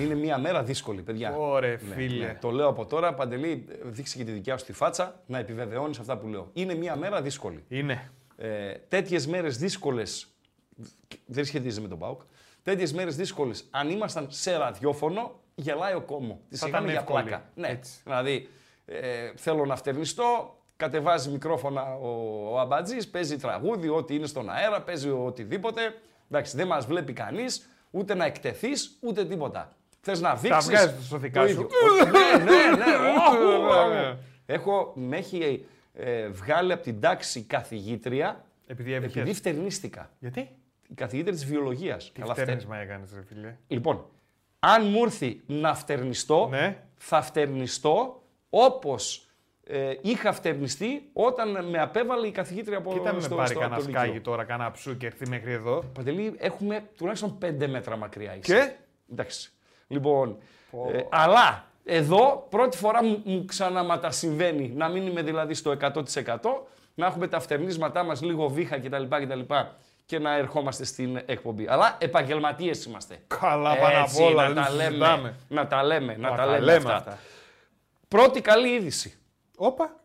Είναι μια μέρα δύσκολη, παιδιά. Ωρε, Ναι, φίλε. ναι. Το λέω από τώρα, Παντελή, δείξει και τη δικιά σου τη φάτσα να επιβεβαιώνεις αυτά που λέω. Είναι μια μέρα δύσκολη. Είναι. Ε, Τέτοιες μέρες δύσκολες. Δεν σχετίζεται με τον Πάουκ. Τέτοιες μέρες δύσκολες, αν ήμασταν σε ραδιόφωνο, γελάει ο κόμμο. Τη Θα είχαμε ήταν για εύκολη. πλάκα. Ναι. Έτσι. Δηλαδή, ε, θέλω να φτερνιστώ, κατεβάζει μικρόφωνα ο, ο Αμπατζής, παίζει τραγούδι, ό,τι είναι στον αέρα, παίζει οτιδήποτε. Εντάξει, δεν μας βλέπει κανείς, ούτε να εκτεθείς, ούτε τίποτα. Θες να δείξεις. βγάζεις στο δικά σου. ναι, ναι, ναι. Οχ, οχ, οχ. Ναι. Έχω, με έχει ε, βγάλει από την τάξη καθηγήτρια Επειδή έβγαινε. επειδή φτερνίστηκα. Γιατί; Η καθηγήτρια της βιολογίας. Τι Καλά, φτερ- φτέρνισμα έκανες ρε φίλε. Λοιπόν, αν μου έρθει να φτερνιστώ, Ναι. θα φτερνιστώ όπως ε, είχα φτερνιστεί όταν με απέβαλε η καθηγήτρια από Κοίτα με στο, πάρει στο, κανένα από το σκάγι Λύκειο. τώρα, κανένα ψού και έρθει μέχρι εδώ. Παντελή, έχουμε τουλάχιστον πέντε μέτρα μακριά. είσαι. Και; Εντάξει. Λοιπόν, ε, αλλά εδώ πρώτη φορά μου, μου ξαναματασυμβαίνει να μην είμαι δηλαδή στο 100% να έχουμε τα φτερνίσματά μας λίγο βήχα κτλ. κτλ και να ερχόμαστε στην εκπομπή. Αλλά επαγγελματίες είμαστε. Καλά, πάνω απ' Έτσι, όλα, να δεν τα το λέμε, συζητάμε. να τα λέμε, να Να τα τα λέμε, λέμε αυτά. αυτά. Πρώτη καλή είδηση. Όπα.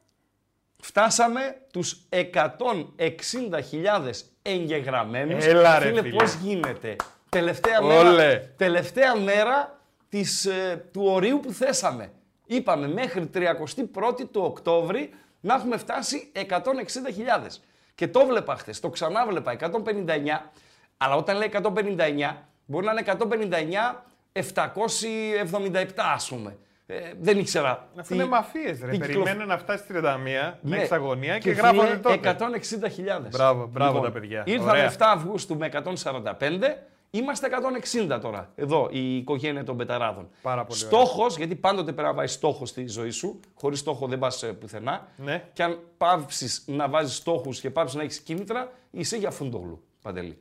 Φτάσαμε τους 160.000 εγγεγραμμένους. Έλα, ρε, φίλε, φίλε. πώς γίνεται; Τελευταία Όλε. μέρα, τελευταία μέρα της, ε, του ορίου που θέσαμε. Είπαμε μέχρι 31η του Οκτώβρη να έχουμε φτάσει 160.000. Και το βλέπα χθες, το ξανάβλεπα 159, αλλά όταν λέει 159 μπορεί να είναι 159 777 ας πούμε. Ε, δεν ήξερα. Αφού τι- είναι μαφίες, ρε. τι κυκλο- Περιμένουν να φτάσει 31 ναι. μέχρι στα γωνία και, φίλε, γράφανε τότε. 160.000. Μπράβο, μπράβο τα παιδιά. Ήρθαμε Ωραία. 7 Αυγούστου με 145, είμαστε 160 τώρα. Εδώ η οικογένεια των Πεταράδων. Πάρα πολύ Στόχος, γιατί πάντοτε πρέπει να βάζει στόχος στη ζωή σου. Χωρίς στόχο δεν πας πουθενά. Ναι. Και αν πάψεις να βάζεις στόχους και πάψεις να έχεις κίνητρα, είσαι για φουντόγλου. Παντελή.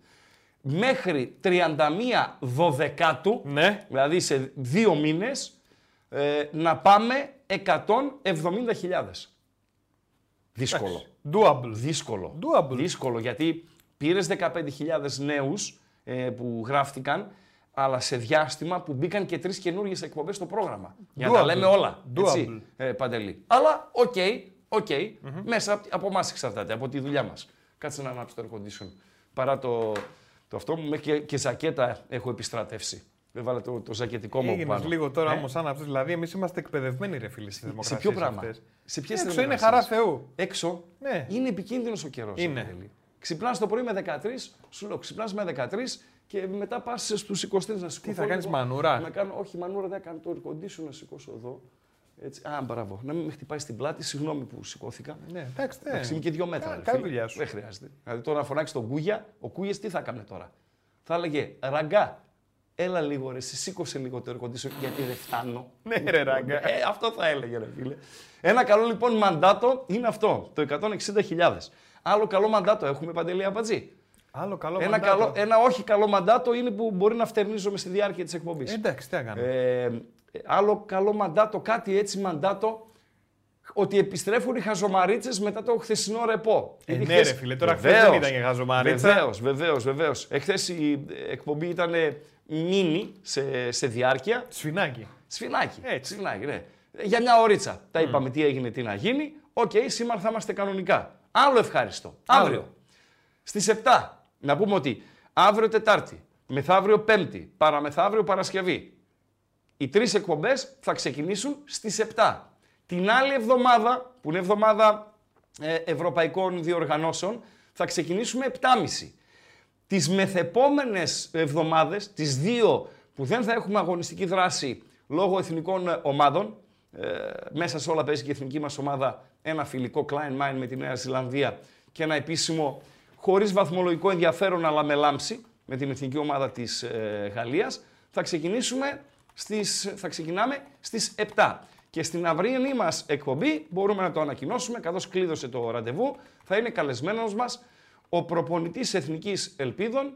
Μέχρι 31 Δωδεκάτου, Ναι. δηλαδή σε δύο μήνες, ε, να πάμε 170.000. Δύσκολο. Doable. Δύσκολο. Doable. Δύσκολο γιατί πήρες 15.000 νέους ε, που γράφτηκαν, αλλά σε διάστημα που μπήκαν και τρεις καινούριε εκπομπές στο πρόγραμμα. Για να τα Doable. λέμε όλα. Έτσι, Doable. ε, παντελή. Αλλά οκ, οκ, μέσα απ- από εμάς εξαρτάται, από τη δουλειά μας. Κάτσε να ανάψω το air condition. Παρά το, το αυτό μου, μέχρι και, και ζακέτα έχω επιστρατεύσει. Έβαλα το, το ζακετικό μου από Έγινες πάνω. λίγο τώρα Ε, όμως σαν αυτό. Δηλαδή, εμείς είμαστε εκπαιδευμένοι, ρε φίλοι, στις Σε δημοκρατίες. ποιο πράγμα; Σε ποιες Έξω είναι θερμοκρασίες; χαρά Θεού. Έξω Ναι. είναι επικίνδυνος ο καιρός. Είναι. Ξυπνάς το πρωί με 13, σου λέω ξυπνάς με 13 και μετά πας στους 23 να σηκωθώ. θα κάνεις, λίγο, μανούρα; Να κάνω, όχι, μανούρα δεν κάνω το air condition να σηκώσω εδώ. Έτσι. Α, μπράβο. Να μην με χτυπάει στην πλάτη, συγγνώμη που σηκώθηκα. Ναι, εντάξει. ναι. Εντάξει, είμαι και δύο μέτρα. Κα- ρε Κάνει φίλε. δουλειά σου. Δεν χρειάζεται. Δηλαδή τώρα να φωνάξεις τον Κούγια, ο Κούγιας τι θα έκανε τώρα; Θα έλεγε Ραγκά, έλα λίγο ρε, εσύ σήκωσε λίγο το air condition γιατί δεν φτάνω. Ναι, ρε, Ράγκα. Ε, αυτό θα έλεγε, ρε φίλε. Ένα καλό λοιπόν μαντάτο είναι αυτό, το 160.000. Άλλο καλό μαντάτο έχουμε παντελή απατζή. Άλλο καλό Ένα, μαντάτο. καλό, ένα όχι καλό μαντάτο είναι που μπορεί να φτερνίζομαι στη διάρκεια της εκπομπής. Ε, Εντάξει, τι να κάνω. Ε, άλλο καλό μαντάτο, κάτι έτσι μαντάτο, ότι επιστρέφουν οι χαζομαρίτσες μετά το χθεσινό ρεπό. Ε, Γιατί ναι, χθες- ρε φίλε, τώρα χθες Βεβαίως, δεν ήταν για χαζομαρίτσα. Βεβαίως, βεβαίως, βεβαίως. Εχθέ η εκπομπή ήταν μίνι σε, σε διάρκεια. Σφινάκι. Σφινάκι. Έτσι. Σφινάκι, ναι. Για μια ωρίτσα. Τα είπαμε τι έγινε, τι να γίνει. Οκ, σήμερα θα είμαστε κανονικά. Άλλο ευχάριστο. Αύριο. Στις 7. Να πούμε ότι αύριο Τετάρτη, μεθαύριο Πέμπτη, παραμεθαύριο Παρασκευή. Οι τρεις εκπομπές θα ξεκινήσουν στις 7. Την άλλη εβδομάδα, που είναι εβδομάδα ε, ευρωπαϊκών διοργανώσεων, θα ξεκινήσουμε 7.30. Τις μεθεπόμενες εβδομάδες, τις δύο που δεν θα έχουμε αγωνιστική δράση λόγω εθνικών ε, ομάδων, ε, μέσα σε όλα παίζει και η εθνική μας ομάδα ένα φιλικό Klein Mine με τη Νέα Ζηλανδία και ένα επίσημο χωρίς βαθμολογικό ενδιαφέρον αλλά με λάμψη με την εθνική ομάδα της ε, Γαλλίας, θα ξεκινήσουμε στις, θα ξεκινάμε στις 7. Και στην αυριανή μας εκπομπή μπορούμε να το ανακοινώσουμε, καθώς κλείδωσε το ραντεβού, θα είναι καλεσμένος μας ο προπονητής Εθνικής Ελπίδων,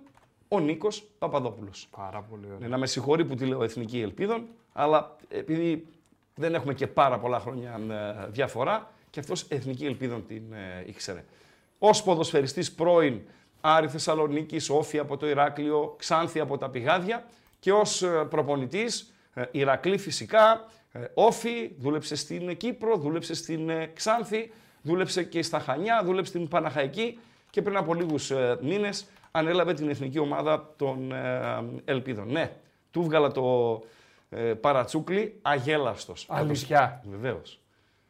ο Νίκος Παπαδόπουλος. Πάρα πολύ ωραία. Ναι, να με συγχωρεί που τη λέω Εθνική Ελπίδων, αλλά επειδή δεν έχουμε και πάρα πολλά χρόνια ε, διαφορά, και αυτός Εθνική Ελπίδων την ε, ήξερε. Ως ποδοσφαιριστής πρώην Άρη Θεσσαλονίκης, Όφη από το Ηράκλειο, Ξάνθη από τα Πηγάδια και ως ε, προπονητής ε, Ηρακλή φυσικά, ε, Όφη, δούλεψε στην Κύπρο, δούλεψε στην ε, Ξάνθη, δούλεψε και στα Χανιά, δούλεψε στην Παναχαϊκή και πριν από λίγους ε, μήνες ανέλαβε την εθνική ομάδα των ε, Ελπίδων. Ναι, του βγάλα το ε, παρατσούκλι αγέλαστος. Αλήθεια. Βεβαίως.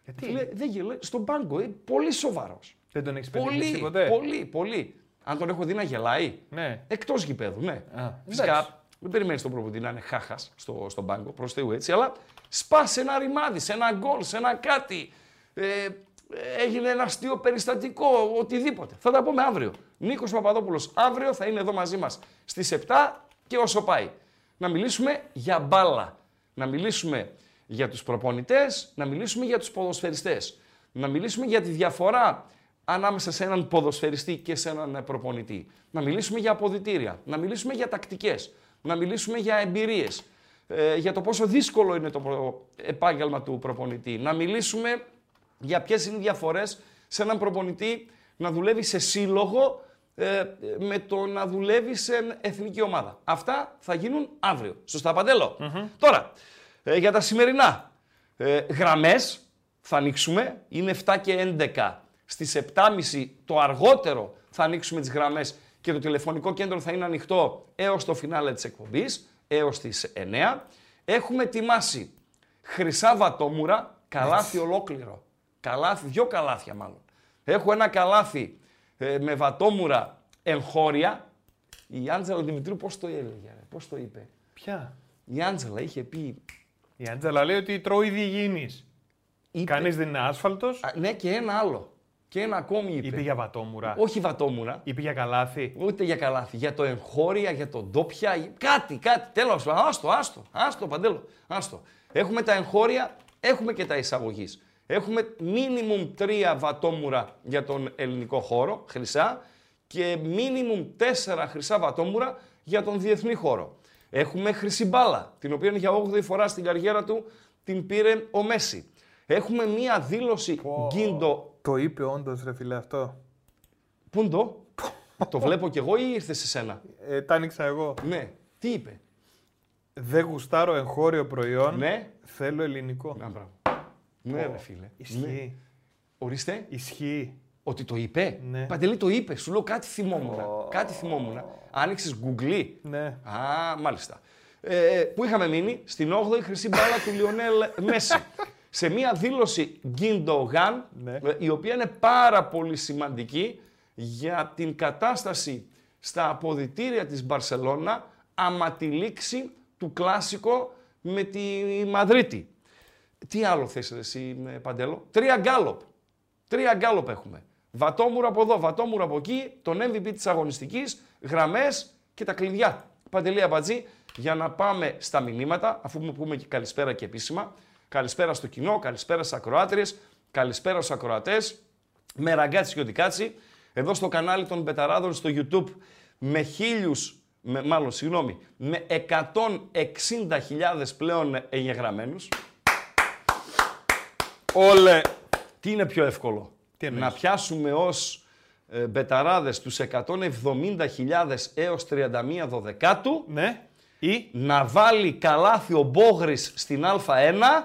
Γιατί Φίλε, δεν γελάει. Στον πάγκο, ε, πολύ σοβαρός. δεν τον έχεις πετύχει Πολύ, ποτέ; πολύ, πολύ. Αν τον έχω δει να γελάει, Ναι. εκτός γηπέδου, ναι. Α, Φυσικά εντάξει. δεν περιμένεις τον προπονητή να είναι χάχας στο, στον πάγκο, προς Θεού έτσι, αλλά σπάς σε ένα ρημάδι, σε ένα γκολ, σε ένα κάτι. Ε, έγινε ένα αστείο περιστατικό, οτιδήποτε. Θα τα πούμε αύριο. Νίκος Παπαδόπουλος αύριο θα είναι εδώ μαζί μας στις 7 και όσο πάει. Να μιλήσουμε για μπάλα. Να μιλήσουμε για τους προπονητές, να μιλήσουμε για τους ποδοσφαιριστές. Να μιλήσουμε για τη διαφορά ανάμεσα σε έναν ποδοσφαιριστή και σε έναν προπονητή. Να μιλήσουμε για αποδητήρια, να μιλήσουμε για τακτικές, να μιλήσουμε για εμπειρίες, ε, για το πόσο δύσκολο είναι το προ- επάγγελμα του προπονητή. Να μιλήσουμε για ποιες είναι οι διαφορές σε έναν προπονητή να δουλεύει σε σύλλογο ε, με το να δουλεύει σε εθνική ομάδα. Αυτά θα γίνουν αύριο. Σωστά, Παντέλο; Τώρα, ε, για τα σημερινά. Ε, γραμμές θα ανοίξουμε. Είναι 7 και 11. Στις 7.30 το αργότερο θα ανοίξουμε τις γραμμές και το τηλεφωνικό κέντρο θα είναι ανοιχτό έως το φινάλε της εκπομπής, έως τις 9. Έχουμε ετοιμάσει χρυσά βατόμουρα, καλάθι ολόκληρο. Καλάθι, δυο καλάθια μάλλον. Έχω ένα καλάθι ε, με βατόμουρα εγχώρια. Η Άντζελα Δημητρίου πώς το έλεγε, ρε, πώς το είπε; Ποια; Η Άντζελα είχε πει... Η Άντζελα λέει ότι τρώει διηγήνη. είπε- Κανείς δεν είναι άσφαλτος. Α, ναι και ένα άλλο. Και ένα ακόμη είπε. Είπε για βατόμουρα. Όχι βατόμουρα. Είπε για καλάθι. Ούτε για καλάθι. Για το εγχώρια, για το ντόπια. για- Κάτι, κάτι. Τέλος πάντων. Άστο, άστο. Άστο, παντέλο. Άστο. Έχουμε τα εγχώρια, έχουμε και τα εισαγωγής. Έχουμε minimum τρία βατόμουρα για τον ελληνικό χώρο, χρυσά, και minimum τέσσερα χρυσά βατόμουρα για τον διεθνή χώρο. Έχουμε χρυσή μπάλα, την οποία για 8η φορά στην καριέρα του την πήρε ο Μέση. Έχουμε μία δήλωση γκίντο. Το είπε όντως, ρε φιλέ, αυτό. Πού είναι το; το βλέπω κι εγώ ή ήρθες σε σένα; Ε, τα άνοιξα εγώ. Ναι. Τι είπε; Δεν γουστάρω εγχώριο προϊόν. Ναι. Θέλω ελληνικό. Να, μπράβο. Ναι, ρε φίλε. Ναι. Ισχύει. Ορίστε. Ισχύει. Ότι το είπε. Ναι. Παντελή το είπε. Σου λέω κάτι θυμόμουν. Κάτι θυμόμουν. Άνοιξε Google. Ναι. Α, μάλιστα. Ε, πού είχαμε μείνει, στην 8η χρυσή μπάλα του Λιονέλ Μέση. Σε μία δήλωση Gindogan, Ναι. ε, η οποία είναι πάρα πολύ σημαντική για την κατάσταση στα αποδητήρια της Μπαρσελώνα άμα τη λήξη του κλάσικο με τη Μαδρίτη. Τι άλλο θες ρε εσύ ε, Παντέλο; Τρία γκάλοπ. Τρία γκάλοπ έχουμε. Βατόμουρο από εδώ, βατόμουρο από εκεί, τον MVP της αγωνιστικής, γραμμές και τα κλειδιά. Παντελή Αμπατζή, για να πάμε στα μηνύματα, αφού μου πούμε και καλησπέρα και επίσημα. Καλησπέρα στο κοινό, καλησπέρα στις ακροάτριες, καλησπέρα στους ακροατές. Με ραγκάτσι και οτικάτσι. Εδώ στο κανάλι των Μπεταράδων στο YouTube με χίλιους, με, μάλλον συγγνώμη, με 160.000 πλέον εγγεγραμμένους. Όλε. Τι είναι πιο εύκολο; Τι εννοείς; να πιάσουμε ως ε, μπεταράδες τους 170.000 έως 31 δωδεκάτου, Ναι. Ή; να βάλει καλάθι ο Μπόγρης στην Α1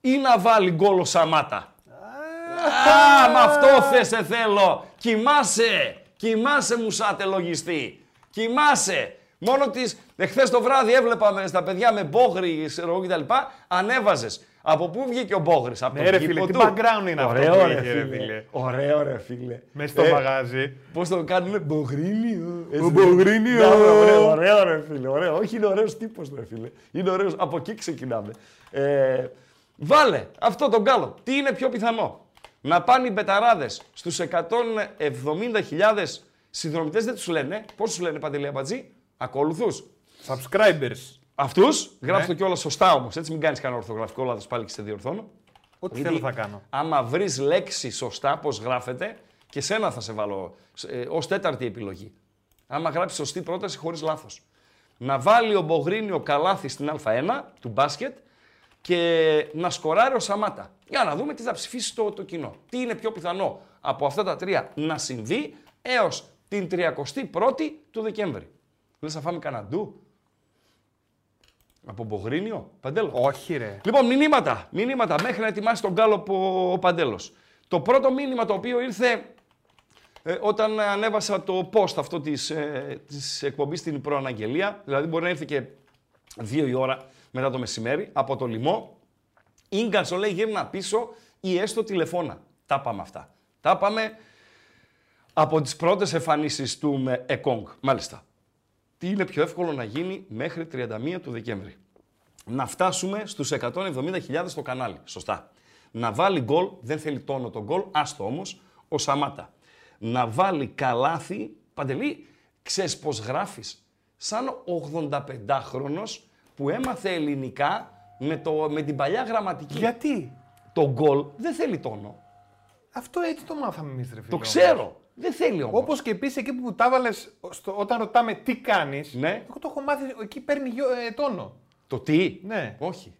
ή να βάλει γκολ ο Σαμάτα. Α, με αυτό θες σε θέλω. Κοιμάσαι. Κοιμάσαι μουσάτε λογιστή. Κοιμάσαι. Μόνο τις... Εχθές το βράδυ έβλεπαμε στα παιδιά με Μπόγρη, ξέρω εγώ κτλ. Ανέβαζες. Από πού βγήκε ο Μπόγρης, από Ναι, το ρε γήπο φίλε, τι του; background είναι αυτό Ωραίο, που ρε είχε, ρε φίλε. φίλε. Ωραίο ρε φίλε. Μες στο Ε, μαγάζι. Πώς το κάνουμε, Μπογρίνιο. Έτσι, Ο Μπογρίνιο. Ναι, Ωραίο, ωραίο ρε φίλε, ωραίο. Όχι, είναι ωραίος τύπος ρε φίλε. Είναι ωραίος, από εκεί ξεκινάμε. Ε, βάλε αυτό τον κάλο. Τι είναι πιο πιθανό; Να πάνε οι μπεταράδες στους 170.000 συνδρομητές, δεν τους λένε. Πώς τους λένε Παντελή Αμπατζή, ακόλουθους. Subscribers. Αυτούς, γράψτε Ναι. το κιόλας σωστά όμως. Έτσι, μην κάνεις κανένα ορθογραφικό λάθος πάλι και σε διορθώνω. Ό,τι Γιατί θέλω θα κάνω. Άμα βρεις λέξη σωστά, πώς γράφεται, και σένα θα σε βάλω ε, ως τέταρτη επιλογή. Άμα γράψεις σωστή πρόταση χωρίς λάθος. Να βάλει ο Μπογρίνιο καλάθι στην Α1 του μπάσκετ και να σκοράρει ο Σαμάτα. Για να δούμε τι θα ψηφίσει το, το κοινό. Τι είναι πιο πιθανό από αυτά τα τρία να συμβεί έως την 31η του Δεκέμβρη. Λες θα φάμε κανένα ντου. Από Μπογρίνιο, Παντέλο. Όχι, ρε. Λοιπόν, μηνύματα. Μηνύματα μέχρι να ετοιμάσει τον γκάλο ο, ο Παντέλος. Το πρώτο μήνυμα το οποίο ήρθε ε, όταν ανέβασα το post αυτό της, ε, της εκπομπής στην προαναγγελία, δηλαδή μπορεί να ήρθε και δύο η ώρα μετά το μεσημέρι, από το λοιμό, Ίγκανσο λέει γύρνα πίσω ή έστω τηλεφώνα. Τα πάμε αυτά. Τα πάμε από τις πρώτες εμφανίσεις του με Εκόνγκ. Μάλιστα. Τι είναι πιο εύκολο να γίνει μέχρι 31 του Δεκέμβρη. Να φτάσουμε στους 170.000 στο κανάλι. Σωστά. Να βάλει γκολ, δεν θέλει τόνο το γκολ, άστο όμως, ο Σαμάτα. Να βάλει καλάθι, Παντελή, ξέρεις πώς γράφεις; Σαν 85χρονος που έμαθε ελληνικά με, το, με την παλιά γραμματική. Γιατί; Το γκολ δεν θέλει τόνο. Αυτό έτσι το μάθαμε εμείς, ρε φίλε. Το ξέρω. Δεν θέλει όμως. Όπως και επίση εκεί που τα έβαλε, όταν ρωτάμε τι κάνεις. Ναι. Εγώ το έχω μάθει, εκεί παίρνει γιο- ε, τόνο. Το τι; Ναι. Όχι.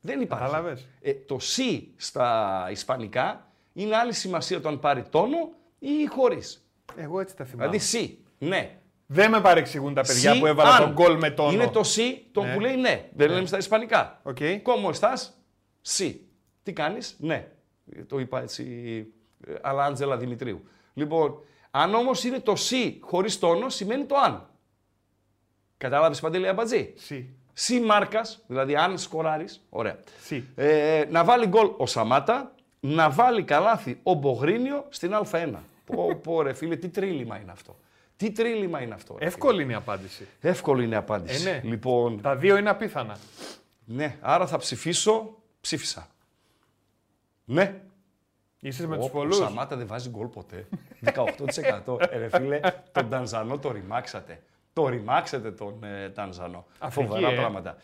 Δεν υπάρχει. Κατάλαβες. Ε, το si στα ισπανικά είναι άλλη σημασία το αν πάρει τόνο ή χωρίς. Εγώ έτσι τα θυμάμαι. Δηλαδή sí. Ναι. Δεν με παρεξηγούν τα παιδιά Sí, που έβαλα αν. τον γκολ με τόνο. Είναι το sí το Ναι. που λέει ναι. Δεν λέμε στα ισπανικά. OK. Cómo estás, sí. Τι κάνεις, ναι. Το είπα έτσι, ε, αλλά Άντζελα Δημητρίου. Λοιπόν, αν όμως είναι το si χωρίς τόνο, σημαίνει το αν. Κατάλαβες Παντελή Αμπατζή; Σι. Σι μάρκας, δηλαδή αν σκοράρεις, ωραία. Σι. Ε, να βάλει γκολ ο Σαμάτα, να βάλει καλάθι ο Μπογρίνιο στην Α1. πω, πω ρε φίλε, τι τρίλημα είναι αυτό. Τι τρίλημα είναι αυτό. ρε, Εύκολη είναι η απάντηση. φίλε. Εύκολη είναι η απάντηση. Ε, ναι. Λοιπόν, Τα δύο είναι απίθανα. ναι, άρα θα ψηφίσω, ψήφισα. Ναι. Είσαι με Ω, τους Ο πολλούς. Σαμάτα δεν βάζει γκολ ποτέ. 18%. ε, ρε φίλε, τον Τανζανό το ρημάξατε. Το ρημάξατε τον ε, Τανζανό. Αφρική, Φοβερά ε. πράγματα.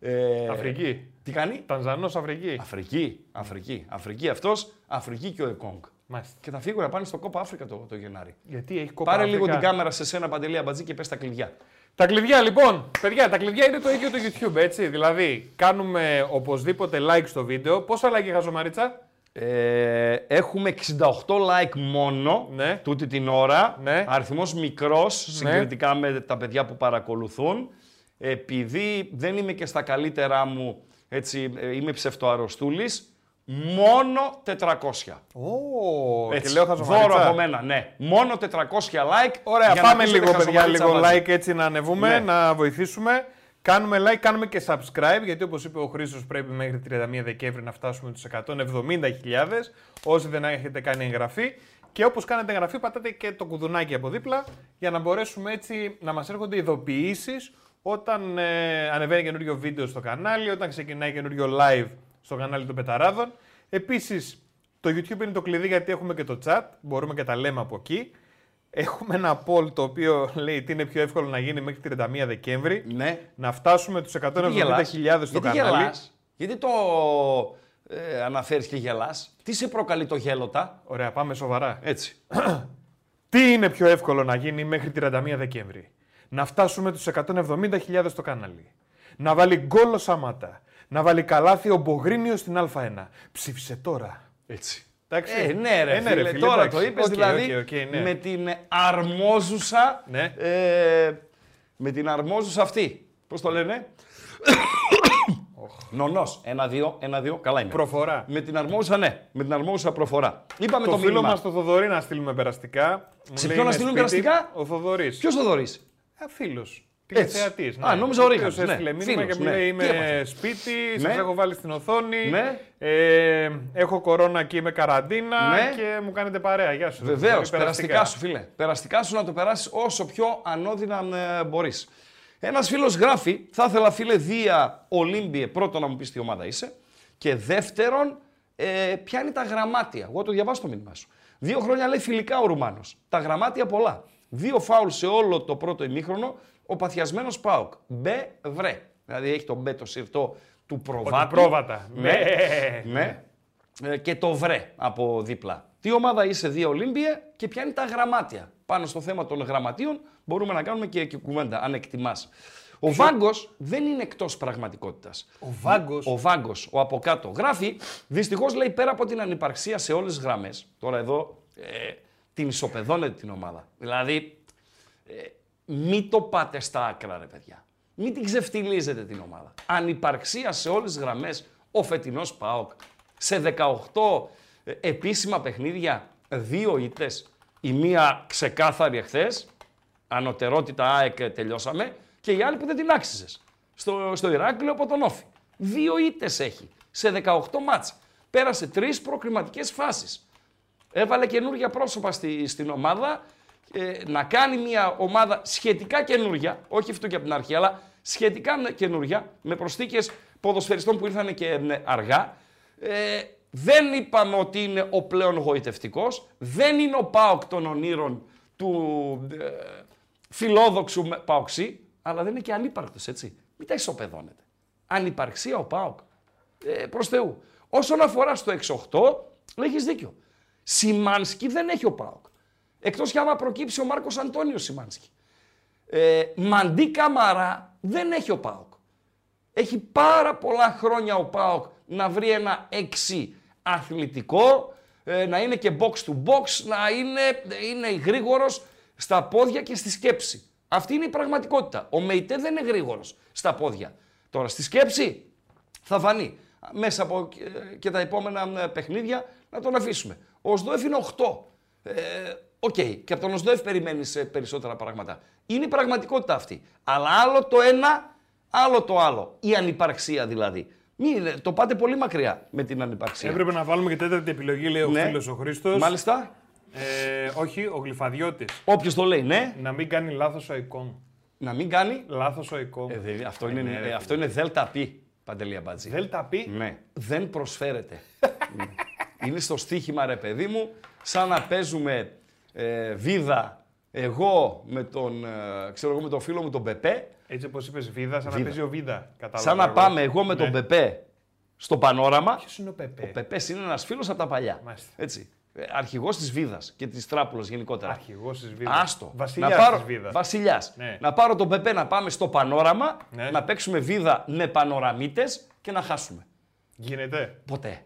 Ε, Αφρική. Τι κάνει; Τανζανός Αφρική. Αφρική, Αφρική, Αφρική αυτός, Αφρική και ο Εκόνγκ. Μάλιστα. Και θα φύγουν να πάνε στο Κόπα Αφρικα το, το Γενάρη. Γιατί έχει κόπα Πάρε Αφρικά. λίγο την κάμερα σε σένα, Παντελή Αμπατζή, και πες τα κλειδιά. Τα κλειδιά λοιπόν, παιδιά, τα κλειδιά είναι το ίδιο το YouTube, έτσι. Δηλαδή, κάνουμε οπωσδήποτε like στο βίντεο. Πόσα like είχα, Ζωμαρίτσα; Ε, έχουμε 68 like μόνο Ναι. τούτη την ώρα. Ναι. Αριθμός μικρός συγκριτικά με τα παιδιά που παρακολουθούν. Επειδή δεν είμαι και στα καλύτερά μου, έτσι, ε, είμαι ψευτοαρρωστούλης, μόνο 400. Ω, και Έτσι, λέω δώρο χαζομαρίτσα. από μένα, ναι. Μόνο 400 like. Ωραία, για να πάμε ακούσετε λίγο, παιδιά, χαζομαρίτσα λίγο μαζί. like έτσι να ανεβούμε, Ναι. να βοηθήσουμε. Κάνουμε like, κάνουμε και subscribe, γιατί όπως είπε ο Χρήστος πρέπει μέχρι 31 Δεκέμβρη να φτάσουμε τους 170.000, όσοι δεν έχετε κάνει εγγραφή. Και όπως κάνετε εγγραφή πατάτε και το κουδουνάκι από δίπλα, για να μπορέσουμε έτσι να μας έρχονται ειδοποιήσεις όταν ε, ανεβαίνει καινούριο βίντεο στο κανάλι, όταν ξεκινάει καινούριο live στο κανάλι των Πεταράδων. Επίσης, το YouTube είναι το κλειδί γιατί έχουμε και το chat, μπορούμε και τα λέμε από εκεί. Έχουμε ένα poll το οποίο λέει τι είναι πιο εύκολο να γίνει μέχρι 31 Δεκέμβρη. Ναι. Να φτάσουμε τους 170.000 στο Γιατί κανάλι. γελάς; Γιατί το ε, αναφέρεις και γελάς; Τι σε προκαλεί το γέλωτα; Ωραία, πάμε σοβαρά. Έτσι. Τι είναι πιο εύκολο να γίνει μέχρι 31 Δεκέμβρη; Να φτάσουμε τους 170.000 στο κανάλι. Να βάλει γκολ ο Σαμάτα. Να βάλει καλάθι ο Μπογρίνιος στην Α1. Ψήφισε τώρα. Έτσι. Εντάξει. Ε, ναι, ρε, Ε, φίλε, τώρα εντάξει. το είπες, Οκ, δηλαδή OK, OK, ναι. με την αρμόζουσα, Ναι. ε, με την αρμόζουσα αυτή. Πώς το λένε; Νονός. Ένα-δύο, ένα-δύο, καλά είμαι. Προφορά. Με την αρμόζουσα, ναι. Με την αρμόζουσα προφορά. Είπαμε Το, το, φίλο μήνυμα. μας το Θοδωρή να στείλουμε περαστικά. Μου Σε λέει, ποιον να είναι στείλουμε σπίτι. περαστικά; Ο Θοδωρής. Ποιος το δωρείς; Ε, φίλος. Έτσι. Τηλεθεατής. Α, νόμιζα ο Ρίγανος, ναι. έστειλε μήνυμα Φίλος, και μου ναι. λέει Τι είμαι έπαθε; σπίτι, Ναι. σας έχω βάλει στην οθόνη, Ναι. ε, έχω κορώνα και είμαι καραντίνα Ναι. και μου κάνετε παρέα. Γεια σου. Βεβαίως, Θοδωρή, περαστικά σου, φίλε. Περαστικά σου να το περάσεις όσο πιο ανώδυνα ε, μπορείς. Ένας φίλος γράφει, θα ήθελα φίλε Δία Ολύμπιε, πρώτον να μου πεις τι ομάδα είσαι. Και δεύτερον, ε, ποια είναι τα γραμμάτια. Εγώ το διαβάζω το μήνυμά σου. Δύο χρόνια λέει φιλικά ο Ρουμάνος. Τα γραμμάτια πολλά. Δύο φάουλ σε όλο το πρώτο ημίχρονο. Ο παθιασμένος Πάοκ. Μπε βρε. Δηλαδή έχει τον Μπέτο Σιρτό του Ότι Προβάτη. πρόβατα. Ναι. Ναι. Ναι. Ε, και το βρε από δίπλα. Τι ομάδα είσαι, δύο Ολύμπιε και ποια είναι τα γραμμάτια; Πάνω στο θέμα των γραμματείων μπορούμε να κάνουμε και, και κουβέντα, αν εκτιμάς. Ο Βάγκος δεν είναι εκτός πραγματικότητας. Ο Βάγκος; Ο Βάγκος, ο από κάτω, γράφει. Δυστυχώς λέει πέρα από την ανυπαρξία σε όλες τι γραμμές. Τώρα εδώ ε, την ισοπεδώνεται την ομάδα. Δηλαδή, ε, μην το πάτε στα άκρα, ρε παιδιά. Μην την ξεφτιλίζετε την ομάδα. Ανυπαρξία σε όλες τις γραμμές, ο φετινός ΠΑΟΚ σε 18 ε, επίσημα παιχνίδια, δύο ήττες, η μία ξεκάθαρη εχθές, ανωτερότητα ΑΕΚ ε, τελειώσαμε, και η άλλη που δεν την άξιζες, στο, στο Ηράκλειο από τον Όφη. Δύο ήττες έχει σε 18 μάτς. Πέρασε τρεις προκριματικές φάσεις. Έβαλε καινούργια πρόσωπα στη, στην ομάδα. Ε, να κάνει μια ομάδα σχετικά καινούργια, όχι αυτό και από την αρχή, αλλά σχετικά καινούργια, με προσθήκες ποδοσφαιριστών που ήρθαν και ε, αργά. Ε, δεν είπαμε ότι είναι ο πλέον γοητευτικός, δεν είναι ο ΠΑΟΚ των ονείρων του ε, φιλόδοξου με- ΠΑΟΚΣί, αλλά δεν είναι και ανύπαρκτος, έτσι. Μην τα ισοπεδώνετε. Ανυπαρξία ο ΠΑΟΚ. Ε, προς Θεού. Όσον αφορά στο 6-8, έχεις δίκιο. Σιμάνσκι δεν έχει ο ΠΑΟΚ. Εκτός κι άμα προκύψει ο Μάρκος Αντώνιος Σιμάνσκι. Ε, Μαντί Καμαρά δεν έχει ο ΠΑΟΚ. Έχει πάρα πολλά χρόνια ο ΠΑΟΚ να βρει ένα 6 αθλητικό, ε, να είναι και box to box, να είναι, είναι γρήγορος στα πόδια και στη σκέψη. Αυτή είναι η πραγματικότητα. Ο Μεϊτέ δεν είναι γρήγορος στα πόδια. Τώρα στη σκέψη θα φανεί. Μέσα από ε, και τα επόμενα ε, παιχνίδια να τον αφήσουμε. Ο Σδόεφ είναι 8. Ε, Οκ, και από τον Οσδόεφ περιμένεις περισσότερα πράγματα. Είναι η πραγματικότητα αυτή. Αλλά άλλο το ένα, άλλο το άλλο. Η ανυπαρξία δηλαδή. Μην, το πάτε πολύ μακριά με την ανυπαρξία. Έπρεπε να βάλουμε και τέταρτη επιλογή, λέει ο Ναι. φίλος ο Χρήστος. Μάλιστα. Ε, όχι, ο Γλυφαδιώτης. Όποιος το λέει, ναι, Να μην κάνει λάθος ο εικόν. να μην κάνει. Λάθος ο εικόν. Ε, δε- αυτό, είναι, ναι, ρε, ε, αυτό είναι δέλτα πι, Παντελία Μπατζή. Δέλτα πει. Ναι, δεν προσφέρεται. Ναι. είναι στο στοίχημα, ρε παιδί μου, σαν να παίζουμε ε, βίδα εγώ με τον, ε, ξέρω εγώ, με τον φίλο μου τον Πεπέ, Έτσι όπως είπες Βίδα, σαν να Βίδα. παίζει ο Βίδα. Κατάλαβα σαν να εγώ. πάμε εγώ με τον Ναι. Πεπέ στο πανόραμα. Ποιος είναι ο Πεπέ; Ο Πεπές είναι ένας φίλος από τα παλιά. Μάλιστα. Έτσι. Αρχηγός της Βίδας και της Τράπουλας γενικότερα. Αρχηγός της Βίδας. Άστο. Βασιλιάς να πάρω, της Βίδας. Βασιλιάς. Ναι. Να πάρω τον Πεπέ να πάμε στο πανόραμα, Ναι. να παίξουμε βίδα με πανοραμίτες και να χάσουμε. Γίνεται. Ποτέ.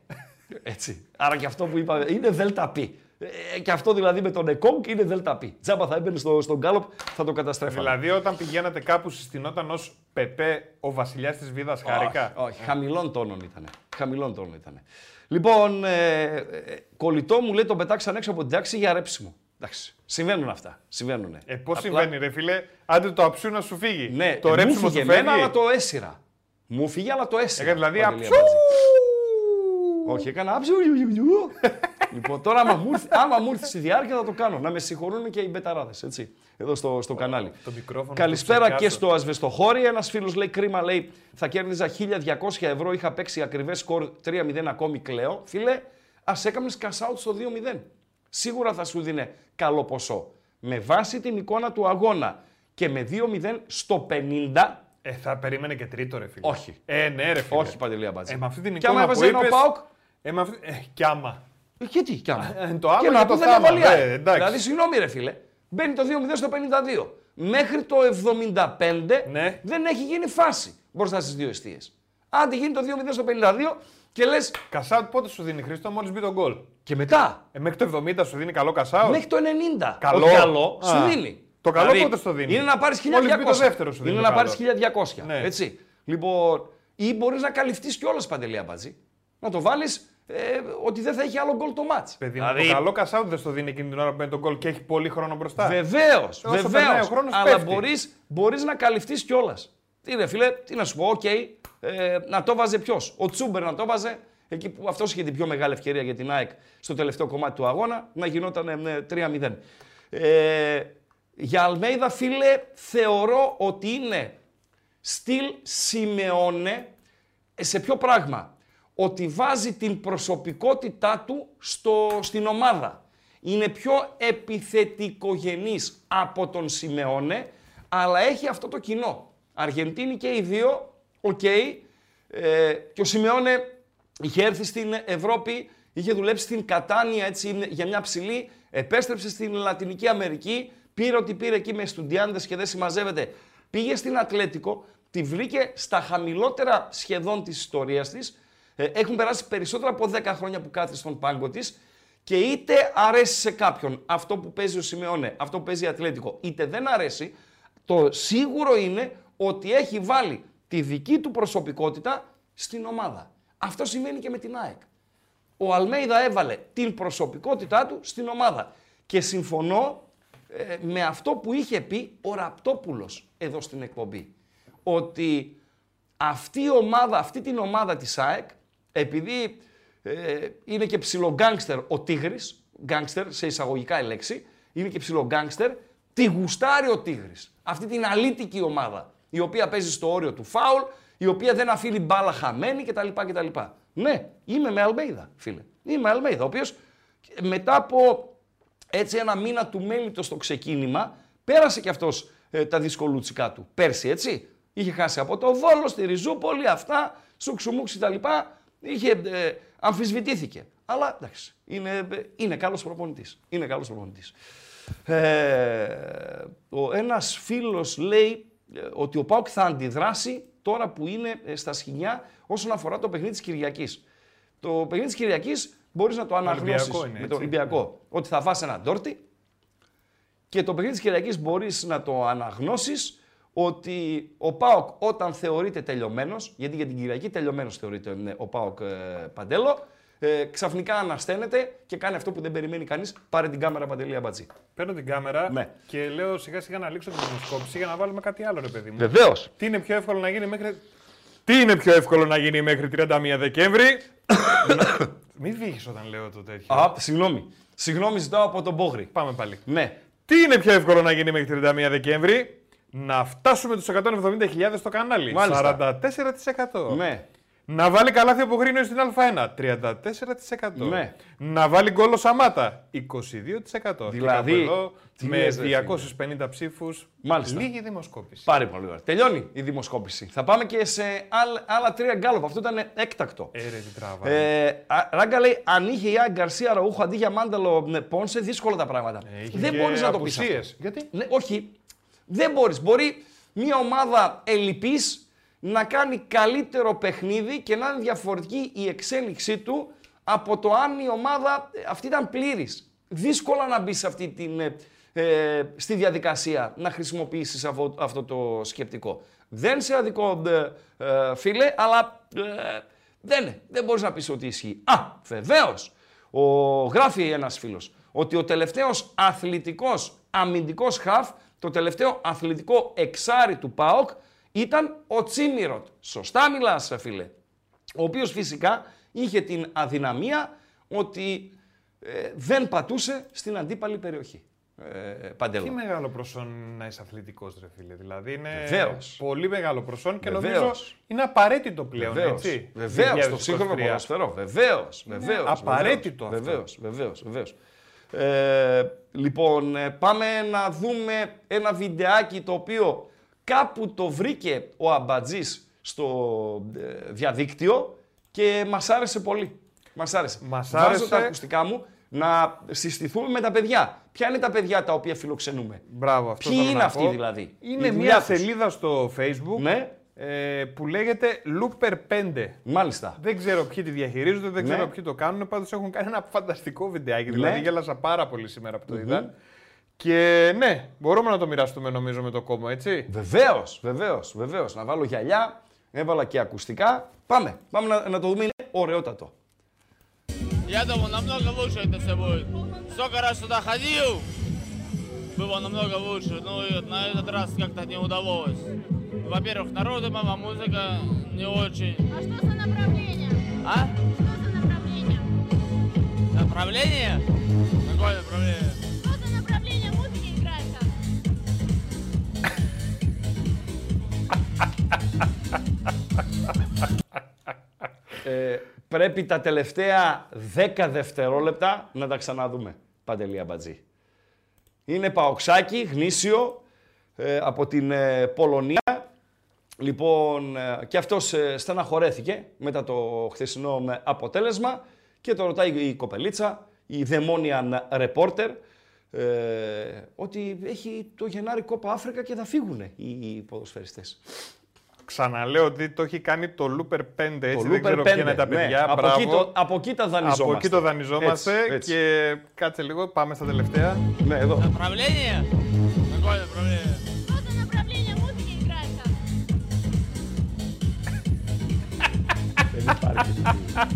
Έτσι. Άρα και αυτό που είπα είναι ΔΠ. Ε, και αυτό δηλαδή με τον Εκόνγκ είναι ΔΠ. Τζάμπα θα έμπαινε στο, στον Γκάλοπ, θα το καταστρέφαμε. Δηλαδή όταν πηγαίνατε κάπου συστηνόταν ως Πεπέ ο βασιλιάς της Βίδας χαρικά; Όχι, όχι. χαμηλών τόνων ήταν. Χαμηλών τόνων ήταν. Λοιπόν, ε, ε, κολλητό μου λέει τον πετάξαν έξω από την τάξη για ρέψιμο. Εντάξει. Συμβαίνουν αυτά. Συμβαίνουν. Ε, πώς συμβαίνει ρε φίλε, άντε το αψού να σου φύγει. Ναι, το ε, ρέψιμο μου σου φύγε φεύγει. εμένα, αλλά το έσυρα. Μου φύγε, αλλά το έσυρα. Έκανε δηλαδή Παντελή αψού. Αμπατζή. Όχι, έκανα άψου. λοιπόν, τώρα άμα μου, ήρθε, άμα μου ήρθε στη διάρκεια θα το κάνω. Να με συγχωρούν και οι μπεταράδες, έτσι, εδώ στο, στο κανάλι. το μικρόφωνο Καλησπέρα το και ψεκάσω. στο Ασβεστοχώρι. Ένας φίλος λέει: Κρίμα, λέει, θα κέρδιζα 1200 ευρώ. Είχα παίξει ακριβές σκορ 3-0 ακόμη κλαίω. Φίλε, ας έκαμε cash out στο 2-0. Σίγουρα θα σου δίνει καλό ποσό. Με βάση την εικόνα του αγώνα και με 2-0 στο 50. Ε, θα περίμενε και τρίτο ρε φίλε. Όχι. Ε, ναι ρε φίλε. Όχι, Παντελή Αμπάτζη. Ε, με αυτή την Και άμα εικόνα που έβαζε ένα ο είπες... Πάοκ; Ε, με αυτή... ε, κι άμα. Ε, Και τι, κι άμα. Ε, το άμα και και να το πει δεν θάμα, έβαλε ναι, άλλη. εντάξει. Δηλαδή, συγγνώμη, ρε φίλε. Μπαίνει το 2-0 στο 52. Μέχρι το 75 Ναι. δεν έχει γίνει φάση μπροστά στι δύο αιστείες. Άντε γίνει το 2-0 στο 52 και λε Κασάουτ πότε σου δίνει Χρήστο, μόλις μπει τον γκολ; και μετά. Ε, μέχρι το 70 σου δίνει καλό κασάουτ. Μέχρι το 90. Καλό. Όχι καλό, Α. σου δίνει. Το καλό Δηλαδή, πότε στο δίνει; Είναι να πάρεις 1200. Μόλις μπει το δεύτερο σου δίνει Είναι το να πάρεις καλό. 1200. Ναι. Έτσι. Λοιπόν, ή μπορείς να καλυφθείς κιόλας παντελή αμπατζή. Να το βάλεις ε, ότι δεν θα έχει άλλο γκολ το ματς. Παιδί μου, Δηλαδή, το καλό cash out δεν στο δίνει εκείνη την ώρα που μπαίνει τον γκολ και έχει πολύ χρόνο μπροστά. Βεβαίως, Όσο περνάει ο βεβαίω. χρόνος, Αλλά πέφτει. μπορείς μπορείς να καλυφθείς κιόλας. Τι ρε φίλε, τι να σου πω, οκ. ε, να το βάζε ποιος; Ο Τσούμπερ να το βάζε εκεί που αυτός είχε την πιο μεγάλη ευκαιρία για την ΑΕΚ στο τελευταίο κομμάτι του αγώνα να γινόταν ε, 3-0. Ε, για Αλμέιδα, φίλε, θεωρώ ότι είναι στυλ Σιμεώνε ε, σε ποιο πράγμα; Ότι βάζει την προσωπικότητά του στο, στην ομάδα. Είναι πιο επιθετικογενής από τον Σιμεώνε, αλλά έχει αυτό το κοινό. Αργεντινοί και οι δύο οκ. Ε, και ο Σιμεώνε είχε έρθει στην Ευρώπη, είχε δουλέψει στην Κατάνια έτσι, για μια ψηλή, επέστρεψε στην Λατινική Αμερική, πήρε ό,τι πήρε εκεί μες στουντιάντες και δεν συμμαζεύεται. Πήγε στην Ατλέτικο, τη βρήκε στα χαμηλότερα σχεδόν της ιστορίας της. Ε, έχουν περάσει περισσότερα από 10 χρόνια που κάθεται στον πάγκο της και είτε αρέσει σε κάποιον αυτό που παίζει ο Σιμεώνε, αυτό που παίζει η Ατλέτικο, είτε δεν αρέσει, το σίγουρο είναι ότι έχει βάλει τη δική του προσωπικότητα στην ομάδα. Αυτό σημαίνει και με την ΑΕΚ. Ο Αλμέιδα έβαλε την προσωπικότητά του στην ομάδα. Και συμφωνώ ε, με αυτό που είχε πει ο Ραπτόπουλος εδώ στην εκπομπή. Ότι αυτή η ομάδα, αυτή την ομάδα της ΑΕΚ, επειδή ε, είναι και ψηλό γκάγκστερ ο Τίγρης, γκάγκστερ σε εισαγωγικά η λέξη, είναι και ψηλό γκάγκστερ, τη γουστάρει ο Τίγρης. Αυτή την αλήτικη ομάδα, η οποία παίζει στο όριο του φάουλ, η οποία δεν αφήνει μπάλα χαμένη κτλ. κτλ. Ναι, είμαι με Αλμέιδα, φίλε. Είμαι Αλμέιδα, ο οποίος μετά από έτσι ένα μήνα του μέλητος στο ξεκίνημα, πέρασε κι αυτός ε, τα δυσκολούτσικά του. Πέρσι, έτσι. Είχε χάσει από το Βόλο, στη Ριζούπολη, αυτά, σουξουμούξ κτλ. Είχε, ε, αμφισβητήθηκε. Αλλά εντάξει, είναι, ε, είναι καλός προπονητής. Είναι καλός προπονητής. Ε, ο ένας φίλος λέει ε, ότι ο Πάουκ θα αντιδράσει τώρα που είναι ε, στα σχοινιά όσον αφορά το παιχνίδι της Κυριακής. Το παιχνίδι της Κυριακής μπορείς να το αναγνώσεις με τον Ολυμπιακό. Ότι θα φας ένα ντόρτι και το παιχνίδι της Κυριακής μπορείς να το αναγνώσεις ότι ο ΠΑΟΚ όταν θεωρείται τελειωμένος, γιατί για την Κυριακή τελειωμένος θεωρείται ο ΠΑΟΚ ε, Παντέλο, ε, ξαφνικά ανασταίνεται και κάνει αυτό που δεν περιμένει κανείς. Πάρε την κάμερα Παντελή Αμπατζή. Παίρνω την κάμερα Ναι. και λέω σιγά σιγά να λήξω την δημοσκόπηση για να βάλουμε κάτι άλλο, ρε παιδί μου. Βεβαίως. Τι είναι πιο εύκολο να γίνει μέχρι. Τι είναι πιο εύκολο να γίνει μέχρι 31 Δεκέμβρη; Να- Μην βύγεις όταν λέω το τέτοιο. Α, συγγνώμη. Συγγνώμη ζητάω από τον Πόγρη. Πάμε πάλι. Ναι. Τι είναι πιο εύκολο να γίνει μέχρι 31 Δεκέμβρη; Να φτάσουμε τους 170.000 στο κανάλι. Μάλιστα. 44%. Ναι. Να βάλει καλάθι από γρήνο στην Α1. 34%. Ναι. Να βάλει γκολ ο Σαμάτα. 22%. Δηλαδή, Και κάπου εδώ, τι με λες, ρε 250 ψήφους. Μάλιστα. Λίγη δημοσκόπηση. Πάρα πολύ ωραία. Τελειώνει η δημοσκόπηση. Θα πάμε και σε άλλα, άλλα τρία γκάλωπ. Αυτό ήταν έκτακτο. Ε, ρε, τι τράβα. Ε, α- Ράγκα λέει, αν είχε η Άγκα Γκαρσία Ραούχο αντί για Μάνταλο ναι, Πόνσε, δύσκολα τα πράγματα. Ε, είχε δεν και μπορείς να το πεις. απουσίες. Γιατί; Ναι, όχι. Δεν μπορείς. Μπορεί μια ομάδα ελλειπής να κάνει καλύτερο παιχνίδι και να είναι διαφορετική η εξέλιξή του από το αν η ομάδα ε, αυτή ήταν πλήρης. Δύσκολα να μπεις σε αυτή την, ε, ε, στη διαδικασία να χρησιμοποιήσεις αυτό, αυτό το σκεπτικό. Δεν σε αδικό, ε, ε, φίλε, αλλά ε, δεν, είναι. δεν μπορείς να πεις ότι ισχύει. Α, βεβαίως, ο, γράφει ένας φίλος, ότι ο τελευταίος αθλητικός αμυντικός χαφ, το τελευταίο αθλητικό εξάρι του ΠΑΟΚ ήταν ο Τσίμιροτ. Σωστά μιλάς, φίλε. Ο οποίος φυσικά είχε την αδυναμία ότι ε, δεν πατούσε στην αντίπαλη περιοχή. Ε, παντελώ. Τι μεγάλο προσόν να είσαι αθλητικός, ρε φίλε. Δηλαδή είναι Βεβαίως. πολύ μεγάλο προσόν και Βεβαίως. νομίζω είναι απαραίτητο πλέον. Βεβαίως, Έτσι, βεβαίως, το 2023. σύγχρονο ποδοσφαιρό. Βεβαίως, βεβαίως. απαραίτητο αυτό. Βεβαίως, βεβαίως, βεβαίως. Ε, λοιπόν, ε, πάμε να δούμε ένα βιντεάκι το οποίο κάπου το βρήκε ο Αμπατζής στο ε, διαδίκτυο και μας άρεσε πολύ. Μας άρεσε. Μας Βάζω άρεσε. τα ακουστικά μου να συστηθούμε με τα παιδιά. Ποια είναι τα παιδιά τα οποία φιλοξενούμε; Μπράβο, αυτό Ποιοι θέλω είναι να αυτοί πω. δηλαδή; Είναι Η μια δουλειά τους. σελίδα στο facebook Ναι, ε, που λέγεται Looper 5. μάλιστα. Δεν ξέρω ποιοι τη διαχειρίζονται, δεν Ναι. ξέρω ποιοι το κάνουν. Πάντω έχουν κάνει ένα φανταστικό βιντεάκι. Δηλαδή γέλασα πάρα πολύ σήμερα που το είδα. Και ναι, μπορούμε να το μοιραστούμε νομίζω με το κόμμα, έτσι. Βεβαίω, βεβαίω, βεβαίω. Να βάλω γυαλιά, έβαλα και ακουστικά. Πάμε, πάμε να, να το δούμε. Είναι ωραιότατο. Я думал, намного лучше это все будет. Столько раз сюда ходил, было намного лучше. Ну и вот на этот раз как-то не удалось. Во-первых, народу мама, музыка не очень. А что за направление? А? Что за направление? Направление? Какое направление? Что за направление музыки играет там? Ε, πρέπει τα τελευταία 10 δευτερόλεπτα να τα ξαναδούμε. Παντελή Αμπατζή. Είναι παοξάκι, γνήσιο, ε, από την ε, Πολωνία. Λοιπόν, ε, και αυτός ε, στεναχωρέθηκε μετά το χθεσινό ε, αποτέλεσμα και το ρωτάει η κοπελίτσα, η Δαιμόνιαν Reporter, ε, ότι έχει το Γενάρη Κόπα Αφρικα και θα φύγουν οι ποδοσφαιριστές. Ξαναλέω ότι το έχει κάνει το Looper 5, έτσι Το δεν Looper ξέρω 5, ποιοι είναι τα ναι. παιδιά. από, Μπράβο. εκεί το, από εκεί τα δανειζόμαστε. Από εκεί το δανειζόμαστε Έτσι, έτσι. και κάτσε λίγο, πάμε στα τελευταία. Ναι, εδώ. Направление? Какое направление? Что за направление музыки играет там? Δεν υπάρχει.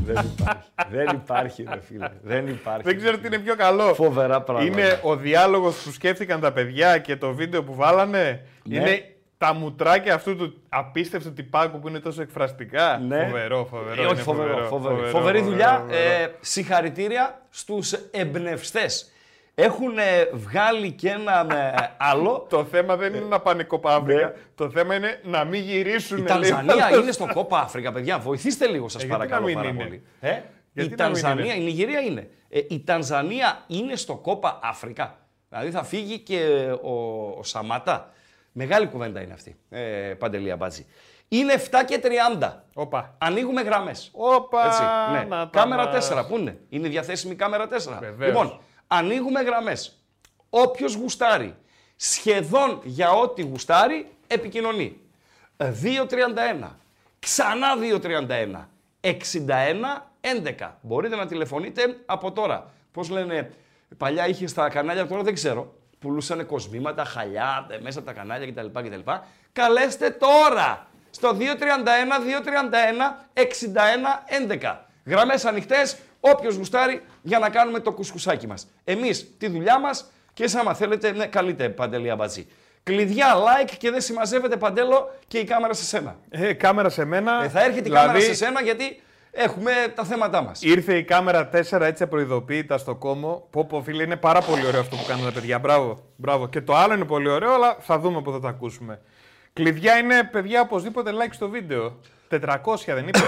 Δεν υπάρχει. Δεν υπάρχει, ρε φίλε. Δεν υπάρχει. Δεν ξέρω τι είναι πιο καλό. Φοβερά πράγματα. Είναι ο διάλογος που σκέφτηκαν τα παιδιά και το βίντεο που βάλανε. Ναι. Είναι τα μουτράκια αυτού του απίστευτου τυπάκου που είναι τόσο εκφραστικά. Ναι. Φοβερό, φοβερό. Ε, όχι είναι φοβερό, φοβερό. φοβερό, Φοβερή φοβερό, δουλειά. φοβερό. Ε, συγχαρητήρια στους εμπνευστές. Έχουν ε, βγάλει και ένα ε, άλλο. Το θέμα δεν είναι να πάνε κόπα Αφρικα. Το θέμα είναι να μην γυρίσουν. Η λέει, Τανζανία άλλος. είναι στο κόπα Αφρικα, παιδιά. Βοηθήστε λίγο, σας Ε, γιατί παρακαλώ να μην πάρα είναι; πολύ. Ε; Γιατί η να μην Τανζανία, είναι; η Νιγηρία είναι. Ε, η Τανζανία είναι στο κόπα Αφρικα. Δηλαδή θα φύγει και ο, ο Σαμάτα. Μεγάλη κουβέντα είναι αυτή, ε, Παντελία Μπάτζη. Είναι 7 και 30. Όπα. Ανοίγουμε γραμμές. Όπα. Έτσι, ναι. να τα Κάμερα μας. 4, πού είναι; Είναι διαθέσιμη η κάμερα 4. Βεβαίως. Λοιπόν, ανοίγουμε γραμμές. Όποιος γουστάρει, σχεδόν για ό,τι γουστάρει, επικοινωνεί. 2.31. Ξανά 2.31. 61 11. Μπορείτε να τηλεφωνείτε από τώρα. Πώς λένε, παλιά είχε στα κανάλια, τώρα δεν ξέρω. Πουλούσαν κοσμήματα, χαλιά, ε, μέσα από τα κανάλια κτλ. κτλ. Καλέστε τώρα στο 231 231 61 11. Γραμμές ανοιχτές, όποιος γουστάρει για να κάνουμε το κουσκουσάκι μας. Εμείς τη δουλειά μας και εσείς άμα θέλετε, ναι, καλείτε Παντελή Αμπατζή. Κλειδιά, like και δεν συμμαζεύεται Παντέλο και η κάμερα σε σένα. Ε, κάμερα σε μένα. Ε, θα έρχεται η δηλαδή, κάμερα σε σένα γιατί έχουμε τα θέματά μας. Ήρθε η κάμερα 4 έτσι απροειδοποίητα στο κόμμο. Πω πω φίλε, είναι πάρα πολύ ωραίο αυτό που κάνουν τα παιδιά. Μπράβο, μπράβο. Και το άλλο είναι πολύ ωραίο, αλλά θα δούμε που θα τα ακούσουμε. Κλειδιά είναι, παιδιά, οπωσδήποτε like στο βίντεο. 400 δεν είπες;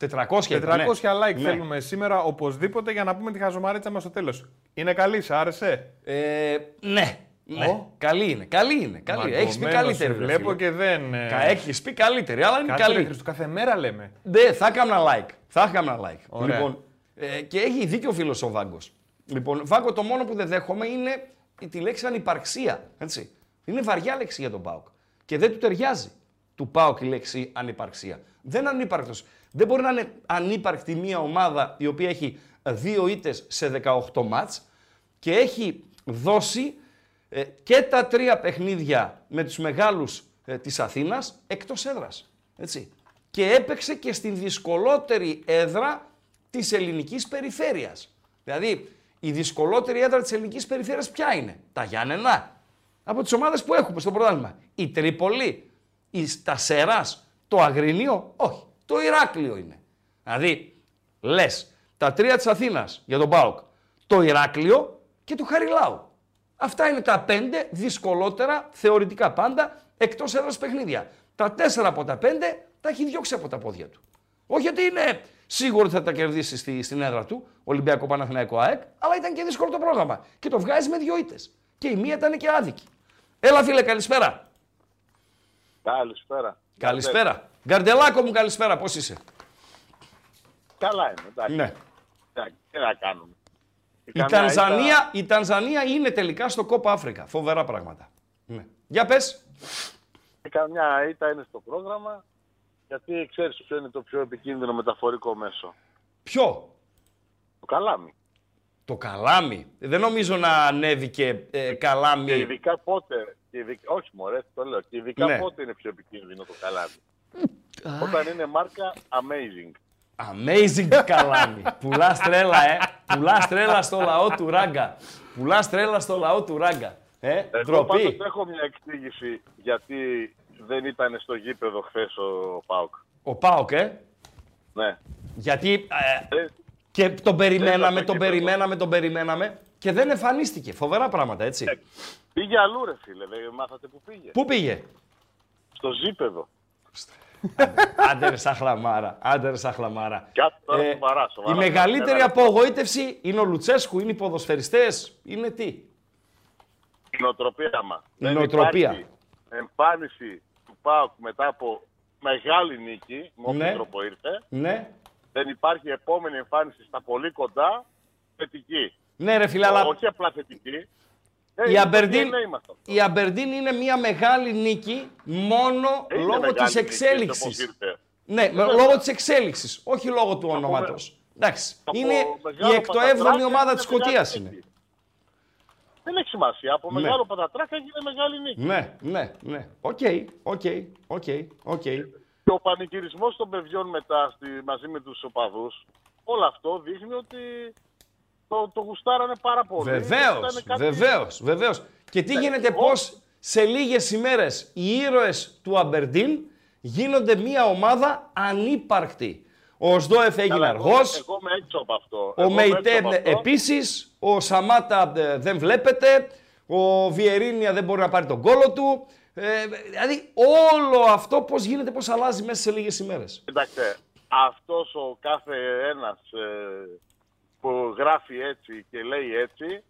400, 400 ναι. like Ναι. θέλουμε σήμερα οπωσδήποτε για να πούμε τη χαζομαρίτσα μας στο τέλος. Είναι καλή, σ' άρεσε; Ε, ναι. Ναι. Ω. Καλή είναι, καλή είναι. Καλή. Έχεις πει Μαγκωμένος καλύτερη. σε ρε Βλέπω φίλε. και δεν... ε, Κα- Έχεις πει καλύτερη, αλλά είναι Κάτσε, καλή. ρε Χριστό, κάθε μέρα λέμε. Ναι, θα έκανα like. Θα έκανα like. Ωραία. Λοιπόν, ε, και έχει δίκιο ο φίλος ο Βάγκος. Λοιπόν, Βάγκο, το μόνο που δεν δέχομαι είναι τη λέξη ανυπαρξία. Έτσι. Είναι βαριά λέξη για τον Πάοκ. Και δεν του ταιριάζει του Πάοκ η λέξη ανυπαρξία. Δεν είναι ανύπαρκτος. Δεν μπορεί να είναι ανύπαρκτη μια ομάδα η οποία έχει δύο ήττες σε 18 μάτς και έχει δώσει ε, και τα τρία παιχνίδια με τους μεγάλους ε, της Αθήνας εκτός έδρας. Έτσι. Και έπαιξε και στην δυσκολότερη έδρα της ελληνικής περιφέρειας. Δηλαδή, η δυσκολότερη έδρα της ελληνικής περιφέρειας ποια είναι; Τα Γιάννενα. Από τις ομάδες που έχουμε στο πρωτάθλημα. Η Τρίπολη, η Στασέρας, το Αγρινίο, όχι. Το Ηράκλειο είναι. Δηλαδή, λες τα τρία της Αθήνας για τον ΠΑΟΚ, το Ηράκλειο και το Χαριλάου. Αυτά είναι τα πέντε δυσκολότερα, θεωρητικά πάντα, εκτός έδρας παιχνίδια. Τα τέσσερα από τα πέντε τα έχει διώξει από τα πόδια του. Όχι ότι είναι σίγουρο ότι θα τα κερδίσει στη, στην έδρα του, Ολυμπιακό Παναθηναϊκό ΑΕΚ, αλλά ήταν και δύσκολο το πρόγραμμα. Και το βγάζει με δύο ήττες. Και η μία ήταν και άδικη. Έλα φίλε, καλησπέρα. Καλησπέρα. Καλησπέρα. Γκαρντελάκο μου, καλησπέρα. Πώς είσαι; Καλά είμαι, εντάξει. Ναι. Εντάξει, Τι να κάνουμε. Η Καμιά Τανζανία, η Τανζανία είναι τελικά στο Κόπα Αφρικα. Φοβερά πράγματα. Ναι. Για πες. ήττα- Καμιά ήττα είναι στο πρόγραμμα, γιατί ξέρεις ποιο είναι το πιο επικίνδυνο μεταφορικό μέσο. Ποιο; Το καλάμι. Το καλάμι. Δεν νομίζω να ανέβηκε ε, καλάμι. Και ειδικά πότε. Και ειδικά, όχι μωρέ, το λέω. Και ειδικά Ναι. πότε είναι πιο επικίνδυνο το καλάμι. Όταν είναι μάρκα amazing. Amazing καλάμι. Πουλά τρέλα, ε. Πουλά τρέλα στο λαό του ράγκα. Πουλά τρέλα στο λαό του ράγκα. Ε, Εγώ πάντως ντροπή. έχω μια εξήγηση γιατί δεν ήταν στο γήπεδο χθες ο Πάουκ. Ο Πάοκ, ε; Ναι. Γιατί ε, Ε, και τον περιμέναμε, στο τον γήπεδο. περιμέναμε, τον περιμέναμε και δεν εμφανίστηκε. Φοβερά πράγματα, έτσι. πήγε αλλού ρε φίλε, δεν μάθατε που πήγε. Πού πήγε; Στο ζήπεδο. Άντε ρε σαν χλαμάρα, άντε ρε σαν χλαμάρα. Κάτσε τώρα σοβαρά, σοβαρά. η μεγαλύτερη Ένα- απογοήτευση είναι ο Λουτσέσκου, είναι οι ποδοσφαιριστές, είναι τι; Η νοοτροπία μα. Η νοοτροπία. Εμφάνιση του του ΠΑΟΚ μετά από μεγάλη νίκη, με όποιο Ναι. τρόπο ήρθε. Ναι. Δεν υπάρχει επόμενη εμφάνιση στα πολύ κοντά θετική. Ναι, ρε φίλε, αλλά Όχι απλά θετική. Ε, η είναι το Αμπερντίν, DNA μας αυτό. η Αμπερντίν είναι μια μεγάλη νίκη μόνο Είναι λόγω μεγάλη της νίκη, εξέλιξης. όπως ήρθε. Ναι, με- λόγω της εξέλιξης, όχι λόγω του ονόματος. Εντάξει, Από είναι μεγάλο η εκτοέβδομη πατατράκια ομάδα έγινε της Σκωτίας μεγάλη είναι. νίκη. Δεν έχει σημασία. Από Ναι. μεγάλο πατατράκα έγινε μεγάλη νίκη. Ναι, ναι, ναι. OK, OK, OK, OK. Και ο πανηγυρισμός των παιδιών μετά στη, μαζί με τους οπαδούς, όλο αυτό δείχνει ότι το, το γουστάρανε πάρα πολύ. Βεβαίως, Ήταν κάτι- βεβαίως, βεβαίως. Και τι γίνεται, εγώ- πώς σε λίγες ημέρες οι ήρωες του Αμπερντίν γίνονται μια ομάδα ανύπαρκτη. Ο Σδόεφ έγινε Καλά, εγώ- αργός, Εγώ είμαι έξω από αυτό. ο Εγώ είμαι έξω Μεϊτέ από αυτό. επίσης, ο Σαμάτα ε, δεν βλέπετε, ο Βιερίνια δεν μπορεί να πάρει τον κόλο του. Ε, δηλαδή όλο αυτό πώς γίνεται, πώς αλλάζει μέσα σε λίγες ημέρες. Κοιτάξτε, αυτός ο κάθε ένας ε, που γράφει έτσι και λέει έτσι,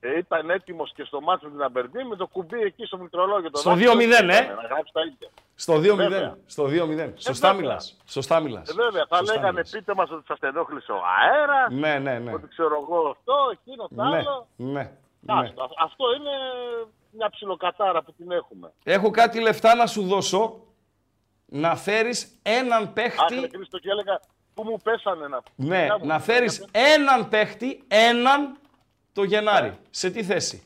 ε, ήταν έτοιμος και στο μάτσο με την Αμπερντίν με το κουμπί εκεί στο μικρολόγιο. Το Στο δάχτυλο 2-0, και ε. έκανε, Να γράψει τα ίδια. Στο 2-0. Βέβαια. Στο 2-0. Σωστά βέβαια. μιλάς. Σωστά μιλάς. Ε, βέβαια, θα Σωστά λέγανε μιλάς. πείτε μας ότι σας ενόχλησε ο αέρας, Ναι, ναι, ναι. ότι ξέρω εγώ αυτό, εκείνο, το Ναι, άλλο. ναι, ναι. Άστο, α- Αυτό είναι μια ψιλοκατάρα που την έχουμε. Έχω κάτι λεφτά να σου δώσω να φέρεις έναν Άχλε παίχτη. Κρίστο και έλεγα πού μου πέσανε να Ναι, να μου να πέσανε. φέρεις έναν παίχτη, έναν το Γενάρη. Σε τι θέση;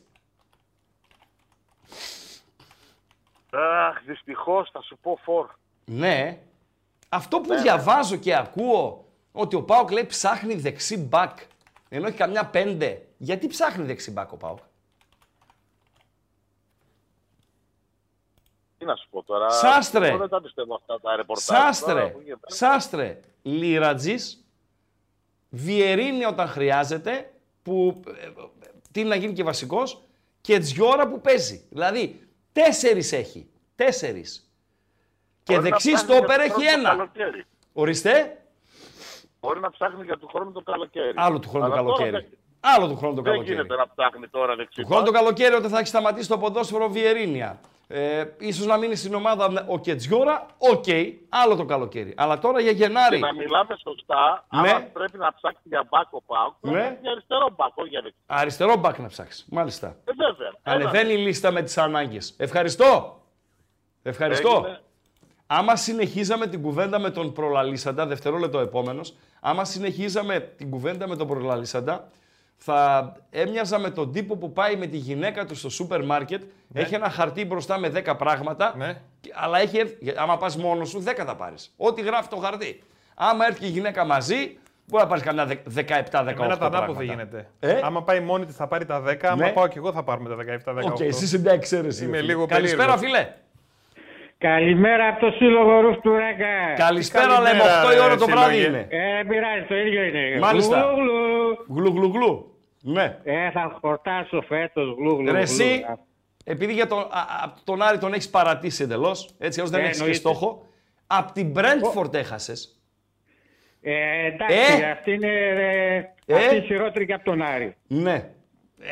Αχ, δυστυχώς θα σου πω φορ. Ναι. Αυτό που διαβάζω και ακούω ότι ο Πάοκ λέει ψάχνει δεξί μπακ ενώ έχει καμιά πέντε. Γιατί ψάχνει δεξί μπακ ο Πάοκ; Τι να σου πω τώρα. Σάστρε. Εγώ δεν τα πιστεύω αυτά τα ρεπορτάζ. Τώρα Σάστρε, που γίνεται. Σάστρε, Λίρατζης, Βιερίνη όταν χρειάζεται, που ε, ε, τι να γίνει και βασικός, και Τζιόρα που παίζει. Δηλαδή, τέσσερις έχει. Τέσσερις. Και Μπορεί να δεξί ψάχνει στόπερ για του έχει χρόνου το ένα. καλοκαίρι. Ορίστε, Μπορεί να ψάχνει για του χρόνου το καλοκαίρι. άλλο του χρόνου το Αλλά τώρα καλοκαίρι. δεν- Άλλο του χρόνου το Δεν καλοκαίρι. γίνεται να ψάχνει τώρα δεξί. Του χρόνου το μπακ. καλοκαίρι όταν θα έχει σταματήσει το ποδόσφαιρο Βιερίνια. Ε, ίσως να μείνει στην ομάδα ο Κετζιόρα, οκ, άλλο το καλοκαίρι. Αλλά τώρα για Γενάρη. Και να μιλάμε σωστά, Ναι. άμα πρέπει να ψάξεις για μπάκο πάω, Ναι. ναι. για αριστερό μπάκο για δεξί. Αριστερό μπακ να ψάξεις. Μάλιστα. Ε, βέβαια. Ανεβαίνει η λίστα με τις ανάγκες. Ευχαριστώ. Ευχαριστώ. Έγινε. Άμα συνεχίζαμε την κουβέντα με τον προλαλήσαντα, δευτερόλεπτο επόμενος, άμα συνεχίζαμε την κουβέντα με τον προλαλήσαντα, θα έμοιαζα με τον τύπο που πάει με τη γυναίκα του στο σούπερ μάρκετ, έχει ένα χαρτί μπροστά με 10 πράγματα, Ναι. και- αλλά έχει έρθει, για- άμα πας μόνος σου, 10 θα πάρεις. Ό,τι γράφει το χαρτί. Άμα έρθει και η γυναίκα μαζί, μπορεί να πάρεις καμιά 17-18 Εμένα τα πράγματα. ανάποδα γίνεται. Ε; Άμα πάει μόνη της θα πάρει τα 10, άμα Ναι. πάω και εγώ θα πάρουμε τα 17-18. Οκ, εσύ είσαι μια εξαίρεση. Είμαι ρε φίλε. λίγο Καλησπέρα, περίεργος. φίλε. Καλημέρα από το Σύλλογο Ρουφ του Ράγκα. Καλησπέρα, λέμε καλημέρα, 8 η ώρα το ρε, βράδυ σύλλογε. είναι. Ε, δεν πειράζει, το ίδιο είναι. Μάλιστα. Γλου, γλου. Γλου γλου γλου. Ναι. Ε, θα χορτάσω φέτος γλου, γλου, Ρε γλου. εσύ, επειδή για τον, α, α, τον Άρη τον έχεις παρατήσει εντελώς, έτσι ως δεν Ε, έχεις και εννοείται. στόχο, απ' την Brentford έχασες. Ε, εντάξει, Ε; αυτή είναι ε, Ε; αυτή είναι χειρότερη και από τον Άρη. Ναι.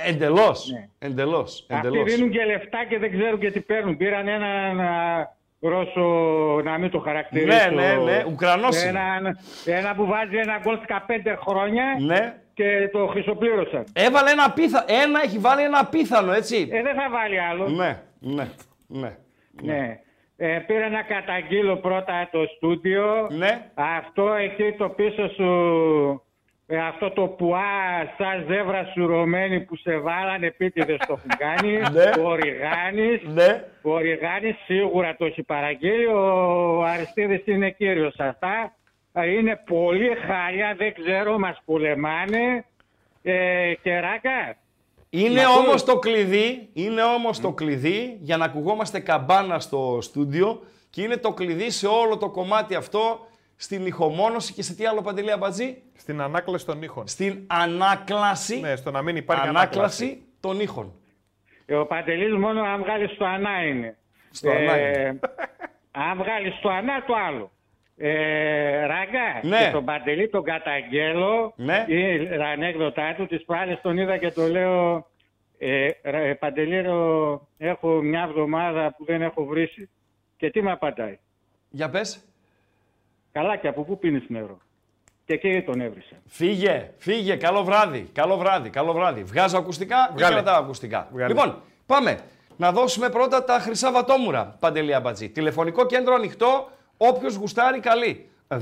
Εντελώς. Ναι. Εντελώς. Αυτοί Εντελώς. δίνουν και λεφτά και δεν ξέρουν και τι παίρνουν. Πήραν έναν α, Ρώσο, να μην το χαρακτηρίσω. Ναι, ναι, ναι. Ουκρανός είναι. Ένα, ένα που βάζει ένα γκολ 15 χρόνια Ναι. Και το χρυσοπλήρωσαν. Έβαλε ένα απίθανο. Ένα έχει βάλει ένα απίθανο, έτσι. Ε, δεν θα βάλει άλλο. Ναι, ναι, ναι. Ναι. Ε, πήρα να καταγγείλω πρώτα το στούντιο. Ναι. Αυτό εκεί το πίσω σου, ε, αυτό το πουά σαν ζεύρα σουρωμένη που σε βάλανε επίτηδες το έχουν κάνει. Ναι. Ο Ριγάνης, Ναι. ο Ριγάνης σίγουρα το έχει παραγγείλει. Ο Αριστίδης είναι κύριος σε αυτά. Ε, Είναι πολύ χάλια, δεν ξέρω, μας πολεμάνε. Ε, και ράκα, Είναι Να πω- όμως το κλειδί, είναι όμως το κλειδί για να ακουγόμαστε καμπάνα στο στούντιο και είναι το κλειδί σε όλο το κομμάτι αυτό στην ηχομόνωση και σε τι άλλο παντελή αμπατζή, Στην ανάκλαση των ήχων. στην ανάκλαση, Ναι, στο να μην υπάρχει ανάκλαση. ανάκλαση των ήχων. Ε, Ο Παντελής μόνο αν βγάλεις στο ανά είναι. Στο ανά αν βγάλεις στο ανά το άλλο. Ε, ράγκα, Ναι. και τον Παντελή τον καταγγέλω. Ναι. Η ανέκδοτά του, τις προάλλες τον είδα και το λέω ε, ρε, Παντελή, ρε, έχω μια εβδομάδα που δεν έχω βρήσει. Και τι με απαντάει; Για πες. Καλά και από πού πίνεις νερό; Και εκεί τον έβρισε. Φύγε, φύγε. Καλό βράδυ. Καλό βράδυ. Καλό βράδυ. Βγάζω ακουστικά Βγάλε. ή κρατάω ακουστικά. Βγάλε. Λοιπόν, πάμε. Να δώσουμε πρώτα τα χρυσά βατόμουρα, Παντελή Αμπατζή. Τηλεφωνικό κέντρο ανοιχτό, όποιος γουστάρει καλή. 231,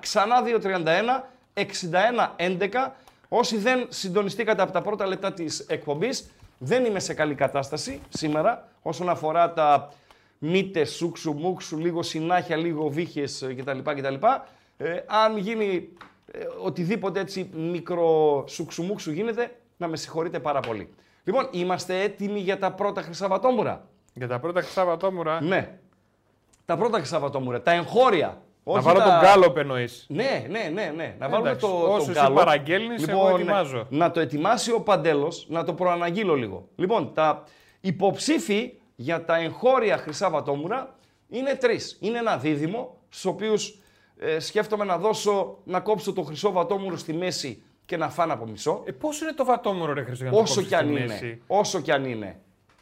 ξανά 231, 61 11. Όσοι δεν συντονιστήκατε από τα πρώτα λεπτά της εκπομπής, δεν είμαι σε καλή κατάσταση σήμερα όσον αφορά τα μύτες, σούξου, μουξου, λίγο συνάχια, λίγο βύχες ε, κτλ. κτλ. Ε, αν γίνει ε, οτιδήποτε έτσι μικρό σουξουμούξου γίνεται, να με συγχωρείτε πάρα πολύ. Λοιπόν, είμαστε έτοιμοι για τα πρώτα χρυσαβατόμουρα. Για τα πρώτα Χρυσάβατόμουρα. Ναι. Τα πρώτα χρυσαβατόμουρα, τα εγχώρια. Να όχι βάλω τα- τον γκάλοπ εννοείς. Ναι, ναι, ναι, ναι. Να βάλουμε Εντάξει, το, όσο το εσύ γκάλοπ. παραγγέλνεις, εγώ ετοιμάζω. Να το ετοιμάσει ο Παντέλος, να το προαναγγείλω λίγο. Λοιπόν, τα υποψήφοι για τα εγχώρια χρυσά βατόμουρα είναι τρεις. Είναι ένα δίδυμο, στους οποίους ε, σκέφτομαι να δώσω, να κόψω το χρυσό βατόμουρο στη μέση και να φάνε από μισό. Ε, πόσο είναι το βατόμουρο, ρε Χρυσό, για να το όσο κόψεις κι αν στη είναι. μέση; Όσο κι αν είναι.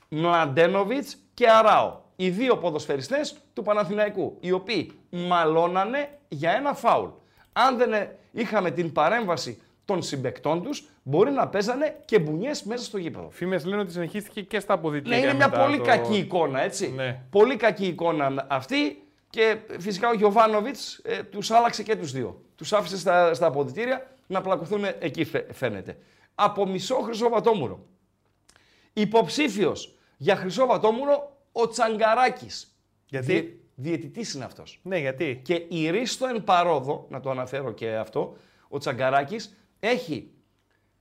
Μλαντένοβιτς και Αράο. Οι δύο ποδοσφαιριστές του Παναθηναϊκού, οι οποίοι μαλώνανε για ένα φάουλ. Αν δεν ε, είχαμε την παρέμβαση των συμπεκτών τους, μπορεί να παίζανε και μπουνιές μέσα στο γήπεδο. Φήμες λένε ότι συνεχίστηκε και στα Ναι, αποδητήρια. είναι μια μετά πολύ το- κακή εικόνα, έτσι. Ναι. Πολύ κακή εικόνα αυτή και φυσικά ο Γιωβάνοβιτς ε, τους άλλαξε και τους δύο. Τους άφησε στα, στα αποδητήρια να πλακωθούν εκεί φαι- φαίνεται. Από μισό χρυσό βατόμουρο. Υποψήφιος για χρυσό βατόμουρο ο Τσαγκαράκης. Γιατί; Διε, διαιτητής είναι αυτός. Ναι, γιατί; Και η Ρίστο εν παρόδο, να το αναφέρω και αυτό, ο Τσαγκαράκης έχει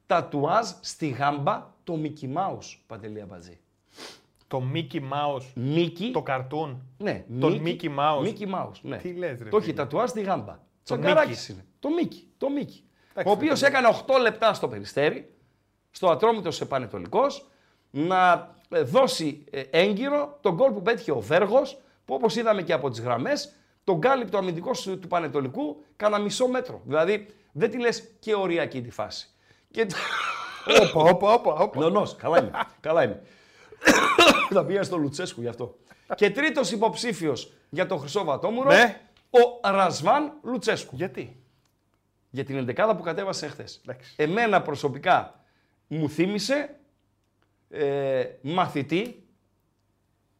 τατουάζ στη γάμπα το Mickey Mouse, Παντελή Αμπατζή. Το Mickey Mouse. Mickey, Το καρτούν. ναι, τον Mickey Mouse. Mickey Mouse, ναι. Τι λες, ρε Το έχει φίλε. τατουάζ στη γάμπα. Το Τσαγκαράκης Mickey. είναι. Το Mickey, το Mickey. Εντάξει, ο οποίος ρε έκανε 8 λεπτά στο Περιστέρι, στο Ατρόμητος Επανετολικός, να ε, δώσει ε, έγκυρο τον γκολ που πέτυχε ο Βέργος, που όπως είδαμε και από τις γραμμές, τον κάλυπτο αμυντικός του του Πανετολικού κάνα μισό μέτρο. Δηλαδή δεν τη λες και οριακή τη φάση. Και... Όπα, όπα, όπα, όπα. Νονός, καλά είμαι. καλά είμαι. Θα πήγα στο Λουτσέσκου γι' αυτό. Και τρίτος υποψήφιος για το Χρυσό Βατόμουρο, Ναι. ο Ρασβάν Λουτσέσκου. Γιατί; Για την εντεκάδα που κατέβασε χθες. Εντάξει. Εμένα προσωπικά μου θύμισε ε, μαθητή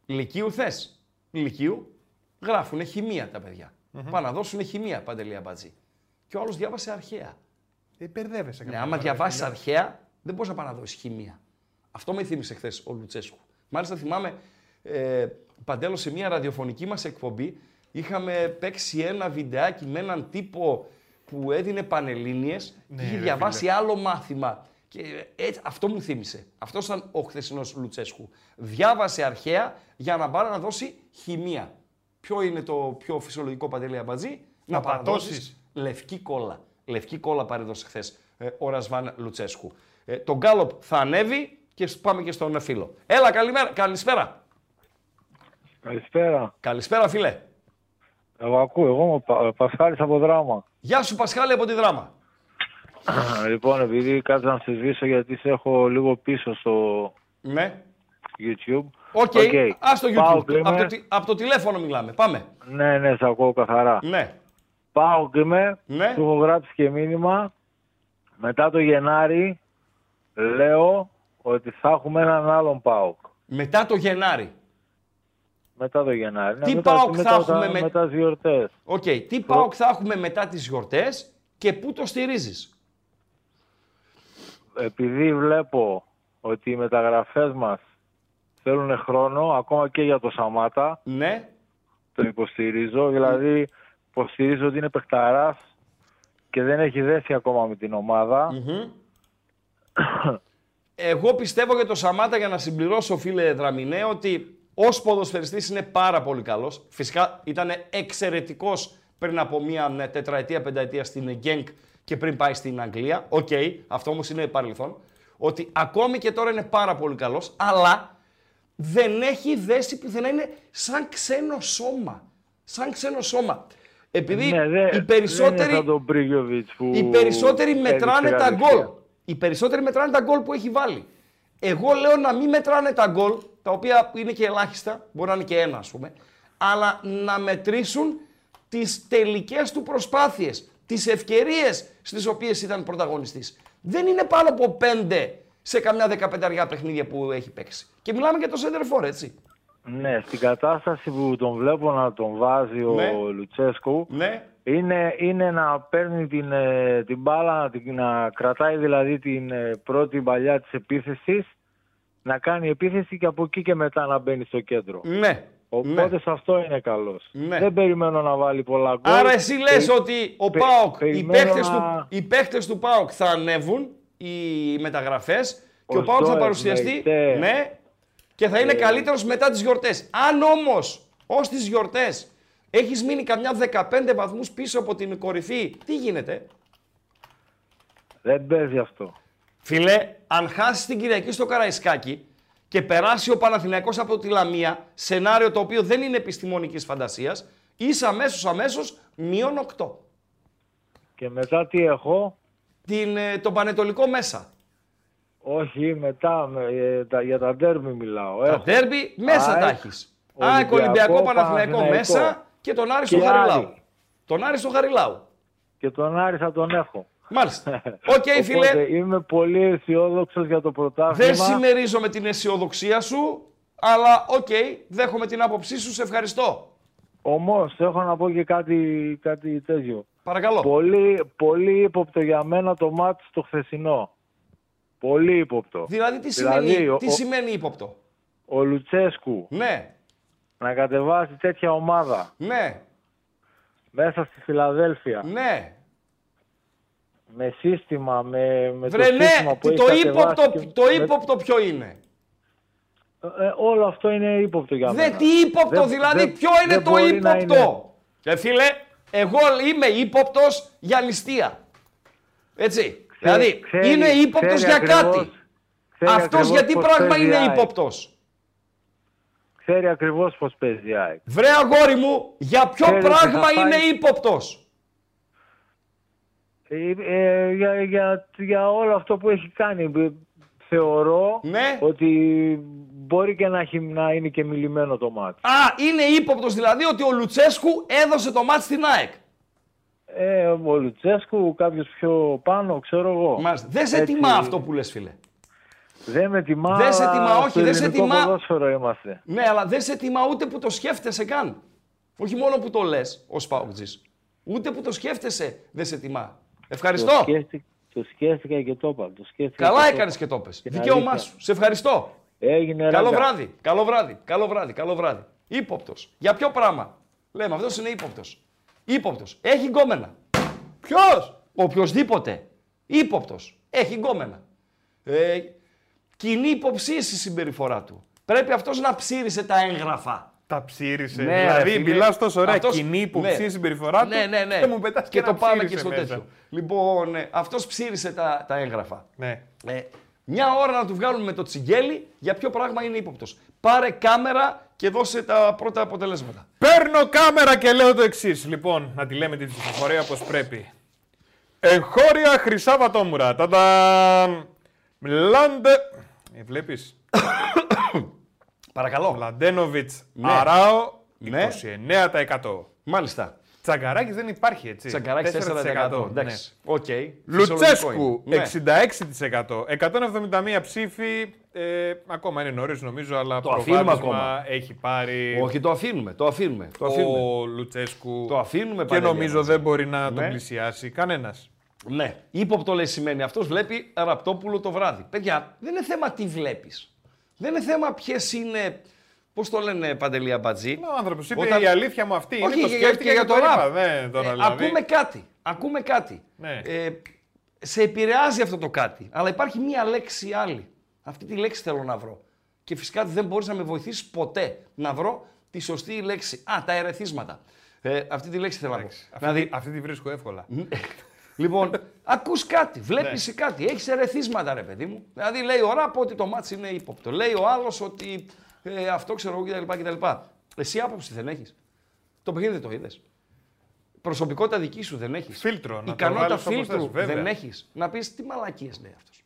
Λυκείου θες. Λυκείου γράφουν χημεία τα παιδιά. Πάνε να δώσουν χημεία παντελή αμπατζή. Και ο άλλος διάβασε αρχαία. Ε, μπερδεύεσαι. Ναι, καμιά άμα φορά, διαβάσεις φίλε. αρχαία, δεν μπορείς να πάει να δώσει χημεία. Αυτό με θύμισε χθες ο Λουτσέσκου. Μάλιστα θυμάμαι, ε, Παντέλο, σε μια ραδιοφωνική μας εκπομπή είχαμε παίξει ένα βιντεάκι με έναν τύπο που έδινε πανελλήνιες Ναι, και είχε ρε διαβάσει φίλε. άλλο μάθημα. Και έτσι, αυτό μου θύμισε. Αυτός ήταν ο χθεσινός Λουτσέσκου. Διάβασε αρχαία για να πάρει να δώσει χημεία. Ποιο είναι το πιο φυσιολογικό παντελή αμπατζή, Να παραδώσεις πατώσεις. λευκή κόλλα. Λευκή κόλλα παρέδωσε χθες ο Ρασβάν Λουτσέσκου. Ε, το Γκάλοπ θα ανέβει και σ- πάμε και στον φίλο. Έλα, καλημέρα, καλησπέρα. Καλησπέρα. Καλησπέρα, φίλε. Εγώ ακούω, εγώ είμαι ο Πα- Πασχάλης από Δράμα. Γεια σου, Πασχάλη από τη Δράμα. Λοιπόν, επειδή κάτσα να σε σβήσω γιατί σε έχω λίγο πίσω στο Ναι. YouTube. Οκ, Οκ. ας το Πάω YouTube. και είμαι. Από το, τι- από το τηλέφωνο μιλάμε. Πάμε. Ναι, ναι, σε ακούω καθαρά. Ναι. Πάω και είμαι, Ναι. του έχω γράψει και μήνυμα. Μετά το Γενάρη λέω ότι θα έχουμε έναν άλλον ΠΑΟΚ. Μετά το Γενάρη. Μετά το Γενάρη. Ναι, Τι μετά, ΠΑΟΚ θα μετά, έχουμε με- μετά τις γιορτές. Οκ. Τι ΠΑΟΚ θα έχουμε μετά τις γιορτές και πού το στηρίζεις; Επειδή βλέπω ότι οι μεταγραφές μας θέλουν χρόνο, ακόμα και για το Σαμάτα, Ναι. το υποστηρίζω. Δηλαδή, υποστηρίζω ότι είναι παιχταράς και δεν έχει δέσει ακόμα με την ομάδα. Μμμ. Εγώ πιστεύω για το Σαμάτα για να συμπληρώσω φίλε Δραμινέ ότι ως ποδοσφαιριστής είναι πάρα πολύ καλός. Φυσικά ήταν εξαιρετικός πριν από μία ναι, τετραετία, πενταετία στην Γκένκ και πριν πάει στην Αγγλία. Οκ, αυτό όμως είναι παρελθόν. Ότι ακόμη και τώρα είναι πάρα πολύ καλός, αλλά δεν έχει δέσει πουθενά, είναι σαν ξένο σώμα. Σαν ξένο σώμα. Επειδή Ναι, δε- οι δεν περισσότεροι... είναι σαν τον Μπρίγιοβιτς που Οι περισσότεροι έδειξε μετράνε τα καλυφθία. γκολ. Οι περισσότεροι μετράνε τα γκολ που έχει βάλει. Εγώ λέω να μην μετράνε τα γκολ, τα οποία είναι και ελάχιστα, μπορεί να είναι και ένα ας πούμε, αλλά να μετρήσουν τις τελικές του προσπάθειες, τις ευκαιρίες στις οποίες ήταν πρωταγωνιστής. Δεν είναι πάνω από πέντε σε καμιά δεκαπενταριά παιχνίδια που έχει παίξει. Και μιλάμε για το Σέντερφορ, έτσι. Ναι, στην κατάσταση που τον βλέπω να τον βάζει ο Ναι. Λουτσέσκου Ναι. είναι, είναι να παίρνει την, ε, την μπάλα, να, την- να κρατάει δηλαδή την ε, πρώτη παλιά της επίθεσης, να κάνει επίθεση και από εκεί και μετά να μπαίνει στο κέντρο. Ναι. Οπότε ναι. σε αυτό είναι καλός. Ναι. Δεν περιμένω να βάλει πολλά γκολ. Άρα εσύ λες Πε- ότι ο πε- ΠΑΟΚ, οι περιμένω παίχτες, να- του, οι παίχτες του ΠΑΟΚ θα ανέβουν, οι μεταγραφές, και ο, Ο ΠΑΟΚ θα Ζόεφ, παρουσιαστεί, Μεϊτέ. ναι, και θα είναι Ε. καλύτερος μετά τις γιορτές. Αν όμως, ως τις γιορτές, έχεις μείνει καμιά 15 βαθμούς πίσω από την κορυφή, τι γίνεται; Δεν παίζει αυτό. Φίλε, αν χάσεις την Κυριακή στο Καραϊσκάκι και περάσει ο Παναθηναϊκός από τη Λαμία, σενάριο το οποίο δεν είναι επιστημονικής φαντασίας, είσαι αμέσως αμέσως μείον 8. Και μετά τι έχω; Την, ε, τον Πανετολικό μέσα. Όχι, μετά με- ε, τα- για τα ντέρμπι μιλάω. Τα Έχω. ντέρμπι μέσα ΑΕΚ, τα έχεις. Ολυμπιακό, ΑΕΚ, Ολυμπιακό, Παναθηναϊκό Παναθηναϊκό. μέσα και τον Άρη στο Και Χαριλάου. Άρη. Τον Άρη στο Χαριλάου. Και τον Άρη θα τον έχω. Μάλιστα. Οκ, φίλε. Οπότε είμαι πολύ αισιόδοξος για το πρωτάθλημα. Δεν συμμερίζομαι την αισιοδοξία σου, αλλά οκ, δέχομαι την άποψή σου, σε ευχαριστώ. Όμως έχω να πω και κάτι, κάτι τέτοιο. Παρακαλώ. Πολύ, πολύ ύποπτο για μένα το ματς το χθεσινό. Πολύ ύποπτο. Δηλαδή, τι Δηλαδή, σημαίνει, ο- τι ο- σημαίνει ύποπτο; Ο Λουτσέσκου Ναι, να κατεβάσει τέτοια ομάδα ναι, μέσα στη Φιλαδέλφια ναι. Με σύστημα, με, με Βρε το ναι, σύστημα που τι- έχει το κατεβάσει ύποπτο, και το με- ύποπτο ποιο είναι; Ε, όλο αυτό είναι ύποπτο για Δε μένα. τι ύποπτο, Δεν- δηλαδή δεν- ποιο είναι δεν το μπορεί να ύποπτο; είναι. Και φίλε, εγώ είμαι ύποπτος για ληστεία. Έτσι. δηλαδή ξέρει- είναι ύποπτος ξέρει για ακριβώς- κάτι. ξέρει Αυτός ακριβώς γιατί πώς πράγμα παίζει η είναι ΑΕΚ. ύποπτος. Ξέρει ακριβώς πώς παίζει η ΑΕΚ. Βρε αγόρι μου, για ποιο Ξέρεις ότι πράγμα θα είναι φάει- ύποπτος. Ε, ε, για, για, για όλο αυτό που έχει κάνει ε, θεωρώ Ναι. ότι μπορεί και να, έχει, να είναι και μιλημένο το μάτι. Α, είναι ύποπτος δηλαδή ότι ο Λουτσέσκου έδωσε το μάτι στην ΑΕΚ. Ε, ο Λουτσέσκου, κάποιος πιο πάνω, ξέρω εγώ. Μάλιστα. Δεν σε Έτσι, τιμά αυτό που λες φίλε. Δεν με τιμά, Δεν σε τιμά, αλλά όχι, στο δεν σε ελληνικό τιμά. ποδόσφαιρο είμαστε. Ναι, αλλά δεν σε τιμά ούτε που το σκέφτεσαι καν. Όχι μόνο που το λες ως Πάοκτζης. Ούτε που το σκέφτεσαι δεν σε τιμά. Ευχαριστώ. Το σκέφτηκα, το σκέφτηκα και το είπα. Το σκέφτηκα Καλά και το έκανες είπα. και το πες. Την Δικαίωμά αλήθεια. σου. Σε ευχαριστώ. Έγινε Καλό ράγκα. βράδυ. Καλό βράδυ. Καλό βράδυ. Καλό βράδυ. Ήποπτο. Για ποιο πράγμα; Λέμε, αυτός είναι ύποπτος. Ήποπτο. Έχει γκόμενα. Ποιος; Οποιοδήποτε. Ήποπτο. Έχει γκόμενα. Ε, κοινή υποψίαση η συμπεριφορά του. Πρέπει αυτός να ψήρισε τα έγγραφα. Τα ψήρισε. Ναι, δηλαδή, ρε φίλε. μιλάς τόσο ωραία. Αυτός- Κοινή υποψία ναι. συμπεριφορά του. Ναι, ναι, ναι. Και μου πετάς και ένα το πάμε και ψήρισε στο μέσα. τέτοιο. Λοιπόν, ναι, αυτός ψήρισε τα, τα έγγραφα. Ναι. Ε, μια ώρα να του βγάλουν με το τσιγκέλι για ποιο πράγμα είναι ύποπτος. Πάρε κάμερα και δώσε τα πρώτα αποτελέσματα. Παίρνω κάμερα και λέω το εξής. Λοιπόν, να τη λέμε την ψηφοφορία όπως πρέπει. Εγχώρια Χρυσά Βατόμουρα. Τανταμ. Μλάντε. Ε, Βλέπεις; Παρακαλώ. Μλαντένοβιτς Ναι. Αράο. Ναι. 29%. Μάλιστα. Τσαγκαράκης δεν υπάρχει έτσι. Τσαγκαράκης 4%. Εντάξει. Οκ. Λουτσέσκου Φυσιολογικό είναι. 66%. 171 ψήφοι. Ε, ακόμα είναι νωρίς νομίζω, αλλά Το αφήνουμε προβάδισμα ακόμα. έχει πάρει Ναι. Όχι, το αφήνουμε. Το αφήνουμε. Το αφήνουμε. ο Λουτσέσκου. Το αφήνουμε και Παντελή, νομίζω μας. δεν μπορεί να τον Ναι. πλησιάσει κανένας. Ναι. Ήποπτο λέει σημαίνει αυτός βλέπει ραπτόπουλο το βράδυ. Παιδιά, δεν είναι θέμα τι βλέπεις. Δεν είναι θέμα ποιες είναι. Πώς το λένε παντελή αμπατζή. Ο άνθρωπος είπε Όταν- η αλήθεια μου αυτή. Όχι, είναι, το για- σκέφτηκα και για και το το είπα. ραπ. Ναι, τώρα, Ε, δηλαδή. Ακούμε κάτι. Ακούμε κάτι. Ναι. Ε, σε επηρεάζει αυτό το κάτι. Αλλά υπάρχει μία λέξη άλλη. Αυτή τη λέξη θέλω να βρω. Και φυσικά δεν μπορείς να με βοηθήσεις ποτέ να βρω τη σωστή λέξη. Α, τα ερεθίσματα. Ε, αυτή τη λέξη θέλω να βρω. Αυτή, Δηλαδή, αυτή τη βρίσκω εύκολα. Λοιπόν, ακούς κάτι, βλέπεις Ναι. κάτι, έχεις ερεθίσματα ρε παιδί μου. Δηλαδή λέει ο Ράπ ότι το μάτς είναι ύποπτο. Λέει ο άλλος ότι ε, αυτό ξέρω εγώ κτλ. κτλ. Εσύ άποψη δεν έχεις. Το παιχνίδι δεν το είδες. Προσωπικότητα δική σου δεν έχεις. Φίλτρο, να το Ικανότητα βάλεις όπως φίλτρου θες, βέβαια. δεν έχεις. Να πεις τι μαλακίες λέει αυτός.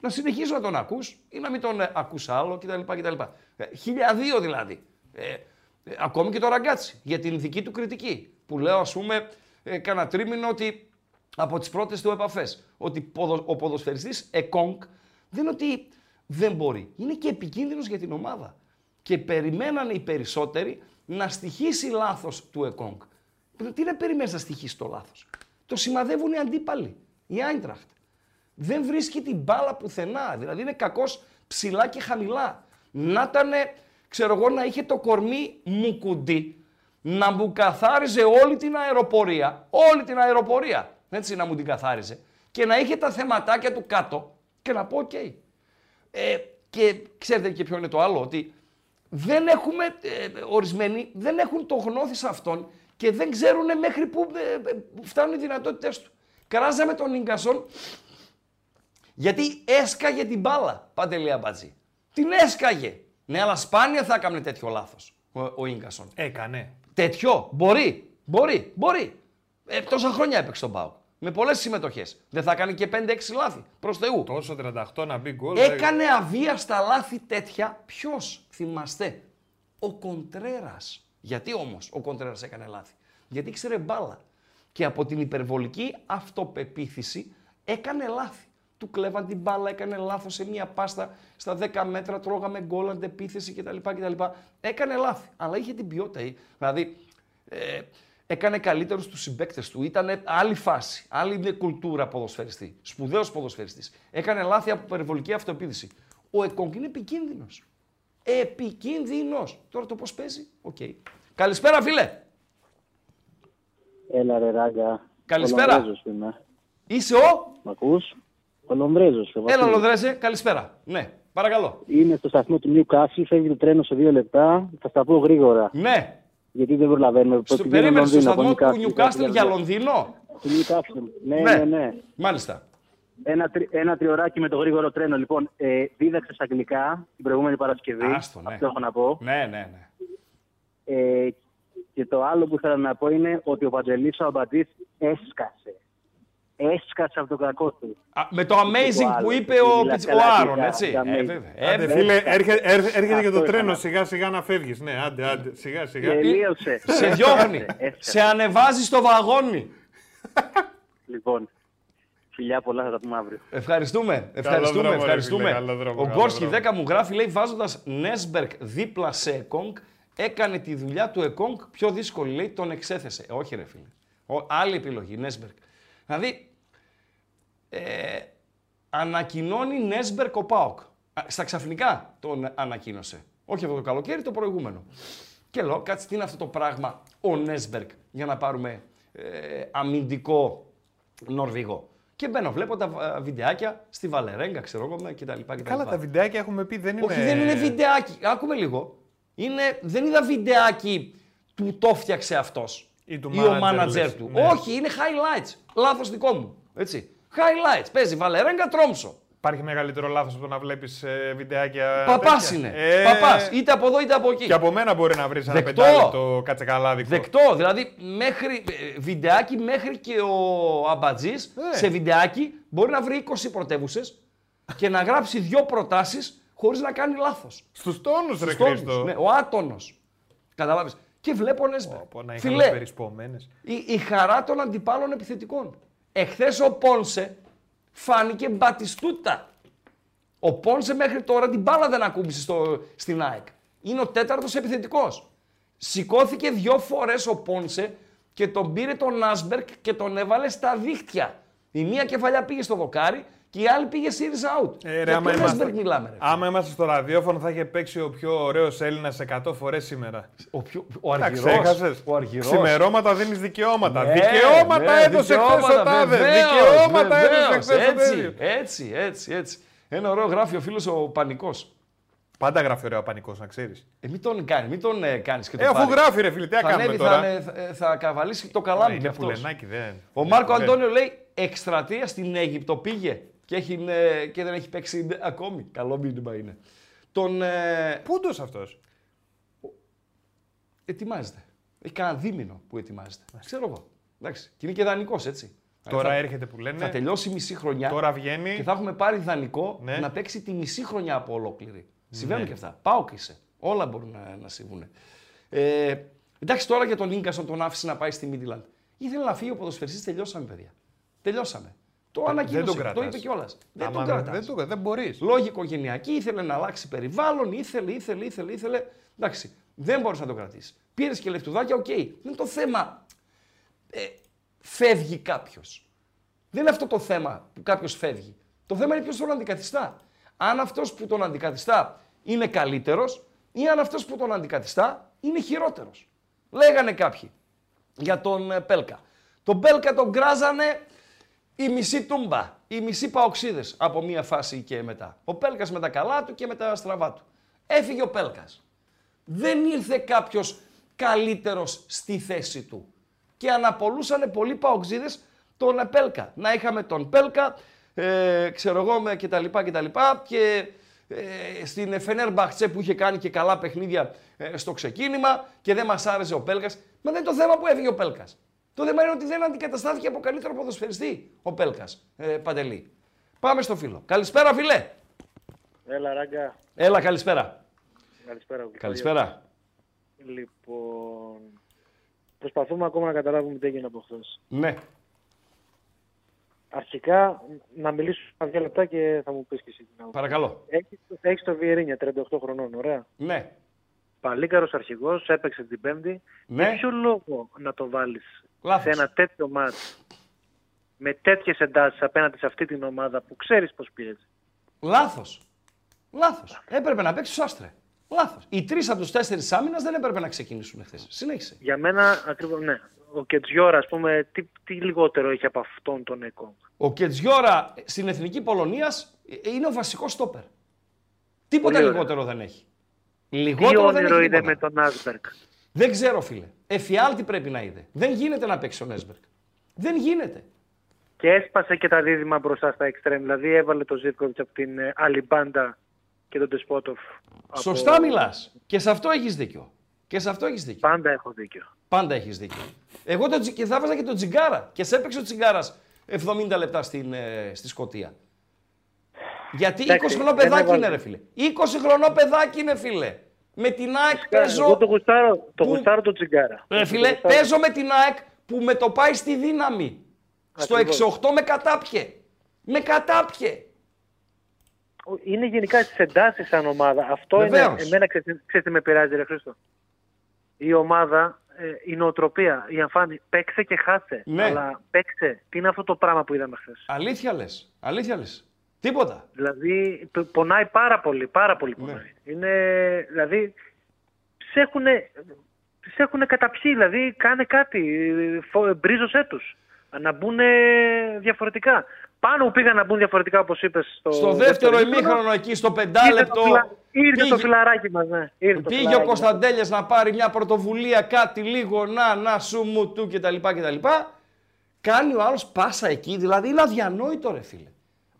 Να συνεχίσω να τον ακούς ή να μην τον ε, ακούς άλλο κτλ. κτλ. Ε, χιλιαδίο δηλαδή. Ε, Ε, ακόμη και το ραγκάτσι για την δική του κριτική. Που λέω, ας πούμε, ε, κάνα τρίμηνο ότι από τις πρώτες του επαφές. Ότι ποδο- ο ποδοσφαιριστής Εκόνγκ δεν είναι ότι δεν μπορεί. Είναι και επικίνδυνος για την ομάδα. Και περιμένανε οι περισσότεροι να στοιχήσει λάθος του Εκόνγκ. Τι να περιμένεις να στοιχήσει το λάθος; Το σημαδεύουν οι αντίπαλοι. Η Άιντραχτ. Δεν βρίσκει την μπάλα πουθενά. Δηλαδή είναι κακός ψηλά και χαμηλά. Να ήταν, ξέρω εγώ, να είχε το κορμί Μουκουντί, να μου καθάριζε όλη την αεροπορία. Όλη την αεροπορία. Έτσι να μου την καθάριζε. Και να είχε τα θεματάκια του κάτω και να πω: Οκ. Ε, και ξέρετε και ποιο είναι το άλλο, ότι δεν έχουμε, ε, ορισμένοι δεν έχουν το γνώθι σαυτόν και δεν ξέρουν μέχρι πού ε, ε, φτάνουν οι δυνατότητές του. Κράζαμε τον Ίγκασον γιατί έσκαγε την μπάλα, Παντελή Αμπατζή. Την έσκαγε. Ναι, αλλά σπάνια θα έκανε τέτοιο λάθος ο, ο Ίγκασον. Έκανε. Τέτοιο. Μπορεί. Μπορεί. Μπορεί. Ε, τόσα χρόνια έπαιξε τον Πάο. Με πολλές συμμετοχές. Δεν θα κάνει και 5-6 λάθη. Προς Θεού. Τόσο 38 να μπει γκολ. Έκανε αβίαστα λάθη τέτοια. Ποιος θυμάστε; Ο Κοντρέρας. Γιατί όμως ο Κοντρέρας έκανε λάθη; Γιατί ήξερε μπάλα. Και από την υπερβολική αυτοπεποίθηση έκανε λάθη. Του κλέβαν την μπάλα, έκανε λάθος σε μία πάστα στα 10 μέτρα, τρώγαμε γκολ, αντεπίθεση κτλ. κτλ. Έκανε λάθη. Αλλά είχε την ποιότητα. Δηλαδή, ε, έκανε καλύτερου τους συμπαίκτες του. Ήταν άλλη φάση, άλλη μια κουλτούρα ποδοσφαιριστή. Σπουδαίος ποδοσφαιριστής. Έκανε λάθη από υπερβολική αυτοεπίδηση. Ο Εκόνγκ είναι επικίνδυνος. Επικίνδυνος. Τώρα το πώς παίζει. Οκ. Καλησπέρα, φίλε. Έλα ρε Ράγκα. Καλησπέρα. Ο Λονδρέζος είμαι. Είσαι ο; Μ' ακούς; Ο Λονδρέζος. ο Έλα, Βασίλης. Λονδρέζε. Καλησπέρα. Ναι, παρακαλώ. Είναι στο σταθμό του Newcastle, φεύγει το τρένο σε δύο λεπτά. Θα στα πω γρήγορα. Ναι. Γιατί δεν προλαβαίνουμε. Στο Πηγαίνω περίμενε στο Λονδίνο, από σταθμό του Newcastle, Newcastle για Λονδίνο; Του Newcastle. Ναι, Ναι. ναι, ναι. Μάλιστα. Ένα, τρι, ένα τριωράκι με το γρήγορο τρένο. Λοιπόν, ε, δίδαξα στα αγγλικά την προηγούμενη Παρασκευή. Άστο, ναι. Αυτό έχω να πω. Ναι, ναι, ναι. Ε, και το άλλο που ήθελα να πω είναι ότι ο Παντελής ο Αμπατής έσκασε. Έσκασε από το κακό του. Α, με το Και amazing άλλο, που είπε το ο, μιλά Πιτς- ο καλά Άρον, αγγλικά, έτσι. το Ε, amazing. βέβαια. Ε, Άντε, βέβαια. φίλε, έρχε- έρχε- έρχεται και Αυτό το είχα τρένο να σιγά σιγά να φεύγεις. Ναι, άντε, άντε, σιγά σιγά. Τελείωσε. Σε διώχνει. Έσκασε. Σε ανεβάζει στο βαγόνι. Λοιπόν, φιλιά πολλά θα τα πούμε αύριο. Ευχαριστούμε. Ευχαριστούμε. δρόμο, ρε ευχαριστούμε. φίλε, καλό δρόμο, ο καλό Γκόρσκι δρόμο. 10 μου γράφει, λέει, βάζοντας Νέσμπερκ δίπλα σε Εκόνγκ, έκανε τη δουλειά του Εκόνγκ πιο δύσκολη. Λέει, τον εξέθεσε. Ε, όχι, ρε φίλε. Ο, άλλη επιλογή, Νέσμπερκ. Δηλαδή, ε, ανακοινώνει Νέσμπερκ ο ΠΑΟΚ. Α, Στα ξαφνικά τον ανακοίνωσε. Όχι αυτό το καλοκαίρι, το προηγούμενο. Και λέω, κάτσε τι είναι αυτό το πράγμα ο Νέσμπερκ για να πάρουμε ε, αμυντικό Νορβηγό. Και μπαίνω, βλέπω τα ε, βιντεάκια στη Βαλερέγκα, ξέρω εγώ, με κτλ. κτλ. Καλά, τα βιντεάκια έχουμε πει δεν είναι. Όχι, δεν είναι βιντεάκι. Άκουμε λίγο. Είναι, δεν είδα βιντεάκι του το φτιάξε αυτός. Ή του Ή ο manager, manager λες. του. Ναι. Όχι, είναι highlights. Λάθος δικό μου. Έτσι. Highlights. Παίζει Βαλερέγκα τρόμψο. Υπάρχει μεγαλύτερο λάθος από το να βλέπεις βιντεάκια. Παπάς τέτοια. είναι. Ε, Παπάς. Είτε από εδώ είτε από εκεί. Και από μένα μπορεί να βρεις ένα Δεκτό. πεντάλεπτο κατσεκαλάδικο. Δεκτό. Δηλαδή, μέχρι, ε, βιντεάκι μέχρι και ο Αμπατζής Ναι. σε βιντεάκι μπορεί να βρει 20 πρωτεύουσες και να γράψει δύο προτάσεις χωρίς να κάνει λάθος. Στους τόνους, ρε Στους Χρήστο. τόνους, Ναι, ο άτονος. Καταλάβεις. Και βλέπω Νέσμπερ. Πω, να είχαμε Φιλέ, περισπόμενες. η, η χαρά των αντιπάλων επιθετικών. Εχθές ο Πόνσε φάνηκε μπατιστούτα. Ο Πόνσε μέχρι τώρα την μπάλα δεν ακούμπησε στο, στην ΑΕΚ. Είναι ο τέταρτος επιθετικός. Σηκώθηκε δύο φορές ο Πόνσε και τον πήρε τον Νάσμπερκ και τον έβαλε στα δίχτυα. Η μία κεφαλιά πήγε στο δοκάρι και η άλλη πήγε series out. Ε, ρε, Για άμα ποιο είμαστε- Νάσμπερκ μιλάμε. Ρε. Άμα είμαστε στο ραδιόφωνο, θα είχε παίξει ο πιο ωραίος Έλληνας 100 φορές σήμερα. Ο, πιο, ο Τα Αργυρός. ξέχασες. Ο Αργυρός. Ξημερώματα δίνεις δικαιώματα. Ναι, δικαιώματα ναι, έδωσε χθες ο δικαιώματα, Τάδε. βεβαίως, Δικαιώματα βεβαίως. έδωσε χθες ο έτσι, τέτοιο. έτσι, έτσι, έτσι. Ένα ωραίο γράφει ο φίλος ο Πανικός. Πάντα γράφει ωραίο πανικός, να ξέρεις. Ε, μην τον κάνει, μην τον ε, κάνεις και το Ε, αφού πάρεις. γράφει, ρε φίλε, τι να θα κάνουμε ανέβει, τώρα; θα, ανέ- θα, θα καβαλήσει το καλάμι Είναι αυτός. πουλενάκι, δεν. Ο Μάρκο Αντώνιο λέει εκστρατεία στην Αίγυπτο πήγε και, έχει, ε, και δεν έχει παίξει ακόμη. Καλό μήνυμα είναι. Τον. Ε, Πούντο αυτός; ετοιμάζεται. Έχει κανένα δίμηνο που ετοιμάζεται. Ξέρω εγώ. Εντάξει. Και είναι και δανεικός έτσι. Τώρα θα, έρχεται που λένε. θα τελειώσει η μισή χρονιά Τώρα βγαίνει. και θα έχουμε πάρει δανεικό Ναι. να παίξει τη μισή χρονιά από ολόκληρη. Συμβαίνουν και αυτά. Πάω και είσαι. Όλα μπορούν να, να συμβούν. Ε, εντάξει, τώρα για τον Ίγκασον τον άφησε να πάει στη Μίτιλαντ. Ήθελε να φύγει ο ποδοσφαιριστής, τελειώσαμε, παιδιά. Τελειώσαμε. Το ανακοίνωσε, τον το κρατάς. είπε κιόλας. Δεν Άμα τον δεν- κρατάς. δεν το- δεν μπορείς. Λόγοι οικογενειακοί, ήθελε να αλλάξει περιβάλλον, ήθελε, ήθελε, ήθελε, ήθελε. Εντάξει, δεν μπορούσε να το κρατήσεις. Πήρες και λεφτουδάκια, οκ. Δεν είναι το θέμα. Ε, φεύγει κάποιος. Δεν είναι αυτό το θέμα που κάποιος φεύγει. Το θέμα είναι ποιος τον αντικαθιστά. Αν αυτός που τον αντικαθιστά είναι καλύτερος ή αν αυτός που τον αντικαθιστά είναι χειρότερος. Λέγανε κάποιοι για τον ε, Πέλκα. Τον Πέλκα τον κράζανε η μισή τούμπα, οι μισοί παοξίδες από μία φάση και μετά. Ο Πέλκας με τα καλά του και με τα στραβά του. Έφυγε ο Πέλκας. Δεν ήρθε κάποιος καλύτερος στη θέση του. Και αναπολούσανε πολλοί παοξίδες τον Πέλκα. Να είχαμε τον Πέλκα, ε, ξέρω εγώ, με και τα λοιπά και τα λοιπά και ε, στην Φενέρμπαχτσε που είχε κάνει και καλά παιχνίδια ε, στο ξεκίνημα και δεν μας άρεσε ο Πέλκας. Μα δεν είναι το θέμα που έφυγε ο Πέλκας. Το θέμα είναι ότι δεν αντικαταστάθηκε από καλύτερο ποδοσφαιριστή ο Πέλκας, ε, Παντελή. Πάμε στο φίλο. Καλησπέρα φίλε. Έλα, ράγκα. Έλα καλησπέρα. Καλησπέρα. Καλησπέρα. Λοιπόν, προσπαθούμε ακόμα να καταλάβουμε τι έγινε από χθες. Ναι. Αρχικά, να μιλήσω δύο λεπτά και θα μου πεις και εσύ. την άποψη. Παρακαλώ. Έχεις, έχεις το Βιερίνια, 38 χρονών, ωραία; Ναι. Παλίκαρος αρχηγός, έπαιξε την Πέμπτη. Ναι. Με ποιο λόγο να το βάλεις Λάθος. σε ένα τέτοιο μάτς με τέτοιες εντάσεις απέναντι σε αυτή την ομάδα που ξέρεις πώς πιέζει. Λάθος. Λάθος. Έπρεπε να παίξει ο Άστρε. Λάθος. Οι τρεις από τους τέσσερις άμυνας δεν έπρεπε να ξεκινήσουν χθες. Συνέχισε. Για μένα, ακριβώς, ναι. Ο Κετζιόρα, ας πούμε, τι, τι λιγότερο έχει από αυτόν τον Εκόνγκ. Ο Κετζιόρα στην εθνική Πολωνίας είναι ο βασικός στόπερ. Τίποτα Πολύ ωραία. λιγότερο δεν έχει. Τι Λιγότερο δεν όνειρο έχει είδε τίποτα. με τον Άσμπερκ. Δεν ξέρω, φίλε. Εφιάλτη πρέπει να είδε. Δεν γίνεται να παίξει ο Νέσμπερκ. Δεν γίνεται. Και έσπασε και τα δίδυμα μπροστά στα εξτρέμ. Δηλαδή έβαλε τον Ζήφκοβιτς από την ε, άλλη μπάντα και τον Τεσπότοφ. από- Σωστά μιλάς. Και σε αυτό έχεις δίκιο. Και σε αυτό έχεις δίκιο. Πάντα έχω δίκιο. Πάντα έχεις δίκιο. Εγώ το, Τζι- και θα βάζα και τον Τζιγκάρα. Και σε έπαιξε ο Τζιγκάρας 70 λεπτά στην, ε, στη Σκωτία. Γιατί 20 Εντάξει, χρονό δεν παιδάκι έβαλε. είναι, ρε φίλε. 20 χρονό παιδάκι είναι, φίλε. Με την ΑΕΚ Εγώ παίζω. το γουστάρω, το που- γουστάρω τον Τσιγκάρα. Ρε φίλε, Το γουστάρω. παίζω με την ΑΕΚ που με το πάει στη δύναμη. Στο Ακριβώς. 6-8 με κατάπιε. Με κατάπιε. Είναι γενικά στις εντάσεις σαν ομάδα. Αυτό Βεβαίως. είναι. Εμένα ξέρετε ξέρετε τι με πειράζει, Ρε Χρήστο. Η ομάδα, ε, η νοοτροπία, η αμφάνη. Παίξε και χάσε. Ναι. Αλλά παίξε. Τι είναι αυτό το πράγμα που είδαμε χθες; Αλήθεια λες. Αλήθεια λες. Τίποτα. Δηλαδή π- πονάει πάρα πολύ, πάρα πολύ Ναι. πονάει. Είναι, δηλαδή, σε έχουν, τις έχουν καταπιεί, δηλαδή κάνε κάτι, φο- μπρίζωσέ τους, να μπουν διαφορετικά. Πάνω που πήγαν να μπουν διαφορετικά όπως είπες στο, Στο δεύτερο ημίχρονο εκεί, στο ήρθε πεντάλεπτο. το, φυλα... ήρθε το πήγε- φιλαράκι μας, ναι. Ήρθε το Πήγε ο φιλαράκι μας. Κωνσταντέλιας να πάρει μια πρωτοβουλία, κάτι λίγο, να, να, σου, μου, του κτλ. κτλ. Κάνει ο άλλος πάσα εκεί, δηλαδή είναι αδιανόητο ρε φίλε.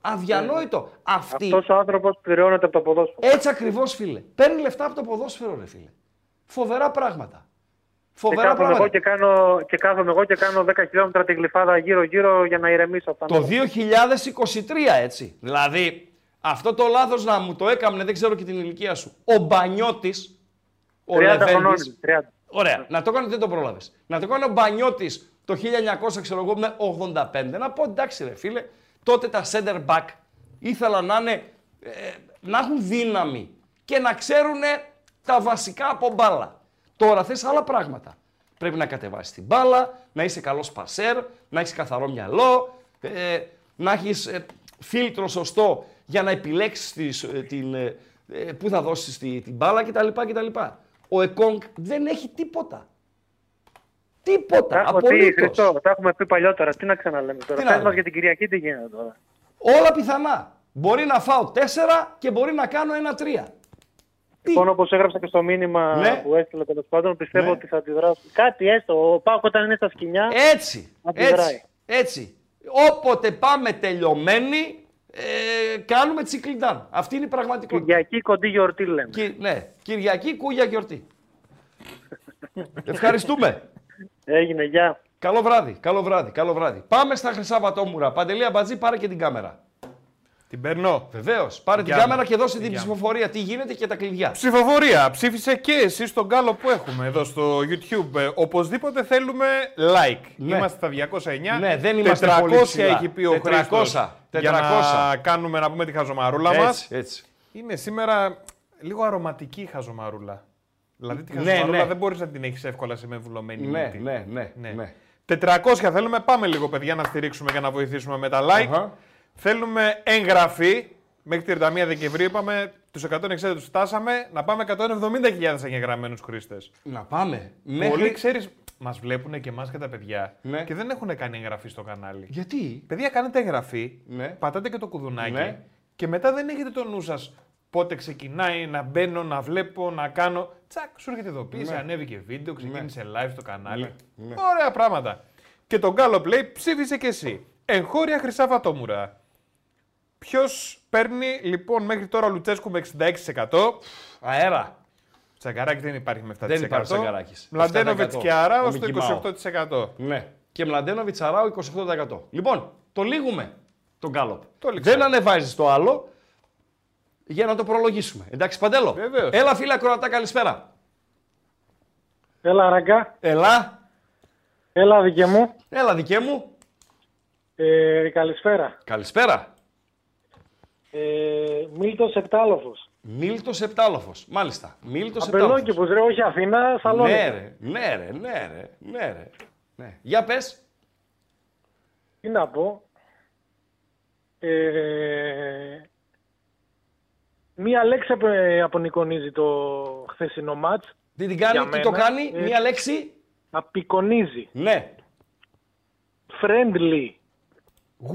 Αδιανόητο. Αυτή, Αυτός ο άνθρωπος πληρώνεται από το ποδόσφαιρο. έτσι ακριβώς φίλε. Παίρνει λεφτά από το ποδόσφαιρο ρε φίλε. Φοβερά πράγματα. Και Φοβερά κάθομαι, εγώ πράγματα. και, κάνω, και κάθομαι εγώ και κάνω 10 χιλιόμετρα τη γλυφάδα γύρω-γύρω για να ηρεμήσω αυτά. Το 2023 έτσι. Δηλαδή αυτό το λάθος να μου το έκαμνε, δεν ξέρω και την ηλικία σου. Ο Μπανιώτης, ο 30 χρονών Λεβέντης, είναι, 30. Ωραία. Να το κάνω δεν το πρόλαβες. Να το κάνω ο Μπανιώτης το 1900, ξέρω εγώ, με 85. Να πω εντάξει, ρε φίλε, τότε τα center back ήθελαν να, είναι, ε, να έχουν δύναμη και να ξέρουν τα βασικά από μπάλα. Τώρα θες άλλα πράγματα. Πρέπει να κατεβάσεις την μπάλα, να είσαι καλός πασέρ, να έχεις καθαρό μυαλό, ε, να έχεις ε, φίλτρο σωστό για να επιλέξεις τις, ε, την, ε, ε, πού θα δώσεις τη, την μπάλα κτλ. κτλ. Ο Εκόνγκ δεν έχει τίποτα. Τα Τίποτα. έχουμε πει, Απολύτως. Χριστό, τα έχουμε πει παλιότερα. Τι να ξαναλέμε τώρα. Τι να Πες λέμε. μας για την Κυριακή τι γίνεται τώρα. Όλα πιθανά. Μπορεί να φάω τέσσερα και μπορεί να κάνω ένα τρία. Λοιπόν, όπως έγραψα και στο μήνυμα Ναι. που έστειλε τέλος πάντων, πιστεύω Ναι. ότι θα αντιδράσουν. Κάτι έστω. Ο Πάοκ όταν είναι στα σκηνιά. Έτσι. Αντιδράει. Έτσι. Έτσι. Όποτε πάμε τελειωμένοι, ε, κάνουμε τσικλιντάν. Αυτή είναι η πραγματικότητα. Κυριακή κοντή γιορτή λέμε. Κυ- ναι. Κυριακή, κούγια γιορτή. Ευχαριστούμε. Έγινε, γεια. Καλό βράδυ, καλό βράδυ, καλό βράδυ. Πάμε στα Χρυσά Βατόμουρα. Παντελή Αμπατζή, πάρε και την κάμερα. Την παίρνω. Βεβαίως. Πάρε την Για κάμερα μου. και δώσε την Για μου. ψηφοφορία. Τι γίνεται και τα κλειδιά. Ψηφοφορία. Ψήφισε και εσύ στον κάλο που έχουμε εδώ στο YouTube. Ε, οπωσδήποτε θέλουμε like. Ναι. Είμαστε στα 209. Ναι, δεν είμαστε 400 πολύ ψηλά. έχει πει ο 400, Χρήστος. Για 400. να κάνουμε να πούμε τη χαζομαρούλα Έτσι, μας. έτσι. Είναι σήμερα λίγο αρωματική η χαζομαρούλα. Δηλαδή τη Ναι, χαζομαρούλα ναι. δεν μπορείς να την έχεις εύκολα σε μεμβουλωμένη Ναι, μύτη. ναι, ναι, ναι. 400 θέλουμε. Πάμε λίγο, παιδιά, να στηρίξουμε και να βοηθήσουμε με τα like. Αχα. Θέλουμε εγγραφή. Μέχρι τη 31 Δεκεμβρίου είπαμε, τους 160 τους φτάσαμε, να πάμε 170.000 εγγεγραμμένους χρήστες. Να πάμε. Πολλοί, Μέχρι... ξέρεις, μας βλέπουν και εμάς και τα παιδιά Ναι. και δεν έχουν κάνει εγγραφή στο κανάλι. Γιατί; Παιδιά, κάνετε εγγραφή, Ναι. πατάτε και το κουδουνάκι Ναι. και μετά δεν έχετε το νου σας πότε ξεκινάει να μπαίνω, να βλέπω, να κάνω. Τσακ, σου έρχεται ειδοποίηση, Ναι. ανέβηκε βίντεο, ξεκίνησε live στο κανάλι. Ναι, ναι. Ωραία πράγματα. Και τον Gallup λέει ψήφισε και εσύ. Εγχώρια χρυσά βατόμουρα. Ποιος παίρνει λοιπόν μέχρι τώρα ο Λουτσέσκου με 66%. Αέρα. Τσαγκαράκη δεν υπάρχει με 7%. Δεν υπάρχει Τσαγκαράκης. Μλαντένοβιτς 7%. και Αράο Ο στο Μικη Μάου. 28%. Ναι. Και Μλαντένοβιτς Αράου 28%. Λοιπόν, το λύγουμε τον Γκάλοπ. Το λήξα. Δεν ανεβάζεις το άλλο για να το προλογίσουμε. Εντάξει, Παντέλο. Βεβαίως. Έλα, φίλα Κροατά, καλησπέρα. Έλα, ραγκά. Έλα. Έλα, δικέ μου. Έλα, δικέ μου. Ε, καλησπέρα. Καλησπέρα. Ε, Μίλτος Επτάλοφος. Μίλτος Επτάλοφος. Μάλιστα. Μίλτος Επτάλοφος. Απελόκηπος, ρε, όχι Αθήνα, Θαλόνικη. Ναι, ρε, ναι, ρε, ναι, ρε, ναι, ρε. Ναι. Για πες. Τι να πω. Ε, μία λέξη απο- ε, απονικονίζει το χθεσινό μάτς. Τι την κάνει, Για τι μένα, το κάνει, ε, μία λέξη; Απεικονίζει. Ναι. Friendly.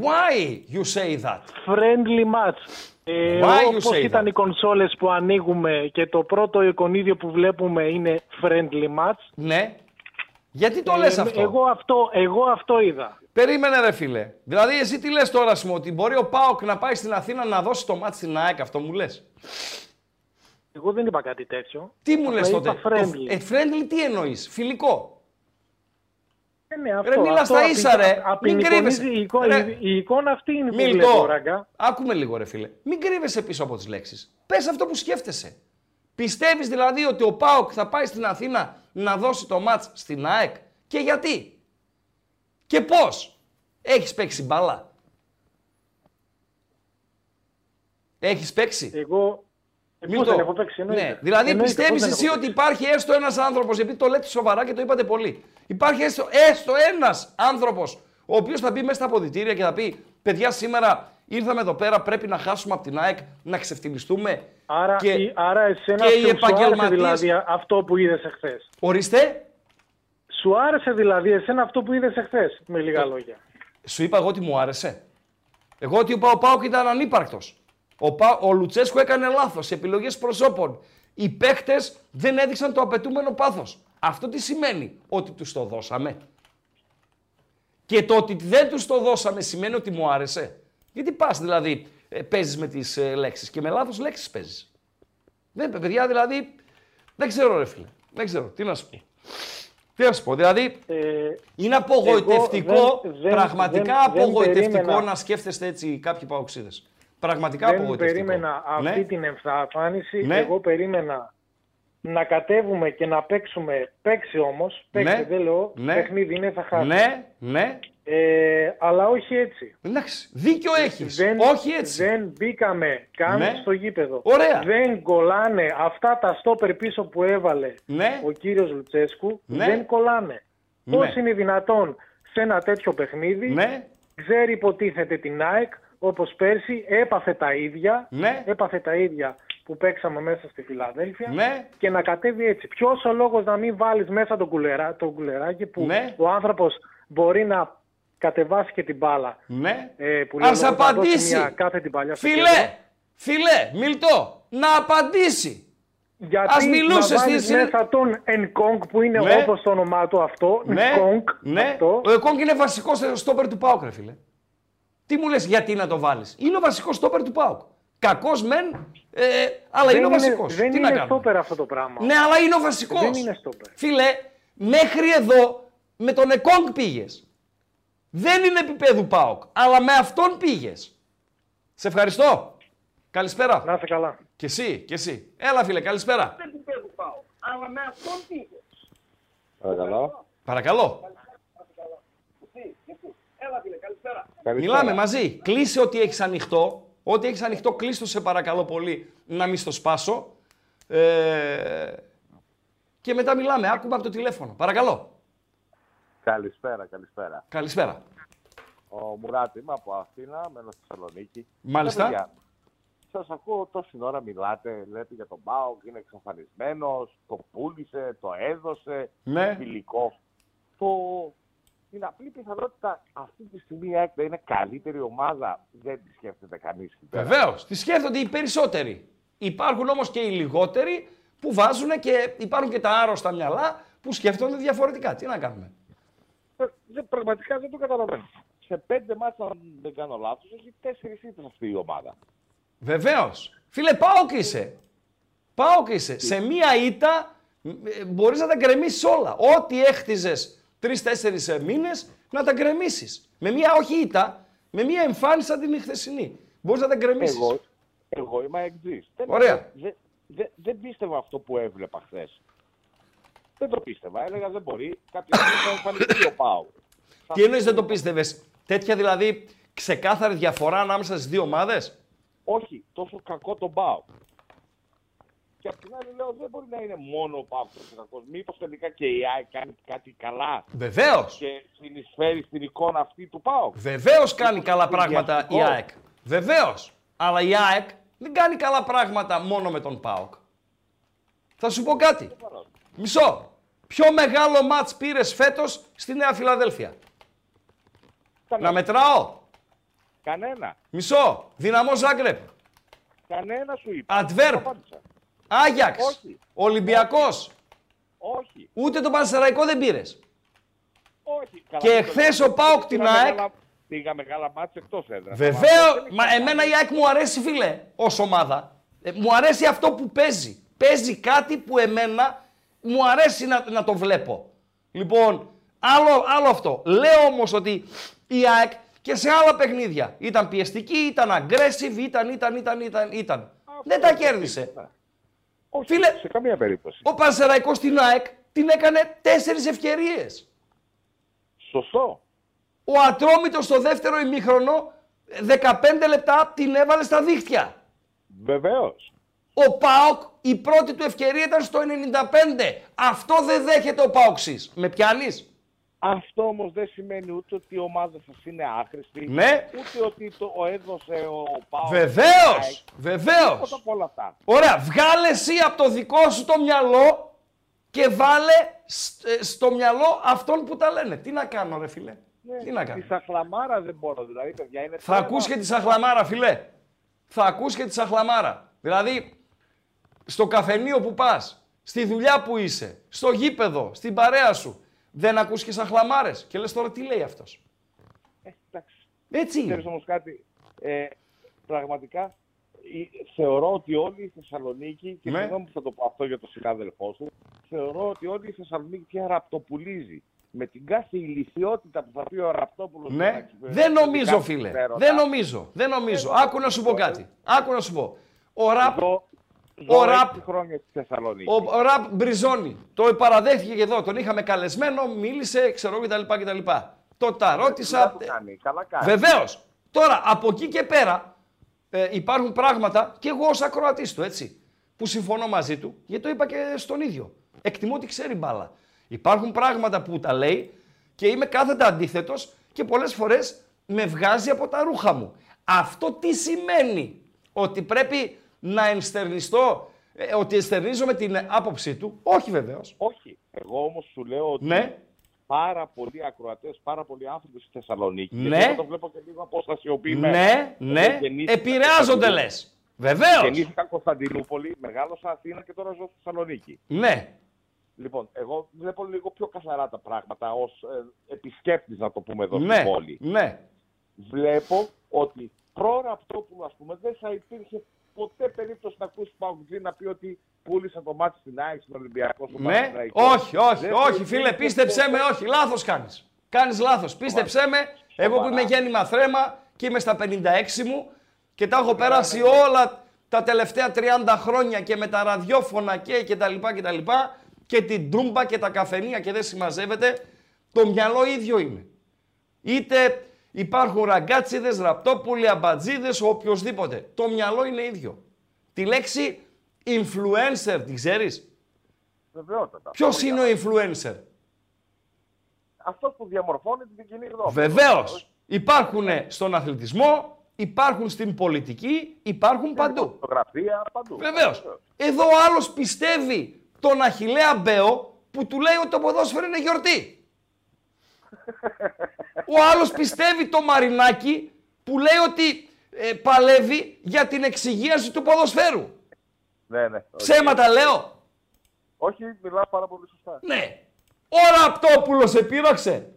Why you say that? Friendly match. Ε, Why you όπως say ήταν that? οι κονσόλες που ανοίγουμε και το πρώτο εικονίδιο που βλέπουμε είναι friendly match. Ναι. Γιατί το Ε, λες αυτό; Εγώ αυτό, εγώ αυτό είδα. Περίμενε ρε φίλε. Δηλαδή εσύ τι λες τώρα σου ότι μπορεί ο Πάοκ να πάει στην Αθήνα να δώσει το μάτι στην ΑΕΚ, αυτό μου λες; Εγώ δεν είπα κάτι τέτοιο. Τι μου Απλά λες είπα τότε. friendly. Το, ε, friendly τι εννοείς, φιλικό; Ε, ναι, αυτό, Ρε, μιλάς αυτό στα απει- ίσα, ρε. Μην απεικονίζει κρύβεσαι. Η, εικο- Ρε. η εικόνα αυτή είναι που Μιλτό, βλέπω, ράγκα. άκουμε λίγο ρε φίλε. Μην κρύβεσαι πίσω από τις λέξεις. Πες αυτό που σκέφτεσαι. Πιστεύεις δηλαδή ότι ο ΠΑΟΚ θα πάει στην Αθήνα να δώσει το μάτς στην ΑΕΚ και γιατί; Και πώς; Έχεις παίξει μπάλα; Έχεις παίξει; Εγώ. Ε, Μην πώς το- δεν έχω παίξει, εννοείται. Ναι. Δηλαδή Εννοείται, πιστεύεις πώς δεν εσύ έχω ότι παίξει. υπάρχει έστω ένας άνθρωπος, επειδή το λέτε σοβαρά και το είπατε πολύ. Υπάρχει έστω, έστω ένας άνθρωπος ο οποίος θα μπει μέσα στα αποδητήρια και θα πει: Παιδιά, σήμερα ήρθαμε εδώ πέρα, πρέπει να χάσουμε από την ΑΕΚ, να ξεφτυλιστούμε. Άρα, και, η- άρα εσένα και οι σου, σου άρεσε επαγγελματίες- δηλαδή αυτό που είδες εχθές; Ορίστε, Σου άρεσε δηλαδή εσένα αυτό που είδες εχθές, με λίγα λόγια; σου είπα εγώ ότι μου άρεσε. Εγώ ότι ο Πάο Πάοκ ήταν ανύπαρκτος. Ο, Πα... ο Λουτσέσκο έκανε λάθος σε επιλογές προσώπων. Οι παίχτε δεν έδειξαν το απαιτούμενο πάθος. Αυτό τι σημαίνει, ότι τους το δώσαμε. Και το ότι δεν τους το δώσαμε σημαίνει ότι μου άρεσε. Γιατί πας δηλαδή, ε, παίζεις με τις ε, λέξεις και με λάθος λέξεις παίζεις. Δεν, παιδιά, δηλαδή. Δεν ξέρω, ρε φίλε. Δεν ξέρω. Τι να σου πω. Τι να σου πω. Δηλαδή, Ε, είναι απογοητευτικό, εγώ δεν- δεν- πραγματικά δεν- δεν απογοητευτικό περίμενα- να σκέφτεστε έτσι κάποιοι παοξίδες. Πραγματικά δεν απογοητευτικό. περίμενα αυτή Ναι. την εμφάνιση. Ναι. Εγώ περίμενα να κατέβουμε και να παίξουμε. Παίξει όμως. Παίξει, Ναι. δεν λέω. Ναι. Παιχνίδι είναι, θα χάσει. Ναι, ναι. Ε, αλλά όχι έτσι. Εντάξει, δίκιο έχεις. Δεν, Όχι έτσι. Δεν μπήκαμε καν Ναι. στο γήπεδο. Ωραία. Δεν κολλάνε αυτά τα στόπερ πίσω που έβαλε Ναι. ο κύριος Λουτσέσκου. Ναι. Δεν κολλάνε. Ναι. Πώς είναι δυνατόν σε ένα τέτοιο παιχνίδι Ναι. ξέρει υποτίθεται την ΑΕΚ όπως πέρσι έπαθε τα ίδια Ναι. έπαθε τα ίδια που παίξαμε μέσα στη Φιλαδέλφια Ναι. και να κατέβει έτσι. Ποιος ο λόγος να μην βάλεις μέσα τον, κουλερά, τον κουλεράκι που Ναι. ο άνθρωπος μπορεί να κατεβάσει και την μπάλα. Ναι. Ε, που Ας λέει, να δώσει απαντήσει. Μια κάθε την παλιά στο κέντρο. Φιλέ, φιλέ, Μιλτό, να απαντήσει. Γιατί Ας μιλούσε να στη βάλεις συν- μέσα τον Ενκόγκ που είναι Ναι. όπως το όνομά του αυτό. Ναι, Ενκόγκ, ναι. αυτό. Ο Εκόνγκ είναι βασικός στόπερ του Πάουκ, ρε φίλε. Τι μου λες γιατί να το βάλεις; Είναι ο βασικός στόπερ του Πάουκ. Κακός μεν, ε, αλλά Δεν είναι ο είναι- βασικός. Δεν Τι να είναι κάνουμε; στόπερ αυτό το πράγμα. Ναι, αλλά είναι ο βασικός. Δεν είναι στόπερ. Φίλε, μέχρι εδώ με τον Εκόνγκ πήγες. Δεν είναι επίπεδου ΠΑΟΚ, αλλά με αυτόν πήγες. Σε ευχαριστώ. Καλησπέρα. Να είστε καλά. Και εσύ, και εσύ. Έλα φίλε, καλησπέρα. Αλλά με αυτόν τι Παρακαλώ. Παρακαλώ. Έλα φίλε, καλησπέρα. Μιλάμε μαζί. Κλείσε ό,τι έχεις ανοιχτό. Ό,τι έχεις ανοιχτό, κλείστο σε παρακαλώ πολύ να μην στο σπάσω. Ε, και μετά μιλάμε. Άκουμε από το τηλέφωνο. Παρακαλώ. Καλησπέρα, καλησπέρα. Καλησπέρα. Ο Μουράτη, είμαι από Αθήνα, μένω στη Θεσσαλονίκη. Μάλιστα. Σας ακούω τόση ώρα μιλάτε, λέτε για τον Μπάουκ, είναι εξαφανισμένος, το πούλησε, το έδωσε, Ναι. φιλικό. Το... Την απλή πιθανότητα αυτή τη στιγμή η ΑΕΚ να είναι καλύτερη ομάδα δεν τη σκέφτεται κανείς. Βεβαίως. Τη σκέφτονται οι περισσότεροι. Υπάρχουν όμως και οι λιγότεροι που βάζουν και υπάρχουν και τα άρρωστα μυαλά που σκέφτονται διαφορετικά. Τι να κάνουμε; Δεν, πραγματικά δεν το καταλαβαίνω. Σε πέντε μάτια, αν δεν κάνω λάθος, έχει τέσσερις ήττε αυτή η ομάδα. Βεβαίως. Φίλε, πάω και είσαι. Πάω και είσαι. Σε μία ήττα μπορείς να τα γκρεμίσεις όλα. Ό,τι έχτιζες τρει-τέσσερι μήνες να τα γκρεμίσεις. Με μία όχι ήττα, με μία εμφάνιση σαν την χθεσινή. Μπορείς να τα γκρεμίσεις. Εγώ, εγώ είμαι εξής. Ωραία. Δεν, δεν, δεν πίστευα αυτό που έβλεπα χθες. Δεν το πίστευα. Έλεγα δεν μπορεί. Κάποια στιγμή θα εμφανιστεί ο Πάου. Τι εννοείς δεν το πίστευες; Τέτοια δηλαδή ξεκάθαρη διαφορά ανάμεσα στις δύο ομάδες; Όχι, τόσο κακό τον Πάου. Και απ' την άλλη λέω δεν μπορεί να είναι μόνο ο Πάου τόσο κακός. Μήπως τελικά και η ΑΕΚ κάνει κάτι καλά. Βεβαίως. Και συνεισφέρει στην εικόνα αυτή του Πάου. Βεβαίως κάνει καλά πράγματα η συνδυαστικό. ΑΕΚ. Βεβαίως. Αλλά η ΑΕΚ δεν κάνει καλά πράγματα μόνο με τον ΠΑΟΚ. Θα σου πω κάτι. Μισό. Πιο μεγάλο μάτς πήρες φέτος στη Νέα Φιλαδέλφια. Να μετράω. Κανένα. Μισό. Δυναμό Ζάγκρεπ. Κανένα σου είπα. Αντβέρπ. Το απάντησα. Άγιαξ. Όχι. Ολυμπιακός. Όχι. Ούτε το Πανσεραϊκό δεν πήρες. Όχι. Καλά, Και δεν το εχθές λέω. ο ΠΑΟΚ την Πήγα ΑΕΚ. μεγάλα- Πήγα μεγάλα μάτια εκτός έδρας. Βεβαίω, μα εμένα η ΑΕΚ μου αρέσει, φίλε, ως ομάδα. Ε, μου αρέσει αυτό που παίζει. Παίζει κάτι που εμένα μου αρέσει να, να το βλέπω. Λοιπόν, άλλο, άλλο αυτό. Λέω όμως ότι η ΑΕΚ και σε άλλα παιχνίδια ήταν πιεστική, ήταν aggressive, ήταν, ήταν, ήταν, ήταν. ήταν. Δεν τα κέρδισε. Όχι, Φίλε, σε καμία περίπτωση. Ο Πανσεραϊκός στην ΑΕΚ την έκανε τέσσερις ευκαιρίες. Σωστό. Ο Ατρόμητος στο δεύτερο ημίχρονο 15 λεπτά την έβαλε στα δίχτυα. Βεβαίως. Ο ΠΑΟΚ η πρώτη του ευκαιρία ήταν στο 95. Αυτό δεν δέχεται ο ΠΑΟΚΣης. Με πιάνεις; Αυτό όμως δεν σημαίνει ούτε ότι η ομάδα σας είναι άχρηστη. Ναι. Ούτε ότι το ο έδωσε ο Πάος. Βεβαίως, βεβαίως. Τίποτα από όλα αυτά. Ωραία, βγάλε εσύ από το δικό σου το μυαλό και βάλε σ- ε, στο μυαλό αυτών που τα λένε. Τι να κάνω ρε φίλε; Ναι, Τι να κάνω; Τη σαχλαμάρα δεν μπορώ. Δηλαδή, παιδιά, είναι Θα ακούς και τη σαχλαμάρα, φιλέ. Θα ακούς και τη σαχλαμάρα. Δηλαδή, στο καφενείο που πας, στη δουλειά που είσαι, στο γήπεδο, στην παρέα σου, δεν ακούς και σαχλαμάρες. Και λες τώρα τι λέει αυτός. Ε, εντάξει. Έτσι είναι. Ξέρεις όμως κάτι, ε, πραγματικά ε, θεωρώ ότι όλη η Θεσσαλονίκη, και Ναι. συγγνώμη που θα το πω αυτό για τον συνάδελφό σου, θεωρώ ότι όλη η Θεσσαλονίκη πια ραπτοπουλίζει. Με την κάθε ηλικιότητα που θα πει ο Ραπτόπουλος... για να Ναι, εξυπηρετήσει δεν τα νομίζω δικά του φίλε. συμφέροντα. Δεν νομίζω. Δεν νομίζω. Άκου να σου πω κάτι. Άκου να σου πω. Ο ραπ, Ζω, ο ζω ραπ, έξι χρόνια στη Θεσσαλονίκη. ο, ο ραπ μπριζώνει. Το παραδέχτηκε και εδώ. Τον είχαμε καλεσμένο, μίλησε, ξέρω κτλ. κτλ. Το τα Καλά ρώτησα. το κάνει, καλά κάνει. Βεβαίως. Τώρα, από εκεί και πέρα ε, υπάρχουν πράγματα και εγώ ως ακροατής του, έτσι. Που συμφωνώ μαζί του, γιατί το είπα και στον ίδιο. Εκτιμώ ότι ξέρει μπάλα. Υπάρχουν πράγματα που τα λέει και είμαι κάθετα αντίθετος και πολλές φορές με βγάζει από τα ρούχα μου. Αυτό τι σημαίνει, ότι πρέπει να ενστερνιστώ, ε, ότι ενστερνίζομαι την άποψή του. Όχι βεβαίως. Όχι. Εγώ όμως σου λέω ότι Ναι. πάρα πολλοί ακροατές, πάρα πολλοί άνθρωποι στη Θεσσαλονίκη. Ναι. γιατί εγώ το βλέπω και λίγο αποστασιοποιημένο. Ναι, Εγώ ναι. γεννήθηκα Επηρεάζονται Κωνσταντινούπολη. λες. Βεβαίως. Γεννήθηκα Κωνσταντινούπολη, μεγάλωσα Αθήνα και τώρα ζω στη Θεσσαλονίκη. Ναι. Λοιπόν, εγώ βλέπω λίγο πιο καθαρά τα πράγματα ως ε, επισκέπτης, να το πούμε εδώ Ναι. στην πόλη. Ναι. Βλέπω ότι προ-Ραπτόπουλο, ας πούμε, δεν θα υπήρχε ποτέ περίπτωση να ακούσει Παουτζή να πει ότι πούλησε το μάτι στην ΑΕΚ στον Ολυμπιακό. στον Ναι, Παναθηναϊκό. όχι, όχι, Δεν θα όχι, υπήρχε φίλε, πίστεψέ με, ποτέ- όχι, λάθος κάνεις. Κάνεις λάθος, πίστεψέ με, εγώ που είμαι γέννημα θρέμα και είμαι στα 56 μου Και τα έχω περάσει όλα τα τελευταία 30 χρόνια και με τα ραδιόφωνα και, και τα λοιπά και τα λοιπά και την ντούμπα και τα καφενεία και δεν συμμαζεύεται. Το μυαλό ίδιο είναι. Είτε υπάρχουν ραγκάτσιδες, ραπτόπουλοι, αμπατζίδες, οποιοδήποτε. Το μυαλό είναι ίδιο. Τη λέξη influencer, τη ξέρεις; Βεβαιότατα. Ποιος Αυτό είναι ο influencer; Αυτό που διαμορφώνει την κοινή γνώμη. Βεβαίως. Υπάρχουν στον αθλητισμό, υπάρχουν στην πολιτική, υπάρχουν παντού. Φωτογραφία παντού. Βεβαίως. Εδώ ο άλλος πιστεύει τον Αχηλέα Μπέο που του λέει ότι το ποδόσφαιρο είναι γιορτή. Ο άλλος πιστεύει το Μαρινάκι που λέει ότι ε, παλεύει για την εξυγίαση του ποδοσφαίρου. Ναι, ναι. όχι. Ψέματα λέω. Όχι, μιλάω πάρα πολύ σωστά. Ναι. Ο Ραπτόπουλος σε πείραξε.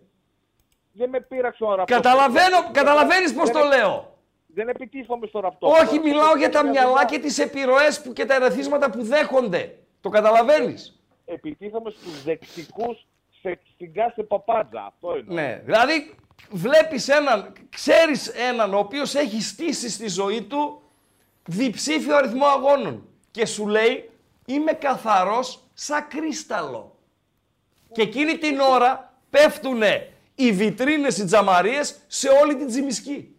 Δεν με πείραξε ο Ραπτόπουλος. Καταλαβαίνω, Δεν- καταλαβαίνεις πώς δεν- το λέω. Δεν επιτίθομαι στο Ραπτόπουλο. Όχι, μιλάω για τα μυαλά και τις επιρροές που και τα ερεθίσματα που δέχονται. Το καταλαβαίνεις. Επιτίθομαι στους δεξικούς σε, στην κάθε παπάντζα. Αυτό είναι. Ναι, δηλαδή βλέπεις έναν, ξέρεις έναν ο οποίος έχει στήσει στη ζωή του διψήφιο αριθμό αγώνων και σου λέει είμαι καθαρός σαν κρίσταλο. Και εκείνη την ώρα πέφτουνε οι βιτρίνες, οι τζαμαρίες σε όλη την τζιμισκή.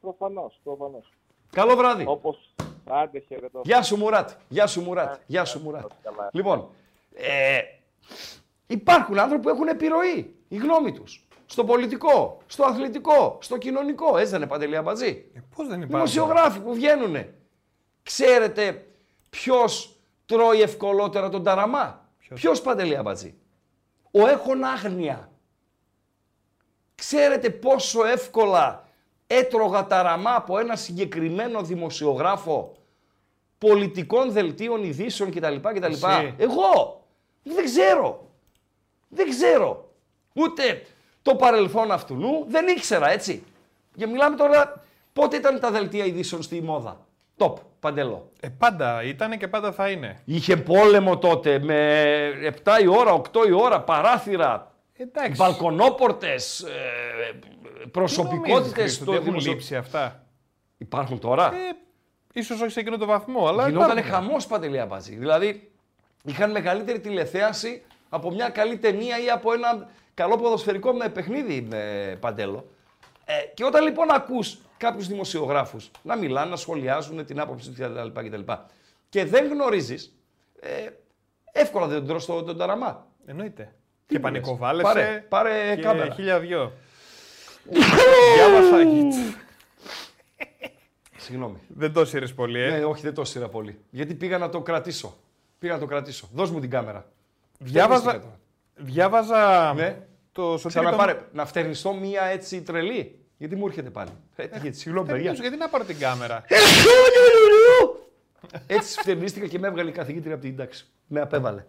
Προφανώς, προφανώς. Καλό βράδυ. Όπως... Άντε, χαιρετώ. Γεια σου Μουράτ. Γεια σου Μουράτ. Γεια σου Μουράτ. Καλά. Λοιπόν, ε, υπάρχουν άνθρωποι που έχουν επιρροή. Η γνώμη τους. Στο πολιτικό, στο αθλητικό, στο κοινωνικό. Έτσι δεν είναι παντελή αμπατζή; Πώς δεν υπάρχει; Δημοσιογράφοι που βγαίνουν. Ξέρετε ποιος τρώει ευκολότερα τον ταραμά; Ποιος, παντελή αμπατζή; Ο έχων άγνοια. Ξέρετε πόσο εύκολα έτρωγα ταραμά από ένα συγκεκριμένο δημοσιογράφο πολιτικών δελτίων ειδήσεων κτλ. κτλ. Εσύ. Εγώ δεν ξέρω. Δεν ξέρω. Ούτε το παρελθόν αυτού νου δεν ήξερα έτσι. Και μιλάμε τώρα πότε ήταν τα δελτία ειδήσεων στη μόδα. Top, παντελό. Ε, πάντα ήταν και πάντα θα είναι. Είχε πόλεμο τότε με 7 η ώρα, 8 η ώρα, παράθυρα, Εντάξει. μπαλκονόπορτες, ε, Τι προσωπικότητες. νομίζεις, Χρήστο, ότι έχουν λείψει αυτά; Υπάρχουν τώρα; Ε, ίσως όχι σε εκείνο το βαθμό, αλλά Γινόταν υπάρχουν. χαμός παντελή Αμπατζή. Δηλαδή είχαν μεγαλύτερη τηλεθέαση από μια καλή ταινία ή από ένα καλό ποδοσφαιρικό με παιχνίδι με παντέλο. Ε, και όταν λοιπόν ακούς κάποιους δημοσιογράφους να μιλάνε, να σχολιάζουν την άποψη του κτλ. κτλ. Και δεν γνωρίζεις, ε, εύκολα δεν τον τρως τον, τον ταραμά. Εννοείται. Τι και μου λες; πανικοβάλλεσαι. Πάρε- πάρε και κάμερα. χίλια δυο. Διάβασα. Συγγνώμη. Δεν το σύρες πολύ, ε. Ναι, όχι, δεν το σειρά πολύ. Γιατί πήγα να το κρατήσω. Πήγα να το κρατήσω. Δώσ' μου την κάμερα. Διάβαζα, Φτιάχνεις τώρα. διάβαζα Ναι. το σωτήρι Ξαναπάρε. Να φτερνιστώ μία έτσι τρελή. Γιατί μου έρχεται πάλι. Ε, τι γιατί, συγγνώμη, παιδιά. Τελείως, γιατί να πάρω την κάμερα; Έτσι φτερνίστηκα και με έβγαλε η καθηγήτρια από την τάξη. Με απέβαλε.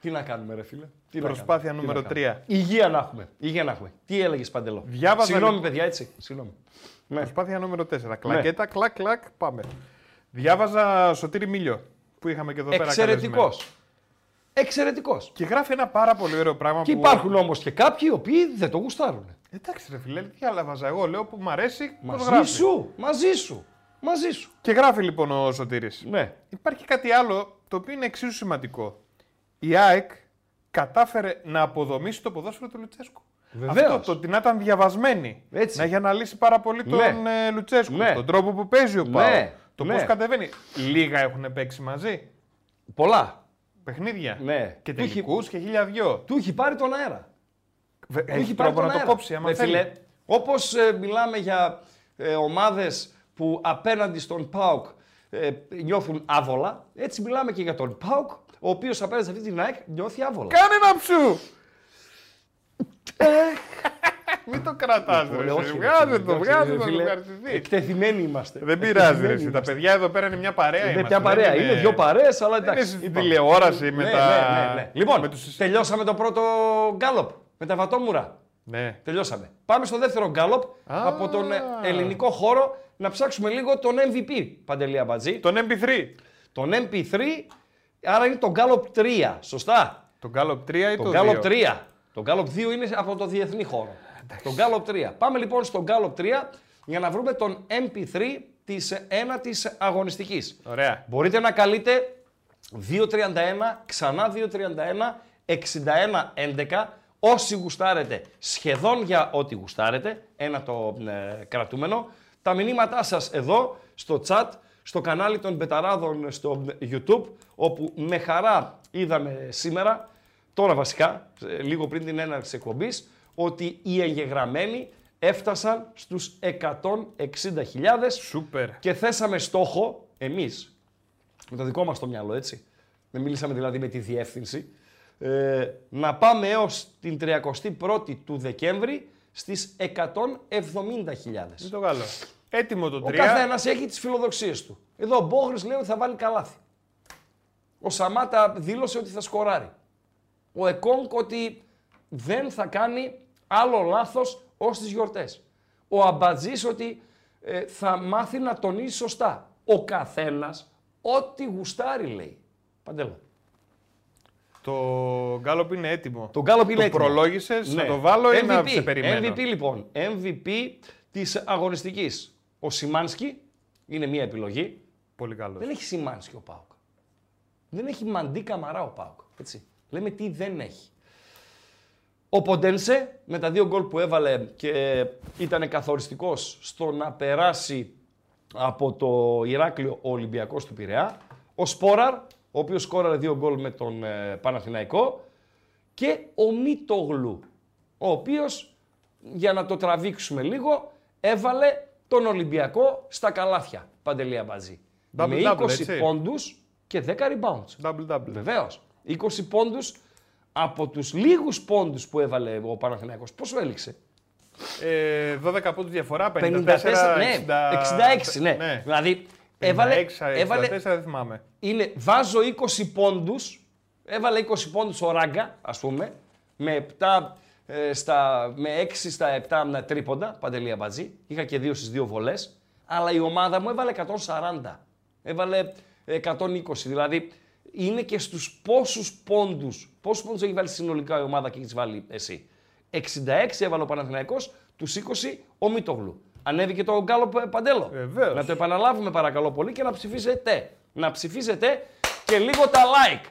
Τι να κάνουμε, ρε φίλε; Τι να Προσπάθεια κάνουμε, τι νούμερο να κάνουμε; τρία. Υγεία να έχουμε. Υγεία να έχουμε. Τι έλεγες Παντελό. Διάβαζα Συγγνώμη, λοιπόν- παιδιά, έτσι. Συγγνώμη. Ναι. Προσπάθεια νούμερο 4. Κλακέτα, κλακ, κλακ, πάμε. Διάβαζα Σωτήρι Μίλιο που είχαμε και εδώ πέρα. Εξαιρετικός. Καλεσμένο. Εξαιρετικός. Και γράφει ένα πάρα πολύ ωραίο πράγμα Και που. υπάρχουν όμως και κάποιοι οι οποίοι δεν το γουστάρουν. Εντάξει, ρε φίλε, τι άλλα βάζα εγώ. Λέω που μου αρέσει. πώς Μαζί γράφει. σου. Μαζί σου. Μαζί σου. Και γράφει λοιπόν ο Σωτήρης. Ναι. Υπάρχει κάτι άλλο το οποίο είναι εξίσου σημαντικό. Η ΑΕΚ κατάφερε να αποδομήσει το ποδόσφαιρο του Λουτσέσκου. Βεβαίως. Αυτό το ότι να ήταν διαβασμένη. Έτσι. Να έχει αναλύσει πάρα πολύ τον Ναι. ε, Λουτσέσκου. Ναι. Τον τρόπο που παίζει ο Ναι. Πάο. Το Ναι. πώς κατεβαίνει. Λίγα έχουν παίξει μαζί. Πολλά. Παιχνίδια. Ναι. Και Του έχει- τελικούς και χίλια δυο. Του έχει πάρει τον αέρα. Βε- Του Έχει τρόπο να το κόψει, άμα Ρε θέλει. φίλε, όπως ε, μιλάμε για ε, ομάδες που απέναντι στον ΠΑΟΚ ε, νιώθουν άβολα, έτσι μιλάμε και για τον ΠΑΟΚ, ο οποίος απέναντι σε αυτή την ΑΕΚ νιώθει άβολα. Κάνε ένα ψου! Μην το κρατάς, Λοιπόν, ρε. όχι, εσύ. ρε Βγάζε φίλε, το, εντάξει, βγάζε ρε το, φίλε, ευχαριστηθεί. Εκτεθειμένοι είμαστε. Δεν πειράζει, ρε. Εκτεθειμένοι εσύ. Τα είμαστε. παιδιά εδώ πέρα είναι μια παρέα. Είναι είμαστε, μια παρέα. δεν Είναι δύο παρέες, αλλά δεν εντάξει. είναι στη είπαμε. τηλεόραση με Ναι, τα- ναι, ναι, ναι. Λοιπόν, με τους- τελειώσαμε το πρώτο γκάλοπ με τα βατόμουρα. Ναι. Τελειώσαμε. Πάμε στο δεύτερο γκάλοπ από τον ε, ελληνικό χώρο να ψάξουμε λίγο τον MVP, Παντελή Αμπατζή. Τον MP3. Τον MP3, άρα είναι το γκάλοπ 3, σωστά; Τον Gallop 3 ή Το το Gallop 2. 3. Το Gallop 2 είναι από το διεθνή χώρο. Το Gallop 3. Πάμε λοιπόν στο Gallop 3 για να βρούμε τον MP3 της ένατης αγωνιστικής. Ωραία. Μπορείτε να καλείτε 2.31, ξανά 2.31, 61.11, όσοι γουστάρετε, σχεδόν για ό,τι γουστάρετε, ένα το ε, κρατούμενο. Τα μηνύματά σας εδώ, στο chat, στο κανάλι των Μπεταράδων στο YouTube, όπου με χαρά είδαμε σήμερα, τώρα βασικά, ε, λίγο πριν την έναρξη εκπομπής, ότι οι εγγεγραμμένοι έφτασαν στους 160.000 Σούπερ. και θέσαμε στόχο, εμείς, με το δικό μας το μυαλό, έτσι, δεν μιλήσαμε δηλαδή με τη διεύθυνση, ε, να πάμε έως την 31η του Δεκέμβρη στις 170.000. Είναι το καλό. Έτοιμο το Ο 3. καθένα έχει τις φιλοδοξίες του. Εδώ ο Μπόχρης λέει ότι θα βάλει καλάθι. Ο Σαμάτα δήλωσε ότι θα σκοράρει. Ο Εκόνκ ότι δεν θα κάνει άλλο λάθος ως τις γιορτές. Ο Αμπατζής ότι ε, θα μάθει να τονίσει σωστά. Ο καθένας ό,τι γουστάρει λέει. Παντέλο. Το γκάλοπ είναι έτοιμο. Το γκάλοπ είναι το έτοιμο. προλόγησες, Ναι. να το βάλω ή να MVP, σε περιμένω; MVP λοιπόν. MVP της αγωνιστικής. Ο Σιμάνσκι είναι μία επιλογή. Πολύ καλός. Δεν έχει Σιμάνσκι ο Πάουκ. Δεν έχει μαντί καμαρά ο Πάουκ. Έτσι. Λέμε τι δεν έχει. Ο Ποντένσε με τα δύο γκολ που έβαλε και ήταν καθοριστικός στο να περάσει από το Ηράκλειο ο Ολυμπιακός του Πειραιά. Ο Σπόραρ, ο οποίος σκόραρε δύο γκολ με τον ε, Παναθηναϊκό. Και ο Μίτογλου, ο οποίος, για να το τραβήξουμε λίγο, έβαλε τον Ολυμπιακό στα καλάθια. Παντελή Αμπατζή. Double με double, 20 έτσι. πόντους και 10 rebounds. Double double. Βεβαίως. 20 πόντους από τους λίγους πόντους που έβαλε ο Παναθηναϊκός. Πόσο έληξε; Ε, 12 πόντους διαφορά, 54, 54, ναι, 60, 66, ναι. Δηλαδή, έβαλε, 56, 64, έβαλε, δεν θυμάμαι. είναι, βάζω 20 πόντους, έβαλε 20 πόντους ο Ράγκα, ας πούμε, με, 7, ε, στα, με 6 στα 7 τρίποντα, παντελή αμπατζή. Είχα και δύο στις δύο βολές, αλλά η ομάδα μου έβαλε 140. Έβαλε 120, δηλαδή είναι και στους πόσους πόντους, πόσους πόντους έχει βάλει συνολικά η ομάδα και έχεις βάλει εσύ. 66 έβαλε ο Παναθηναϊκός, τους 20 ο Μίτογλου. Ανέβηκε το γκάλο Παντέλο. Βεβαίως. Να το επαναλάβουμε παρακαλώ πολύ και να ψηφίσετε. Να ψηφίσετε και λίγο τα like.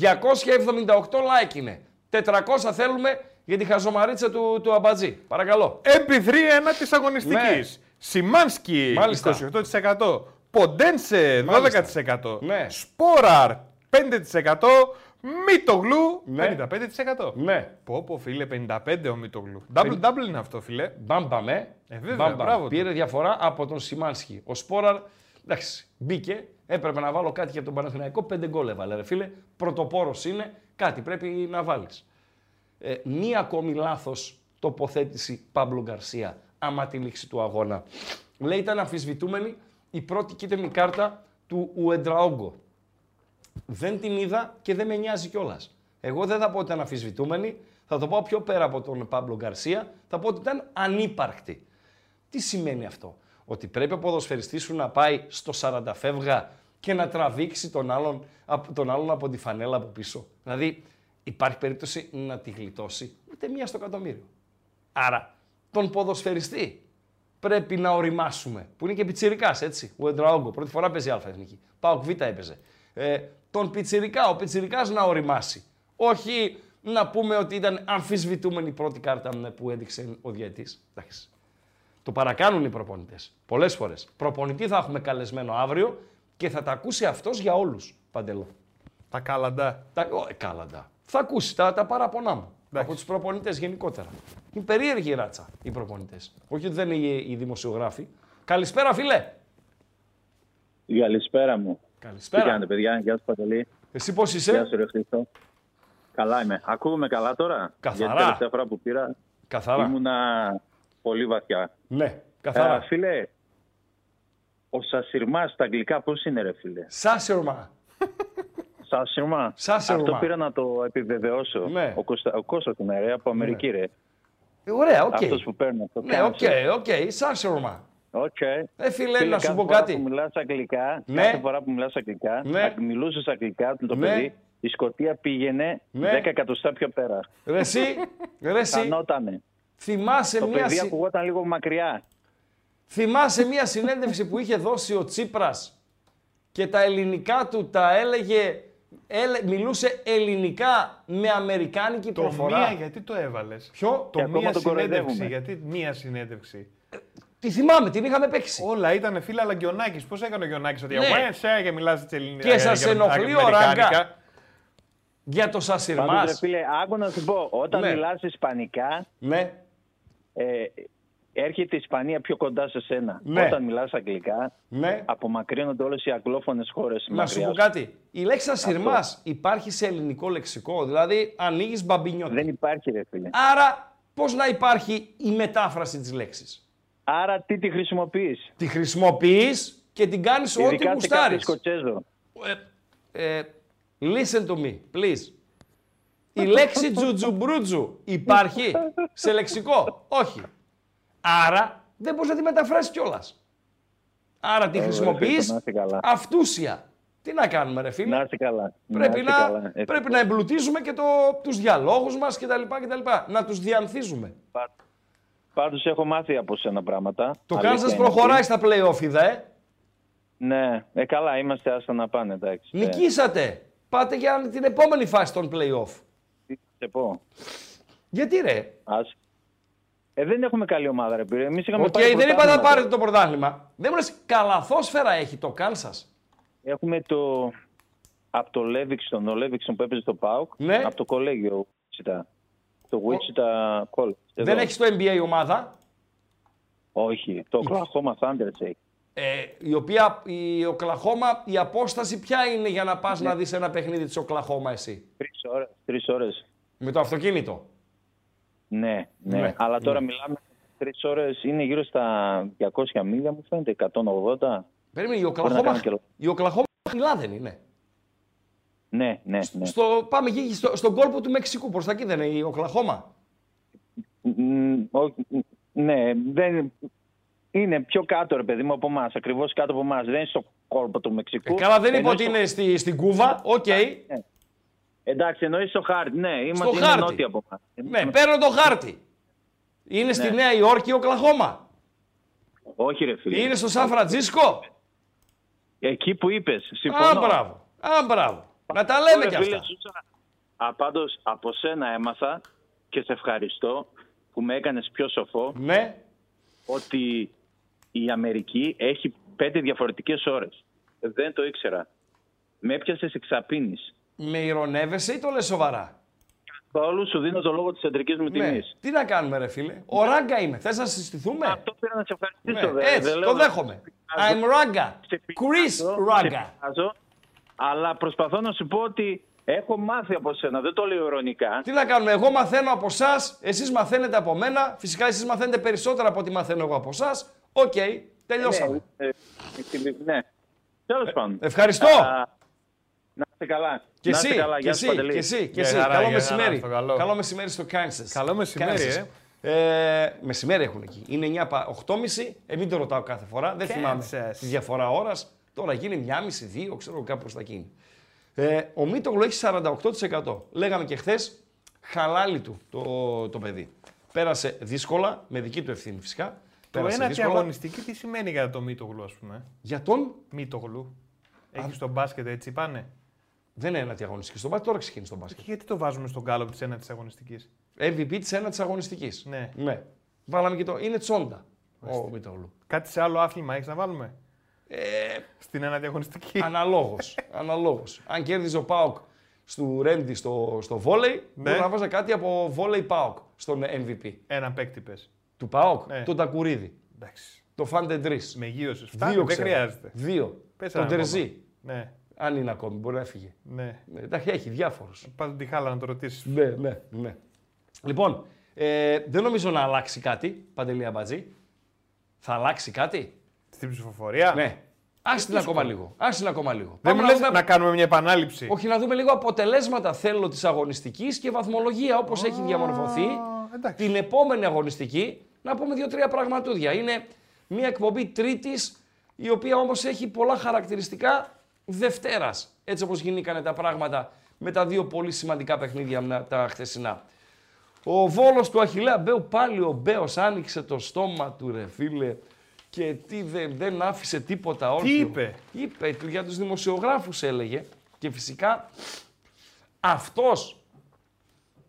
278 like είναι. 400 θέλουμε για τη χαζομαρίτσα του, του Αμπατζή. Παρακαλώ. MP3 ένα της αγωνιστικής. Ναι. Σιμάνσκι Μάλιστα. 28%. Ποντένσε 12%. Μάλιστα. Ναι. Σπόραρ 5%. Μίτογλου Ναι. 55%. Ναι. Πω πω φίλε 55 ο Μίτογλου. Double double είναι αυτό φίλε. Μπάμπαμε. Ε, βέβαια, Μπάμπαμ. μπράβο του. Πήρε διαφορά από τον Σιμάνσκι. Ο Σπόραρ, εντάξει, μπήκε. Έπρεπε να βάλω κάτι για τον Παναθηναϊκό. Πέντε γκολ έβαλε, ρε φίλε. Πρωτοπόρος είναι. Κάτι πρέπει να βάλεις. Ε, μία ακόμη λάθος τοποθέτηση Παύλο Γκαρσία άμα τη λήξη του αγώνα. Λέει ήταν αμφισβητούμενη η πρώτη κίτρινη κάρτα του Ουεντραόγκο. Δεν την είδα και δεν με νοιάζει κιόλας. Εγώ δεν θα πω ότι ήταν αμφισβητούμενη, θα το πάω πιο πέρα από τον Παύλο Γκαρσία, θα πω ότι ήταν ανύπαρκτη. Τι σημαίνει αυτό, Ότι πρέπει ο ποδοσφαιριστής σου να πάει στο 40 φεύγα και να τραβήξει τον άλλον, απ- τον άλλον από τη φανέλα από πίσω; Δηλαδή, υπάρχει περίπτωση να τη γλιτώσει ούτε μία στο εκατομμύριο. Άρα, τον ποδοσφαιριστή πρέπει να οριμάσουμε. Που είναι και πιτσιρικάς, έτσι. Ο Εντραόγκο, πρώτη φορά παίζει Α εθνική. Πάω Β έπαιζε. Ε, τον πιτσιρικά, ο πιτσιρικάς να οριμάσει. Όχι να πούμε ότι ήταν αμφισβητούμενη η πρώτη κάρτα μ, που έδειξε ο διαιτή. Εντάξει. Το παρακάνουν οι προπονητές. Πολλές φορές. Προπονητή θα έχουμε καλεσμένο αύριο και θα τα ακούσει αυτός για όλους. Παντελώ. Τα κάλαντα. Τα, ο, ε, κάλαντα. Θα ακούσει τα, τα παραπονά μου. Από τους προπονητές γενικότερα. Είναι περίεργη η ράτσα οι προπονητές. Όχι ότι δεν είναι οι, οι δημοσιογράφοι. Καλησπέρα, φίλε. Καλησπέρα μου. Καλησπέρα. Τι κάνετε, παιδιά, γεια σου Παντελή. Εσύ πώς είσαι; Γεια σου, ρε Χρήστο. Καλά είμαι. Ακούγομαι καλά τώρα; Καθαρά. Γιατί τελευταία φορά που πήρα Καθαρά. ήμουνα πολύ βαθιά. Ναι, καθαρά. Ε, φίλε, ο Σασιρμά στα αγγλικά πώς είναι, ρε φίλε; Σάσερμα. Σασιρμά. Σάσιρμα. Αυτό πήρα να το επιβεβαιώσω. Ναι. Ο, Κώστα, ο Κώστας είναι, ρε, από Αμερική, ρε. Ε, Ωραία, οκ. Αυτός που παίρνει αυτό. Ναι, οκ, οκ. Σάσερμα. Οκ. Ε, φίλε, να σου κάθε πω φορά κάτι. Που μιλάς αγγλικά, Ναι. Κάθε φορά που μιλάς αγγλικά, Ναι. ναι. μιλούσες αγγλικά το Ναι. παιδί, η Σκωτία πήγαινε Ναι. 10 εκατοστά πιο πέρα. Ρε εσύ, ρε εσύ, Χανότανε. θυμάσαι Το μια, παιδί συ- ακουγόταν λίγο μακριά. Θυμάσαι μια συνέντευξη που είχε δώσει ο Τσίπρας και τα ελληνικά του τα έλεγε, έλε- μιλούσε ελληνικά με αμερικάνικη Το προφορά; μία γιατί το έβαλες; Ποιο; Το Και ακόμα μία τον συνέντευξη. κοροϊδεύουμε. Γιατί μία συνέντευξη. Τη θυμάμαι, την είχαμε παίξει. Όλα ήταν φίλα, αλλά Γιονάκης. Πώς έκανε ο Γιονάκης ότι Ναι. ναι. σε και μιλάς τη ελληνική. Και σας ενοχλεί ο Ράγκα. Για το Πάντως, ρε Σασιρμάς. φίλε, άκου να σου πω, όταν Ναι. μιλάς ισπανικά, Ναι. ε, έρχεται η Ισπανία πιο κοντά σε σένα. Ναι. Όταν μιλάς αγγλικά, Ναι. απομακρύνονται όλες οι αγγλόφωνες χώρες. Να σου πω κάτι. Η λέξη Σασιρμάς υπάρχει σε ελληνικό λεξικό. Δηλαδή ανοίγεις μπαμπινιώτη. Δεν υπάρχει ρε φίλε. Άρα πώς να υπάρχει η μετάφραση της λέξης; Άρα τι τη χρησιμοποιείς; Τη χρησιμοποιείς και την κάνεις ό,τι Ειδικά σε κάποιο γουστάρεις. Σκοτσέζο. Ε, listen to me, please. Η λέξη τζουτζουμπρούτζου υπάρχει σε λεξικό; Όχι. Άρα δεν μπορείς να τη μεταφράσεις κιόλας. Άρα τη Ε, χρησιμοποιείς να είστε καλά. αυτούσια. Τι να κάνουμε ρε φίλε; Να είσαι καλά. Πρέπει είστε να, καλά. Ε, πρέπει να εμπλουτίζουμε και το, τους διαλόγους μας κτλ. κτλ. Να τους διανθίζουμε. Πάντως έχω μάθει από σένα πράγματα. Το Αλήθεια Κάνσας είναι προχωράει αυτή. στα play-off, είδα, ε. Ναι, ε, καλά, είμαστε άστα να πάνε, εντάξει. Ε, Νικήσατε. Πάτε για την επόμενη φάση των play-off. τι να σε πω. Γιατί ρε; Ας. Ε, δεν έχουμε καλή ομάδα, ρε πήρε. Εμείς είχαμε Οκ, πάρει δεν είπα να πρωτάθλημα. πάρετε το πρωτάθλημα. Δεν μου λες καλαθόσφαιρα έχει το Κάνσας. Έχουμε το... Από το Λέβιξτον, ο Λέβιξτον που έπαιζε στο ΠΑΟΚ, Ναι. από το κολέγιο Wichita. Το Wichita College. Δεν Εδώ. έχεις το NBA ομάδα; Όχι, το Oklahoma Thunders έχει. Ε, η οποία η Οκλαχώμα, η απόσταση ποια είναι για να πας να δεις ένα παιχνίδι της Οκλαχώμα εσύ; Τρεις ώρες. Τρεις ώρες. Με το αυτοκίνητο; Ναι, ναι. Ναι, Αλλά τώρα ναι. μιλάμε τρεις ώρες, είναι γύρω στα 200 μίλια μου φαίνεται, 180. Περίμενε, η Μπορεί να Οκλαχώμα, κάνω και λάθος. η Οκλαχώμα χιλά δεν είναι. Ναι, ναι, ναι. Στο, πάμε εκεί στο, στον κόλπο του Μεξικού, προς τα εκεί δεν είναι η Οκλαχώμα; Μ, όχι, Ναι, δεν... Είναι πιο κάτω, ρε παιδί μου, από εμάς. Ακριβώς κάτω από εμάς. Δεν είναι στο κόλπο του Μεξικού. Ε, καλά, δεν είπα Ενώ ότι στο- είναι στη, στην Κούβα. Οκ. Ναι. Εντάξει, εννοείς στο χάρτη. Ναι, είμαστε Στο είναι χάρτη. νότια από εμάς. Ναι, παίρνω το χάρτη. Είναι στη Ναι. Νέα Υόρκη η Οκλαχώμα. Όχι, ρε φίλε. Είναι στο Σαν Φραντζίσκο. Εκεί που είπες. Συμφωνώ. Α, μπράβο. Α, μπράβο. Να τα λέμε Ωραία, κι φίλε, αυτά. Σούσα, Α, πάντως, από σένα έμαθα και σε ευχαριστώ που με έκανες πιο σοφό Ναι. ότι η Αμερική έχει πέντε διαφορετικές ώρες. Δεν το ήξερα. Με έπιασες εξαπίνης. Με ηρωνεύεσαι ή το λες σοβαρά; Καθόλου σου δίνω το λόγο της κεντρικής μου Ναι. τιμής. Τι να κάνουμε ρε φίλε; Ο Ράγκα είμαι. Θες να συστηθούμε; Αυτό πήρα να σε ευχαριστήσω. Ναι, δε- έτσι, δεν το λέω να- δέχομαι. I'm Ragga. Chris Ράγκα. Πειράζω, Αλλά προσπαθώ να σου πω ότι έχω μάθει από σένα. Δεν το λέω ειρωνικά. Τι να κάνουμε, εγώ μαθαίνω από εσά, εσείς μαθαίνετε από μένα. Φυσικά εσείς μαθαίνετε περισσότερα από ό,τι μαθαίνω εγώ από εσάς. Οκ, τελειώσαμε. Ναι, ε, ε, ναι. Τέλος πάντων. Ευχαριστώ. Α, Να είστε καλά. Και Να είστε εσύ, καλά. και Γεια σου, εσύ, Παντελή. και εσύ, και Για εσύ. χαρά, Καλό για χαρά, μεσημέρι. στο καλό. Καλό μεσημέρι στο Kansas. Καλό μεσημέρι, Kansas. ε. Μεσημέρι έχουν εκεί. Είναι 9, πα- 8.30. Ε, μην το ρωτάω κάθε φορά. Δεν θυμάμαι Kansas. τη διαφορά ώρα. Τώρα γίνει 1.30, 2, ξέρω κάπου θα γίνει. Ε, ο Μίτογλου έχει 48%. Λέγαμε και χθες, χαλάλι του το, το παιδί. Πέρασε δύσκολα, με δική του ευθύνη φυσικά. Το Πέρασε ένα δύσκολα. αγωνιστική τι σημαίνει για το Μίτογλου, ας πούμε; Για τον; Μίτογλου. Έχει στο μπάσκετ έτσι πάνε; δεν είναι ένα αγωνιστική. Στο μπάσκετ τώρα ξεκίνησε τον Και μπάσκετ. γιατί το βάζουμε στον κάλοπ της ένατης αγωνιστικής; MVP τη ένα της αγωνιστικής. Ναι. ναι. Βάλαμε και το. Είναι τσόντα ο Μίτογλου. Κάτι σε άλλο άθλημα έχεις να βάλουμε; Ε, Στην ένατη αγωνιστική. Αναλόγως. αναλόγως. Αν κέρδιζε ο Πάοκ του Ρέντι στο, στο βόλεϊ, Ναι. μπορεί να βάζα κάτι από βόλεϊ Πάοκ στον MVP. Ένα παίκτη πες. Του Πάοκ, Ναι. τον Τακουρίδη, Εντάξει. το Φαντεντρί. Με γύρωσες. Φτάνει, Δύο δεν ξέρω. χρειάζεται. Δύο. Πες τον έναν Τερζή. ακόμα. Ναι, Αν είναι ακόμη, μπορεί να φύγει. ναι. Ναι, εντάξει, έχει διάφορους. Πάντα τη χάλα να το ρωτήσεις. Ναι, ναι, ναι. Λοιπόν, ε, δεν νομίζω να αλλάξει κάτι, Παντελή Αμπατζή. Θα αλλάξει κάτι; Στην ψηφοφορία. Ναι. Άσε την ακόμα λίγο. Άσε την ακόμα λίγο. Δεν Πάμε μου να λες δούμε- να κάνουμε μια επανάληψη. Όχι, να δούμε λίγο αποτελέσματα θέλω της αγωνιστικής και βαθμολογία όπως έχει διαμορφωθεί εντάξει. την επόμενη αγωνιστική. Να πούμε δύο-τρία πραγματούδια. Είναι μια εκπομπή τρίτης η οποία όμως έχει πολλά χαρακτηριστικά Δευτέρας. Έτσι όπως γίνηκαν τα πράγματα με τα δύο πολύ σημαντικά παιχνίδια μνα- τα χθεσινά. Ο Βόλος του Αχιλέα Μπέου πάλι ο Μπέος άνοιξε το στόμα του ρε φίλε και τι δεν, δεν άφησε τίποτα όρθιο. είπε; Είπε του για τους δημοσιογράφους έλεγε και φυσικά αυτός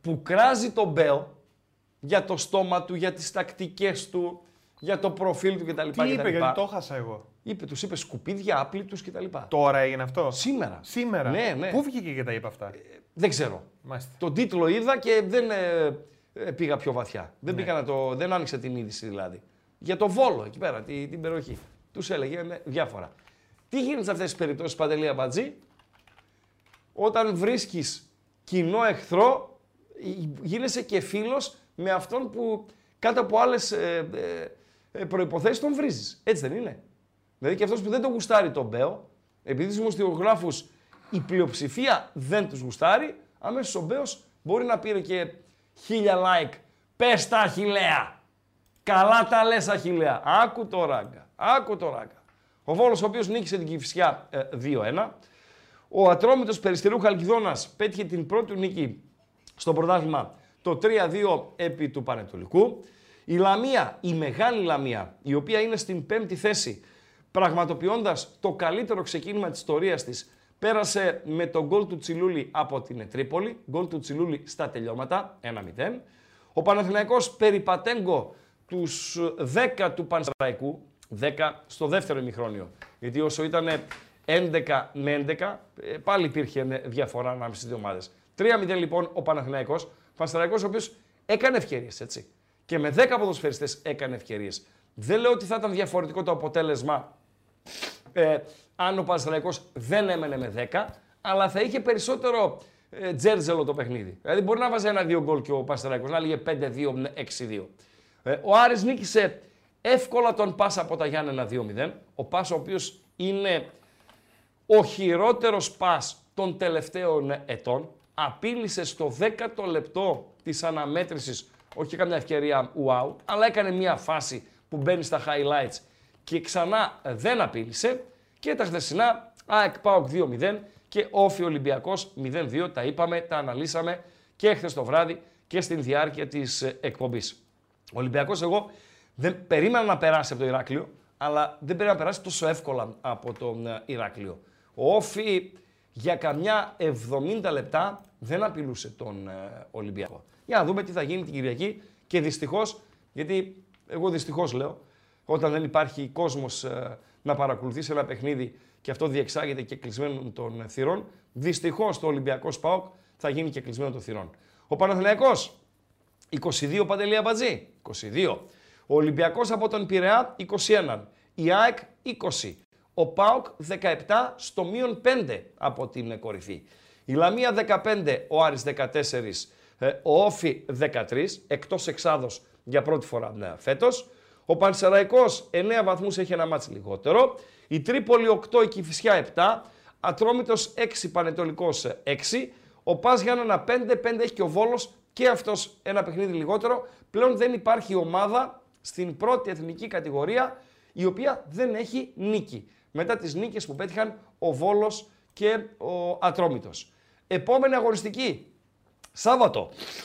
που κράζει τον Μπέλ για το στόμα του, για τις τακτικές του, για το προφίλ του κτλ. Τι είπε, γιατί το έχασα εγώ. Είπε, τους είπε σκουπίδια, άπλητους κτλ. Τώρα έγινε αυτό; Σήμερα. Σήμερα; Ναι, ναι. Πού βγήκε και τα είπε αυτά; Δεν ξέρω. Μάλιστα. Τον τίτλο είδα και δεν ε, ε, πήγα πιο βαθιά. Δεν, Ναι. πήγα να το, δεν άνοιξα την είδηση δηλαδή. Για το Βόλο εκεί πέρα, τη- την περιοχή. Τους έλεγε ναι, διάφορα. Τι γίνεται σε αυτές τις περιπτώσεις, Παντελή Αμπατζή, όταν βρίσκεις κοινό εχθρό, ε, γίνεσαι και φίλος με αυτόν που κάτω από άλλες ε, ε, προποθέσει τον βρίζεις. Έτσι δεν είναι; Δηλαδή και αυτός που δεν τον γουστάρει τον Μπέο, επειδή τους δημοσιογράφους η πλειοψηφία δεν τους γουστάρει, αμέσως ο Μπέος μπορεί να πήρε και χίλια like. Πες τα Αχηλέα! Καλά τα λες, Αχηλέα. Άκου το ράγκα. Άκου το ράγκα. Ο Βόλος ο οποίος νίκησε την Κηφισιά ε, 2-1. Ο Ατρόμητος Περιστερού Χαλκιδόνας πέτυχε την πρώτη του νίκη στο πρωτάθλημα το 3-2 επί του Πανετολικού. Η Λαμία, η μεγάλη Λαμία, η οποία είναι στην πέμπτη θέση, πραγματοποιώντας το καλύτερο ξεκίνημα της ιστορίας της, πέρασε με το γκολ του Τσιλούλη από την Τρίπολη, γκολ του Τσιλούλη στα τελειώματα, 1-0. Ο Παναθηναϊκός περιπατέγκο τους 10 του Πανσεραϊκού, 10 στο δεύτερο ημιχρόνιο. Γιατί όσο ήταν 11 με 11, ε, πάλι υπήρχε ε, διαφορά ανάμεσα στις δύο ομάδες. 3-0 λοιπόν ο Παναθηναϊκός, Πανσεραϊκός ο οποίος έκανε ευκαιρίες, έτσι. Και με 10 ποδοσφαιριστές έκανε ευκαιρίες. Δεν λέω ότι θα ήταν διαφορετικό το αποτέλεσμα ε, αν ο Παναθηναϊκός δεν έμενε με 10, αλλά θα είχε περισσότερο ε, τζέρτζελο το παιχνίδι. Δηλαδή μπορεί να βάζει ένα-δύο γκολ και ο Παναθηναϊκός, να λέγε 5-2, 6-2. Ε, ο Άρης νίκησε εύκολα τον Πάσα από τα Γιάννενα 2-0. Ο Πάσα ο οποίος είναι ο χειρότερος πας των τελευταίων ετών. Απείλησε στο 10ο λεπτό της αναμέτρησης, όχι καμιά ευκαιρία wow, αλλά έκανε μια φάση που μπαίνει στα highlights και ξανά δεν απείλησε. Και τα χθεσινά, ΑΕΚ ΠΑΟΚ 2-0 και Όφι Ολυμπιακός 0-2. Τα είπαμε, τα αναλύσαμε και χθες το βράδυ και στην διάρκεια της ε, εκπομπής. Ο Ολυμπιακός εγώ δεν περίμενα να περάσει από το Ηράκλειο, αλλά δεν περίμενα να περάσει τόσο εύκολα από τον ε, Ηράκλειο. Ο Όφι για καμιά 70 λεπτά δεν απειλούσε τον ε, Ολυμπιακό. Για να δούμε τι θα γίνει την Κυριακή και δυστυχώς, γιατί εγώ δυστυχώς λέω, όταν δεν υπάρχει κόσμος ε, να παρακολουθήσει ένα παιχνίδι και αυτό διεξάγεται και κλεισμένο των θυρών, δυστυχώς το Ολυμπιακός ΣΠΑΟΚ θα γίνει και κλεισμένο των θυρών. Ο Παναθηναϊκός 22 Παντελή Αμπατζή, 22. Ο Ολυμπιακός από τον Πειραιά 21. Η ΑΕΚ 20. Ο ΠΑΟΚ 17 στο μείον 5 από την κορυφή. Η Λαμία 15, ο Άρης 14, ε, ο Όφι 13, εκτός εξάδος για πρώτη φορά ναι, φέτος. Ο Πανσεραϊκός 9 βαθμούς έχει ένα μάτς λιγότερο. Η Τρίπολη 8, η Κηφισιά 7. Ατρόμητος 6, Πανετολικός 6. Ο Πας Γιάννενα 5, 5 έχει και ο Βόλος και αυτός ένα παιχνίδι λιγότερο. Πλέον δεν υπάρχει ομάδα στην πρώτη εθνική κατηγορία η οποία δεν έχει νίκη. Μετά τις νίκες που πέτυχαν ο Βόλος και ο Ατρόμητος. Επόμενη αγωνιστική. Σάββατο.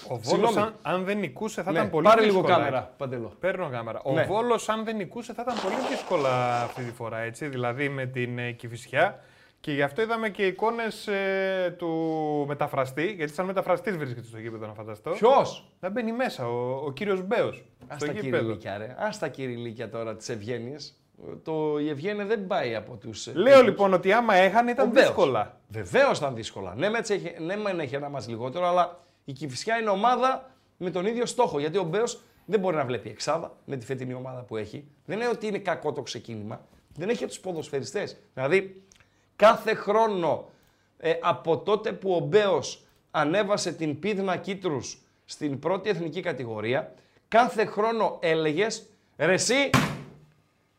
Ο Βόλος Συγγνώμη. αν, αν δεν νικούσε θα Ναι, ήταν πολύ πάρε λίγο δύσκολα. κάμερα, Παντελό. Παίρνω κάμερα. Ο Ναι. Βόλος αν δεν νικούσε θα ήταν πολύ δύσκολα αυτή τη φορά, έτσι, δηλαδή με την ε, Κηφισιά. Και γι' αυτό είδαμε και εικόνες ε, του μεταφραστή, γιατί σαν μεταφραστής βρίσκεται στο γήπεδο να φανταστώ. Ποιος; Να μπαίνει μέσα, ο, ο κύριος Μπέος. Ας στο τα γήπεδο. κυριλίκια, ρε. Ας τα κυριλίκια τώρα τις ευγένειες. Το, η ευγένεια δεν πάει από τους... ε, Λέω τίτλους. λοιπόν ότι άμα έχανε ήταν Ο Μπέος. δύσκολα. Βεβαίως ήταν δύσκολα. Ναι, μεν έχει, ναι, μεν έχει ένα μας λιγότερο, αλλά η Κηφισιά είναι ομάδα με τον ίδιο στόχο. Γιατί ο Μπέος δεν μπορεί να βλέπει εξάδα με τη φετινή ομάδα που έχει. Δεν είναι ότι είναι κακό το ξεκίνημα. Δεν έχει τους ποδοσφαιριστές. Δηλαδή, κάθε χρόνο ε, από τότε που ο Μπέος ανέβασε την πίδνα Κίτρους στην πρώτη εθνική κατηγορία, κάθε χρόνο έλεγες, ρε εσύ,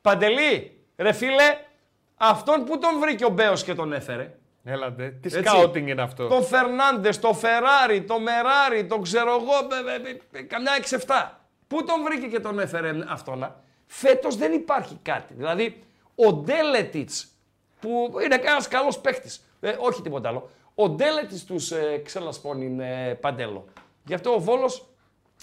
Παντελή, ρε φίλε, αυτόν που τον βρήκε ο Μπέος και τον έφερε. Έλατε, τι Έτσι. σκάουτινγκ είναι αυτό; Τον Φερνάντες, το Φεράρι, το Μεράρι, τον ξέρω εγώ, ε, ε, ε, ε, καμιά 6-7. Πού τον βρήκε και τον έφερε αυτόν. Φέτος δεν υπάρχει κάτι. Δηλαδή, ο Ντέλετιτς, που είναι ένας καλός παίχτης, ε, όχι τίποτα άλλο, ο Ντέλετιτς τους ε, ξελασπώνει ε, παντέλο. Γι' αυτό ο Βόλος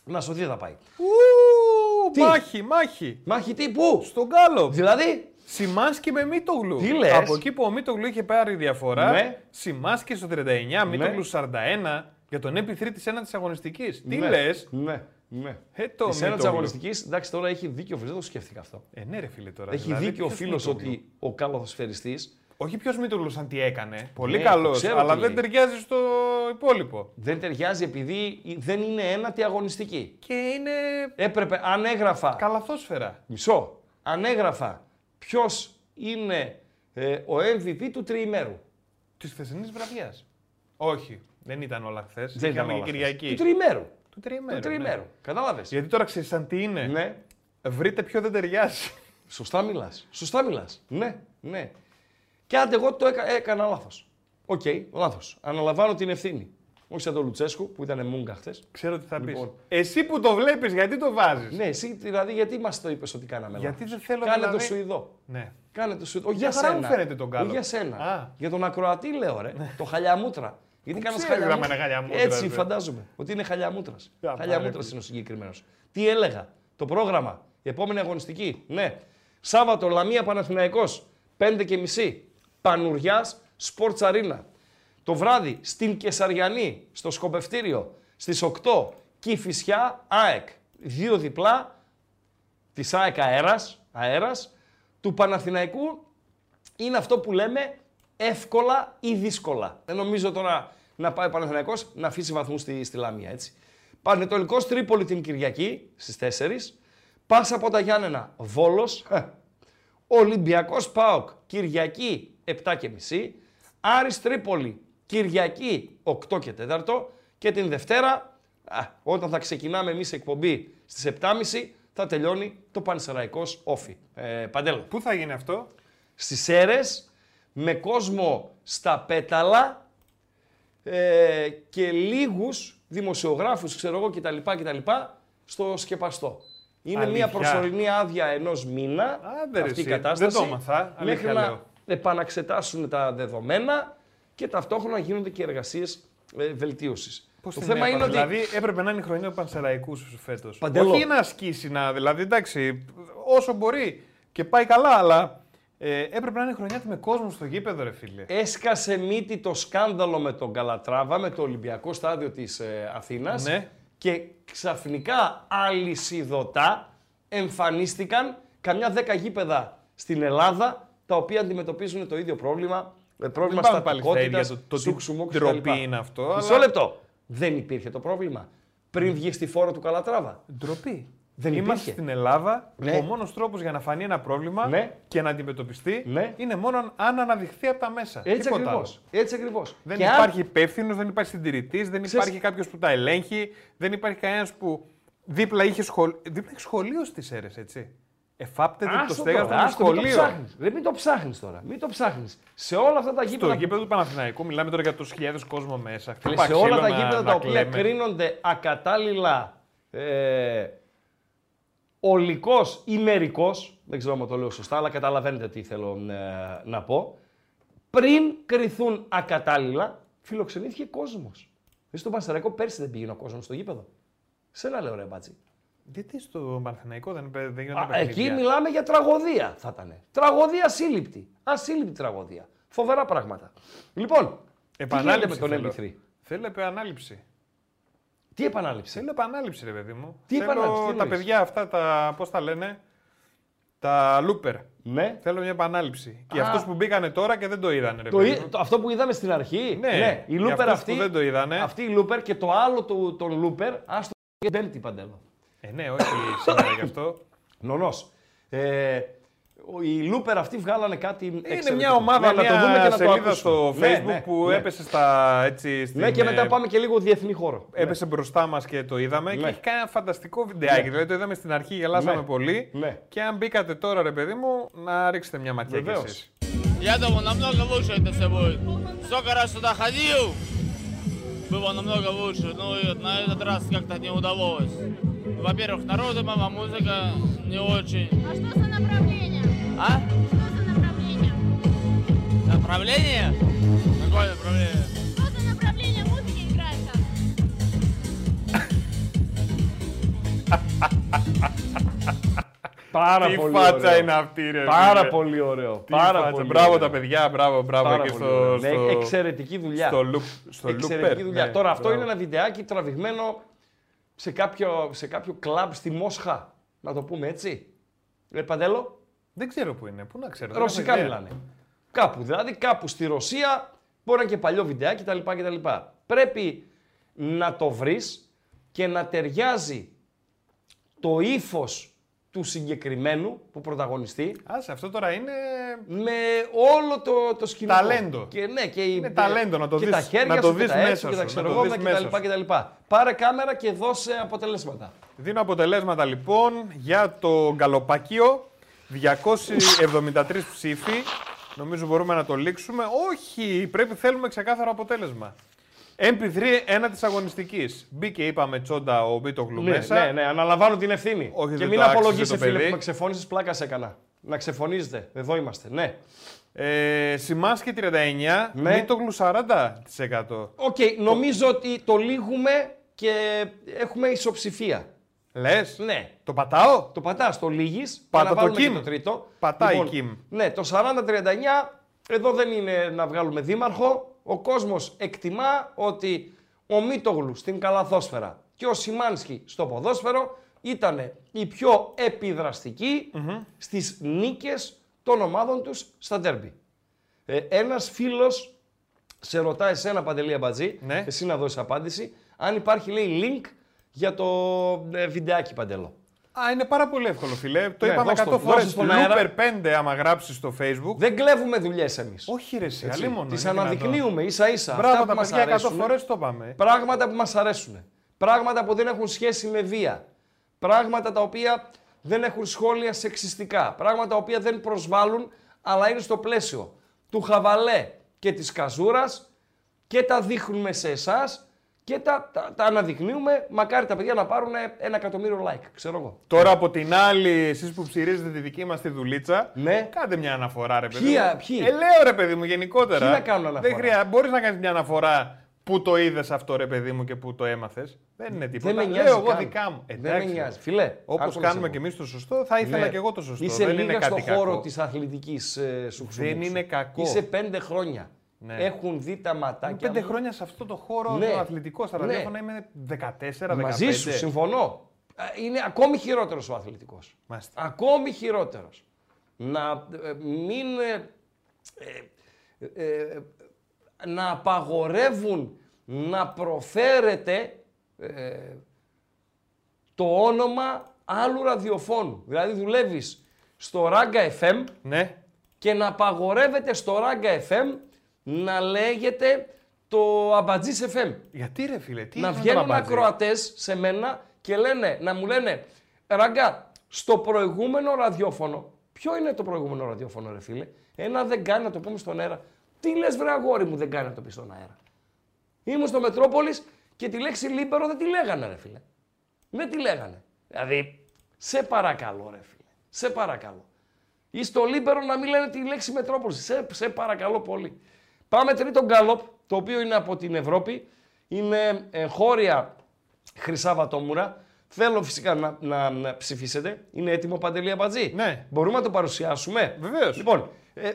να σωθεί θα πάει. Ου, Τι; Μάχη, μάχη. Μάχη τι, πού; Στον Γκάλο. Δηλαδή; Σιμάνσκι με Μίτογλου. Τι λες; Από εκεί που ο Μίτογλου είχε πάρει διαφορά, Ναι. Σιμάνσκι στο 39, Μίτογλου στο 41 για τον MP3 της ένατη αγωνιστικής. Τι Ναι, λες; Ναι, ναι. Ε, το Τη ένα τη Μίτογλου. αγωνιστική, εντάξει, τώρα έχει δίκιο ο φίλος, δεν το σκέφτηκα αυτό. Ε, ναι, ρε φίλε τώρα. Έχει δηλαδή, δίκιο ο ποιος φίλος Μίτογλου; ότι ο καλαθοσφαιριστή. Όχι ποιος Μίτογλου σαν τι έκανε. Πολύ Ναι, καλός. ξέρω Αλλά τι δεν λέει. ταιριάζει στο υπόλοιπο. δεν ταιριάζει επειδή δεν είναι ένατη αγωνιστική. Και είναι Έπρεπε, αν έγραφα. καλαθόσφαιρα. Μισό. Αν έγραφα ποιος είναι ε, ο MVP του τριημέρου. Της χθεσινής βραδιάς. Όχι, δεν ήταν όλα χθες. Δεν ήταν όλα και χθες. Κυριακή. Του τριημέρου. Του τριημέρου. Του τριημέρου. ναι. Κατάλαβες. Γιατί τώρα ξέρεις σαν τι είναι. Ναι. Βρείτε ποιο δεν ταιριάζει. Σωστά μιλάς. Σωστά μιλάς. Ναι, ναι. Και άντε, εγώ το έκα, έκανα λάθος. Οκ, λάθος. Αναλαμβάνω την ευθύνη. Όχι σαν τον Λουτσέσκου που ήταν μούγκα χθες. Ξέρω τι θα πεις. Λοιπόν. Εσύ που το βλέπεις, γιατί το βάζεις; Ναι, εσύ δηλαδή γιατί μας το είπες ότι κάναμε Γιατί λάθος; δεν θέλω Κάνε δηλαδή- το Σουηδό. Ναι. Κάνε το Σουηδό. Όχι Μια για χαρά σένα. μου φαίνεται τον Γκάλο. Όχι για σένα. Α. Για τον ακροατή λέω, ρε. το χαλιαμούτρα. Γιατί Πού κάνω ξέρεις άμα χαλιαμούτρα. είναι χαλιαμούτρα, Έτσι ρε. φαντάζομαι. Ότι είναι χαλιαμούτρα. Για Χαλιαμούτρα πάρε. είναι ο συγκεκριμένος. Τι έλεγα. Το πρόγραμμα. Η επόμενη αγωνιστική. Ναι. Σάββατο Λαμία Παναθηναϊκός. 5 και μισή. Πανουριάς Sports Arena. Το βράδυ στην Κεσαριανή, στο σκοπευτήριο, στις 8, Κηφισιά, ΑΕΚ. Δύο διπλά της ΑΕΚ αέρας, αέρας, του Παναθηναϊκού είναι αυτό που λέμε εύκολα ή δύσκολα. Δεν νομίζω τώρα να πάει ο Παναθηναϊκός να αφήσει βαθμούς στη, στη Λαμία, έτσι. Πανετολικός Τρίπολη την Κυριακή στις 4, Πάσα από τα Γιάννενα Βόλος, ε, Ολυμπιακός ΠΑΟΚ Κυριακή 7 και μισή, Άρης Τρίπολη Κυριακή 8 και 4 και την Δευτέρα, α, όταν θα ξεκινάμε εμείς εκπομπή στις 7.30 θα τελειώνει το Πανσεραϊκός Όφι. Ε, Παντέλο. Πού θα γίνει αυτό, Στις Σέρες, με κόσμο στα πέταλα ε, και λίγους δημοσιογράφους, ξέρω εγώ κτλ. κτλ στο σκεπαστό. Είναι Αλήθεια. μια προσωρινή άδεια ενός μήνα Άντε, ρε, αυτή η εσύ. κατάσταση. Δεν το έμαθα, αλήθεια μέχρι να λέω. επαναξετάσουν τα δεδομένα και ταυτόχρονα γίνονται και εργασίες ε, βελτίωσης. Πώς το την θέμα είναι έπαθα, ότι Δηλαδή έπρεπε να είναι η χρονιά του Πανσεραϊκούς φέτος. Παντελώ. Όχι να ασκήσει, να, δηλαδή εντάξει, όσο μπορεί και πάει καλά, αλλά ε, έπρεπε να είναι η χρονιά του με κόσμο στο γήπεδο, ρε φίλε. Έσκασε μύτη το σκάνδαλο με τον Καλατράβα, με το Ολυμπιακό στάδιο της ε, Αθήνας Ναι. και ξαφνικά αλυσιδωτά εμφανίστηκαν καμιά δέκα γήπεδα στην Ελλάδα τα οποία αντιμετωπίζουν το ίδιο πρόβλημα. ε, Πρόβλημα πάμε πάλι στα ίδια, στατικότητας, το- το τι σουξουμού κτλ. ντροπή είναι αυτό, Μισό αλλά- λεπτό. Δεν υπήρχε το πρόβλημα. Πριν βγει στη φόρο του Καλατράβα. Ντροπή. Δεν Είμαστε υπήρχε. στην Ελλάδα. Ναι. Ο μόνος τρόπος για να φανεί ένα πρόβλημα Ναι. και να αντιμετωπιστεί Ναι. είναι μόνο αν αναδειχθεί από τα μέσα. Έτσι Τίποτα ακριβώς. άλλο. Έτσι ακριβώς. Δεν Και αν- υπάρχει υπεύθυνος, δεν υπάρχει συντηρητής, δεν Ξέρεις- υπάρχει κάποιος που τα ελέγχει, δεν υπάρχει κανένας που δίπλα είχε σχολείο. Δίπλα έχει σχολείο στις αίρες, έτσι. Εφάπτεται το Άστο στέγαστο τώρα, με άστο, μην το σχολείο. ψάχνεις. Δεν μην το ψάχνεις τώρα. Μην το ψάχνεις. Σε όλα αυτά τα Στο γήπεδα. γήπεδο του Παναθηναϊκού μιλάμε τώρα για του χιλιάδες κόσμο μέσα. Φίλε, Χτυπά σε όλα ξύλο τα να- γήπεδα να τα οποία κλαίμε. κρίνονται ακατάλληλα ε, ολικός ή μερικός, δεν ξέρω αν το λέω σωστά, αλλά καταλαβαίνετε τι θέλω ε, να πω, πριν κριθούν ακατάλληλα, φιλοξενήθηκε κόσμος. Εσύ στον Πανσεραϊκό πέρσι δεν πήγαινε ο κόσμος στο γήπεδο. Σένα λέω ρε μπάτσι. Γιατί στο Παναθηναϊκό δεν, δεν γίνονται Α, παιχνίδια; εκεί μιλάμε για τραγωδία θα ήταν. Τραγωδία ασύλληπτη. Ασύλληπτη τραγωδία. Φοβερά πράγματα. Λοιπόν, τι γίνεται με Επανάληψη τον θέλω. MP3. Θέλω επανάληψη. Τι επανάληψη; Θέλω επανάληψη, ρε παιδί μου. Τι Θέλω επανάληψη, τι τα εννοείς; παιδιά αυτά, τα, πώς τα λένε, τα looper. Ναι. Θέλω μια επανάληψη. Και Α. αυτούς που μπήκανε τώρα και δεν το είδανε, ρε Το, παιδί εί- μου. το- αυτό που είδαμε στην αρχή. Ναι, η για Looper αυτούς αυτή. που δεν το είδανε. Αυτή η Looper και το άλλο του, τον Looper, άστο και πέμπτη παντέλο. Ε, ναι, όχι σήμερα γι' αυτό. Νονός. Ε, ο- οι Looper αυτοί βγάλανε κάτι Είναι εξαιρετικό. μια ομάδα, ναι, να το μια δούμε και να το σελίδα ακούσουμε. στο Ναι, facebook ναι, που ναι. έπεσε στα, έτσι, στην, Ναι, και μετά ε, πάμε και λίγο διεθνή χώρο. Έπεσε μπροστά μα και το είδαμε και Ναι. έχει κάνει ένα φανταστικό βιντεάκι. Ναι. Δηλαδή το είδαμε στην αρχή, γελάσαμε Ναι. πολύ. Ναι. Και αν μπήκατε τώρα, ρε παιδί μου, να ρίξετε μια ματιά κι Βεβαίως. εσείς. Я думал, намного лучше это все будет. Сколько раз сюда ходил, было намного лучше. Но и на этот раз как-то не удалось. Во-первых, народу мама, музыка не очень. А что за направление? А? Что за направление? Направление? Какое направление? Что за направление музыки играет там? Πάρα Τι πολύ φάτσα ωραίο. είναι αυτή, ρε. Πάρα φίλε. πολύ ωραίο. Τι Πάρα φάτσα. πολύ Μπράβο ωραίο. τα παιδιά, μπράβο, μπράβο. Πάρα εκεί πολύ στο, ωραίο. στο, Ναι, εξαιρετική δουλειά. Στο loop, στο Εξαιρετική looper, δουλειά. ναι, Τώρα αυτό μπράβο. είναι ένα βιντεάκι τραβηγμένο σε κάποιο, σε κάποιο κλαμπ στη Μόσχα. Να το πούμε έτσι. Ε, Παντέλο. Δεν ξέρω πού είναι, πού να ξέρω. δεν Ρωσικά έχω ιδέα. μιλάνε. Κάπου, δηλαδή κάπου στη Ρωσία, μπορεί να είναι και παλιό βιντεάκι κτλ. κτλ. Πρέπει να το βρεις και να ταιριάζει το ύφος του συγκεκριμένου που πρωταγωνιστεί Άσε, αυτό τώρα είναι με όλο το, το σκηνικό. Ταλέντο. Και, ναι, και, η- Είναι ταλέντο, να το και δεις- τα χέρια να το σου, και δεις τα έτσι, μέσα και τα σου, ξέρω να το εγώ δεις και μέσα τα λοιπά σου. και τα λοιπά. Πάρε κάμερα και δώσε αποτελέσματα. Δίνω αποτελέσματα λοιπόν για το γκαλοπάκιο. 273 ψήφοι. Νομίζω μπορούμε να το λήξουμε. Όχι, πρέπει θέλουμε ξεκάθαρο αποτέλεσμα. MP3 ένα της αγωνιστικής. Μπήκε, είπαμε, τσόντα ο Μπίτογλου Ναι, μέσα. ναι, ναι, αναλαμβάνω την ευθύνη. Όχι, και δεν μην το άξιζε απολογίσει, το φίλε, παιδί. που με ξεφώνησες, πλάκας σε έκανα. Να ξεφωνίζετε. Εδώ είμαστε. Ναι. Ε, Σιμάνσκι 39, Ναι. Μίτογλου 40%. Οκ, νομίζω ότι το λήγουμε και έχουμε ισοψηφία. Λες; Ναι. Το πατάω; Το πατά, το λήγει. Πάτα να το βάλουμε Κιμ. και το τρίτο. Πατάει η Κιμ. Ναι, το 40-39 εδώ δεν είναι να βγάλουμε δήμαρχο. Ο κόσμος εκτιμά ότι ο Μίτογλου στην καλαθόσφαιρα και ο Σιμάνσκι στο ποδόσφαιρο ήταν οι πιο επιδραστικοί στις νίκες των ομάδων τους στα ντέρμπι. Ε, ένας φίλος σε ρωτάει εσένα Παντελή Αμπατζή, Ναι. εσύ να δώσεις απάντηση, αν υπάρχει λέει link για το ε, βιντεάκι Παντελό. Α, είναι πάρα πολύ εύκολο, φιλέ. Το Ναι, είπαμε δώσ' 100 το, φορές. δώσ' στον αέρα. Looper 5, άμα γράψεις στο Facebook. Δεν κλέβουμε δουλειές εμείς. Όχι, ρε, εσύ, αλίμονο, Τις είναι αναδεικνύουμε ίσα ίσα. Μπράβο, Αυτά τα που μας παιδιά 100 αρέσουν, φορές το είπαμε. Πράγματα που μας αρέσουν. Πράγματα που δεν έχουν σχέση με βία. Πράγματα τα οποία δεν έχουν σχόλια σεξιστικά. Πράγματα τα οποία δεν προσβάλλουν, αλλά είναι στο πλαίσιο του χαβαλέ και της καζούρας και τα δείχνουμε σε εσάς και τα, τα, τα αναδεικνύουμε. Μακάρι τα παιδιά να πάρουν ένα εκατομμύριο like, ξέρω εγώ. Τώρα από την άλλη, εσείς που ψηρίζετε τη δική μας τη δουλίτσα, Ναι. κάντε μια αναφορά, ρε παιδί. Ποια- μου. ποιοι; Ε, λέω ρε παιδί μου, γενικότερα. Ποιοι να κάνουν αναφορά; Δεν χρειάζεται. Μπορείς να κάνεις μια αναφορά που το είδες αυτό, ρε παιδί μου, και που το έμαθες. Δεν είναι τίποτα. Δεν με νοιάζει λέω εγώ καν. δικά μου. Δεν με νοιάζει. Φιλέ, Όπως άκου να κάνουμε σε και πω. εμείς το σωστό, θα ήθελα Ναι. και εγώ το σωστό. Είσαι δεν λίγα είναι κάτι στο χώρο κακό. της αθλητικής ε, σου Δεν είναι κακό. Είσαι πέντε χρόνια. Ναι. Έχουν δει τα ματάκια. Πέντε μου. χρόνια σε αυτό το χώρο Ναι. το αθλητικός. Στα Ναι. ραδιόφωνα είμαι 14-15. Μαζί σου, συμφωνώ. Ε, Είναι ακόμη χειρότερος ο αθλητικός. Μάλιστα. Ακόμη χειρότερος. Να ε, μην. ε, ε, ε, να απαγορεύουν να προφέρετε ε, το όνομα άλλου ραδιοφώνου. Δηλαδή δουλεύεις στο Ράγκα FM Ναι. και να απαγορεύεται στο Ράγκα FM να λέγεται το Αμπατζής FM. Γιατί ρε φίλε, τι να είναι το βγαίνουν μπαμπάτζι; ακροατές σε μένα και λένε, να μου λένε Ράγκα, στο προηγούμενο ραδιόφωνο, ποιο είναι το προηγούμενο ραδιόφωνο ρε φίλε, ένα δεν κάνει να το πούμε στον αέρα. Τι λες βρε αγόρι μου δεν κάνει να το πει στον αέρα. Ήμουν στο Μετρόπολης και τη λέξη Λίμπερο δεν τη λέγανε ρε φίλε. Δεν τη λέγανε. Δηλαδή, σε παρακαλώ ρε φίλε. Σε παρακαλώ. Ή στο Λίμπερο να μην λένε τη λέξη Μετρόπολης. Σε, σε παρακαλώ πολύ. Πάμε τρίτο γκάλοπ, το οποίο είναι από την Ευρώπη. Είναι εγχώρια Χρυσά Βατόμουρα. Θέλω φυσικά να, να, να ψηφίσετε. Είναι έτοιμο Παντελή Αμπατζή; Ναι. Μπορούμε να το παρουσιάσουμε; Βεβαίως. Λοιπόν, ε,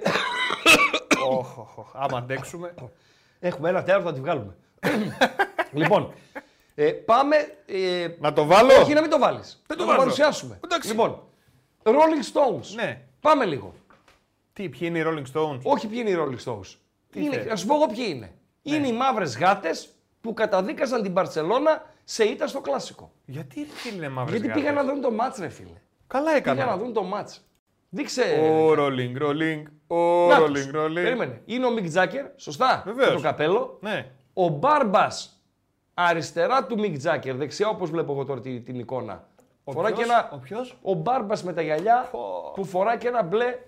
Οχ, οχ, οχ. Άμα αντέξουμε. έχουμε ένα τέταρτο, θα τη βγάλουμε. λοιπόν, ε, πάμε. Ε, Να το βάλω; όχι, να μην το βάλεις. Δεν το να βάζω. παρουσιάσουμε. Εντάξει. Λοιπόν, Rolling Stones. Ναι. Πάμε λίγο. Τι, ποιοι είναι οι Rolling Stones; Όχι ποιοι είναι οι Rolling Stones. Τι είναι, θες; να σου πω εγώ ποιοι είναι. Είναι οι μαύρες γάτες που καταδίκασαν την Παρσελώνα σε ήττα στο κλασικό. Γιατί ρε φίλε είναι μαύρες Γιατί γάτες; πήγαν να δουν το μάτς, ρε φίλε. Καλά Πήγαν να έκανα. δουν το μάτς. Δείξε. Ο Rolling, Rolling, ο Να τους. Rolling, Rolling. Περίμενε. Είναι ο Μικ Τζάκερ, σωστά. Βεβαίως. Με το καπέλο. Ναι. Ο Μπάρμπας αριστερά του Μικ Τζάκερ, δεξιά όπως βλέπω εγώ τώρα την, την εικόνα. Ο φοράει ποιος; και ένα. Ο ποιος; Ο Μπάρμπας με τα γυαλιά που φοράει και ένα μπλε ε,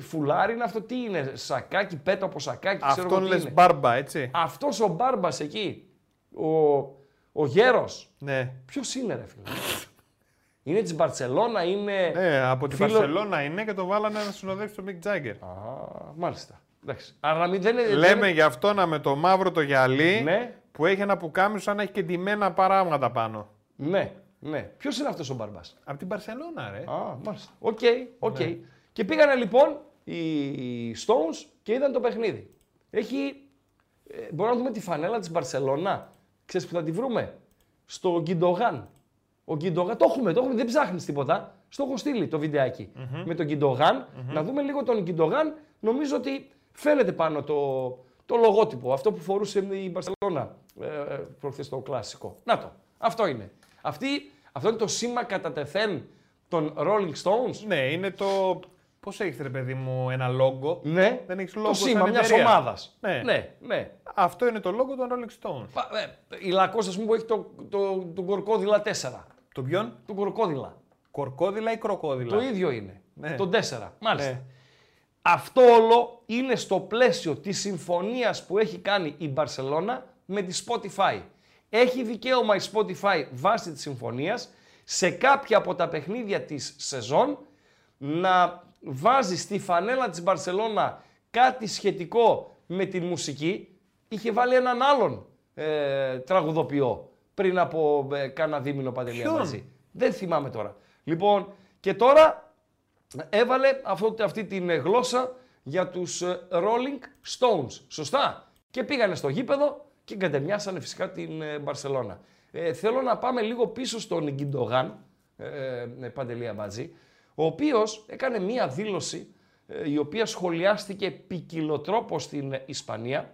φουλάρι. Είναι αυτό τι είναι, σακάκι, πέτο από σακάκι. ξέρω Αυτόν εγώ τι λες είναι. μπάρμπα, έτσι. Αυτός ο Μπάρμπας εκεί, ο, ο γέρος, Ναι. ποιος είναι ρε φίλε; είναι της Μπαρτσελώνα, είναι... Ναι, από τη φίλο- Βαρσελόνα είναι και το βάλανε να συνοδεύσει τον Mick Jagger. Α, μάλιστα. Εντάξει. Αλλά να μην, δεν είναι... Λέμε δεν- για αυτόν με το μαύρο το γυαλί Ναι. που έχει ένα πουκάμισο σαν να έχει και ντυμένα παράγματα πάνω. Ναι. Ναι. Ποιος είναι αυτός ο Μπαρμπά. Από την Μπαρσελόνα, ρε. Α, μάλιστα. Οκ, οκ. Ναι. Και πήγανε λοιπόν οι Stones και είδαν το παιχνίδι. Έχει. Ε, μπορούμε να δούμε τη φανέλα της Μπαρσελόνα. Ξέρεις που θα τη βρούμε; Στο Γκιουντογάν. Ο Γκιουντογάν, το έχουμε, το έχουμε, δεν ψάχνεις τίποτα. Στο έχω στείλει το βιντεάκι με τον Γκιουντογάν Να δούμε λίγο τον Γκιουντογάν. Νομίζω ότι φαίνεται πάνω το, το λογότυπο. Αυτό που φορούσε η Μπαρσελόνα ε, ε, προχθές το κλασικό. Να το. Αυτό είναι. Αυτή, αυτό είναι το σήμα κατά τεθέν των Rolling Stones. Ναι, είναι το. Πώς έχεις ρε παιδί μου ένα λόγο; Ναι, Δεν έχεις το λόγο. σήμα σαν μιας εταιρεία. ομάδας. Ναι. ναι, ναι. Αυτό είναι το λόγο των Rolling Stones. Πα- ε, Η Λακός, ας πούμε, που έχει το, το, το κορκόδιλα 4. Το ποιον; Το κορκόδιλα. Κορκόδιλα ή κροκόδιλα. Το ίδιο είναι. Ναι. Το 4. Μάλιστα. Ναι. Αυτό όλο είναι στο πλαίσιο της συμφωνίας που έχει κάνει η Μπαρσελώνα με τη Spotify. Έχει δικαίωμα η Spotify βάσει της συμφωνίας σε κάποια από τα παιχνίδια της σεζόν να βάζει στη φανέλα της Μπαρσελώνα κάτι σχετικό με τη μουσική. Είχε βάλει έναν άλλον ε, τραγουδοποιό πριν από ε, κάνα δίμηνο παντελία Ποιον; μαζί. Δεν θυμάμαι τώρα. Λοιπόν, και τώρα έβαλε αυτό, αυτή την ε, γλώσσα για τους ε, Rolling Stones. Σωστά; Και πήγανε στο γήπεδο και κατεμιάσανε φυσικά την ε, Μπαρσελώνα. Ε, θέλω να πάμε λίγο πίσω στον Γκιντογάν, ε, ε, Παντελή Αμπατζή, ο οποίος έκανε μία δήλωση ε, η οποία σχολιάστηκε ποικιλοτρόπο στην ε, Ισπανία.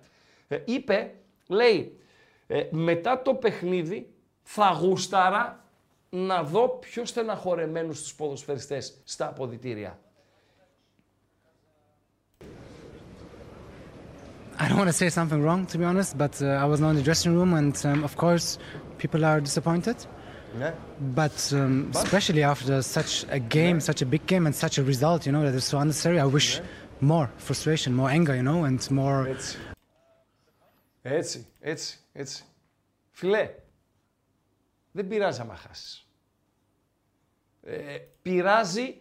Ε, είπε, λέει, ε, μετά το παιχνίδι θα γούσταρα να δω πιο στεναχωρεμένους τους ποδοσφαιριστές στα αποδητήρια. I don't want to say something wrong, to be honest, but uh, I was now in the dressing room, and um, of course, people are disappointed. Ναι. But um, especially after such a game, such a big game, and such a result, you know, that is so unnecessary. I wish more frustration, more anger, you know, and more. Έτσι. Έτσι, έτσι, έτσι. Φιλέ, δεν πειράζει άμα χάσεις. Ε, πειράζει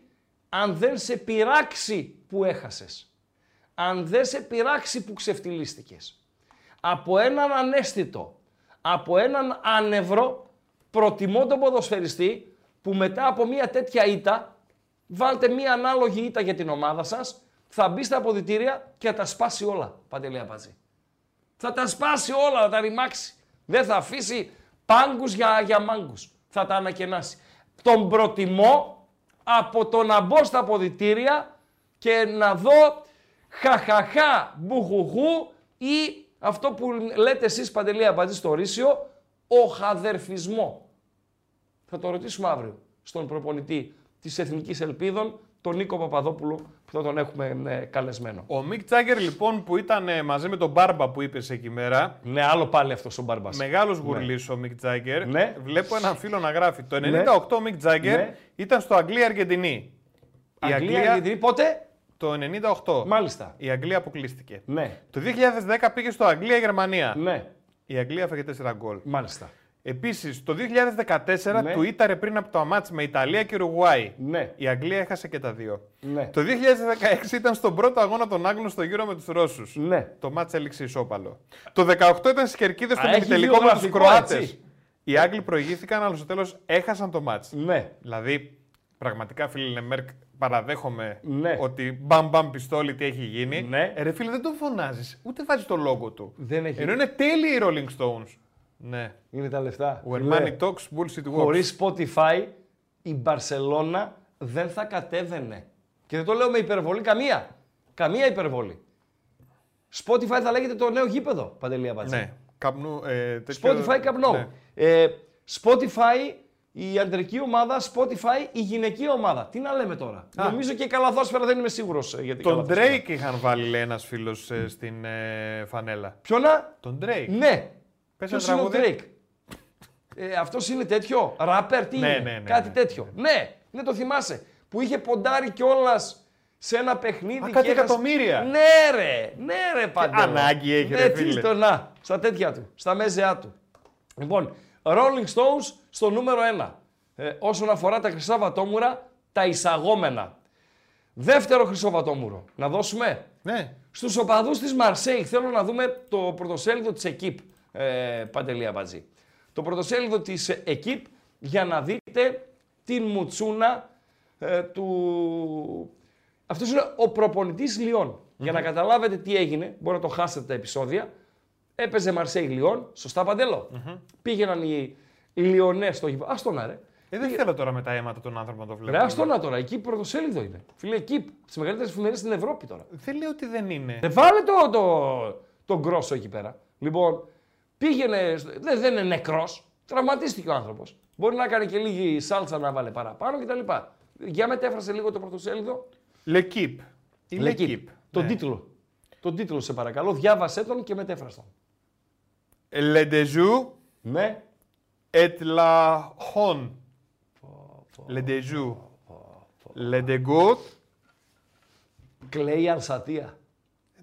αν δεν σε πειράξει που έχασες. Αν δεν σε πειράξει που ξεφτυλίστηκες. Από έναν ανέστητο, από έναν άνευρο, προτιμώ τον ποδοσφαιριστή που μετά από μια τέτοια ήττα, βάλτε μια ανάλογη ήττα για την ομάδα σας, θα μπει στα αποδητήρια και θα τα σπάσει όλα, Παντελή Αμπατζή. Θα τα σπάσει όλα, θα τα ρημάξει. Δεν θα αφήσει πάγκους για, για μάγκους. Θα τα ανακαινάσει. Τον προτιμώ από το να μπω στα αποδητήρια και να δω χαχαχά μπουχουχού ή αυτό που λέτε εσείς Παντελή Αμπατζή στο Ρήσιο, ο χαδερφισμό. Θα το ρωτήσουμε αύριο στον προπονητή της Εθνικής Ελπίδων, τον Νίκο Παπαδόπουλο, που θα τον έχουμε ε, καλεσμένο. Ο Μικ Τζάγκερ λοιπόν που ήταν ε, μαζί με τον Μπάρμπα που είπες εκεί μέρα. Ναι, άλλο πάλι αυτός ο Μπάρμπας. Μεγάλος γουρλής ο Μικ Τζάγκερ. Ναι. Βλέπω έναν φίλο να γράφει. Το 98 Ναι. ο Μικ Τζάγκερ Ναι. ήταν στο Αγγλία-Αργεντινή. Η Αγγλία, Αργεντινή, πότε; Το 98. Μάλιστα. Η Αγγλία αποκλείστηκε. Ναι. Το 2010 πήγε στο Αγγλία-Γερμανία. Ναι. Η Αγγλία έφαγε 4 γκολ. Μάλιστα. Επίσης, το 2014 Ναι. του ήταρε πριν από το αμάτς με Ιταλία και Ουρουγουάη. Ναι. Η Αγγλία έχασε και τα δύο. Ναι. Το 2016 ήταν στον πρώτο αγώνα των Άγγλων στο γύρο με τους Ρώσους. Ναι. Το μάτς έληξε ισόπαλο. Το 18 ήταν στις κερκίδες Α, στον έχει ημιτελικό με τους βιογραφικό, Κροάτες. έτσι. Οι Άγγλοι προηγήθηκαν, αλλά στο τέλος έχασαν το μάτς. Ναι. Δηλαδή, πραγματικά φίλε Λεμέρκ, παραδέχομαι Ναι. ότι μπαμ μπαμ πιστόλι τι έχει γίνει. Ναι. Ε, ρε φίλε, δεν τον φωνάζεις, ούτε βάζεις το λόγο του. Δεν έχει. Ενώ είναι τέλειοι οι Rolling Stones. Ναι. Είναι τα λεφτά. When Φιλέ, money talks, bullshit walks. Χωρίς Spotify η Μπαρσελώνα δεν θα κατέβαινε. Και δεν το λέω με υπερβολή καμία. Καμία υπερβολή. Spotify θα λέγεται το νέο γήπεδο, Παντελία Μπατζή. Ναι. Καπνού, ε, τέτοιο- Spotify καπνό. Ναι. Ε, Spotify η αντρική ομάδα, Spotify η γυναική ομάδα. Τι να λέμε τώρα. Α. Νομίζω και η καλαθόσφαιρα δεν είμαι σίγουρος ε, για την Τον καλαθόσφαιρα. Drake είχαν βάλει λέει, ένας φίλος ε, στην ε, φανέλα. Ποιο να; Τον Drake. Ναι. Πες Ποιος ένα είναι ο τραγούδι. Drake; Ε, αυτός είναι τέτοιο; Ράπερ, τι Ναι, είναι; ναι, ναι, Κάτι ναι. τέτοιο. Ναι, ναι, το θυμάσαι. Που είχε ποντάρει κιόλας σε ένα παιχνίδι. Α, και κάτι έχασε- εκατομμύρια. Ναι, ρε, ναι, ρε παντέλο. ανάγκη έχει, ναι, ρε, τι φίλε. στο να, στα τέτοια του, στα μέζεά του. Λοιπόν, Rolling Stones στο νούμερο 1. Ε, όσον αφορά τα χρυσά βατόμουρα, τα εισαγόμενα. Δεύτερο χρυσό βατόμουρο. Να δώσουμε; Ναι. Στους οπαδούς της Μαρσέη θέλω να δούμε το πρωτοσέλιδο της ΕΚΙΠ, ε, Παντελή Αμπατζή. Το πρωτοσέλιδο της ΕΚΙΠ για να δείτε την μουτσούνα ε, του... Αυτός είναι ο προπονητής Λιών. Για να καταλάβετε τι έγινε, μπορεί να το χάσετε τα επεισόδια. Έπαιζε Μαρσέη Λιών, σωστά Παντέλο. Πήγαιναν οι, οι Λιονές στο γήπεδο. Ας τον άρε. Ε, δεν θέλω τώρα με τα αίματα των άνθρωπων να το βλέπω. Ρε, άστο να τώρα, εκεί πρωτοσέλιδο είναι. Φίλε, εκεί, στις μεγαλύτερες εφημερίδες στην Ευρώπη τώρα. Δεν λέω ότι δεν είναι. Ε, βάλε το, το, το γκρόσο εκεί πέρα. Λοιπόν, πήγαινε. Δεν, δεν είναι νεκρός. Τραυματίστηκε ο άνθρωπος. Μπορεί να κάνει και λίγη σάλτσα να βάλε παραπάνω κτλ. Για μετέφρασε λίγο το πρωτοσέλιδο. L'Equipe. Η L'Equipe. L'Equipe. Τον Ναι. τίτλο. Τον τίτλο σε παρακαλώ. Διάβασέ τον και μετέφρασε τον. Le Dejou Ναι. et la Hon. Le Dejou. Le Degout. Κλαίει Αλσατία.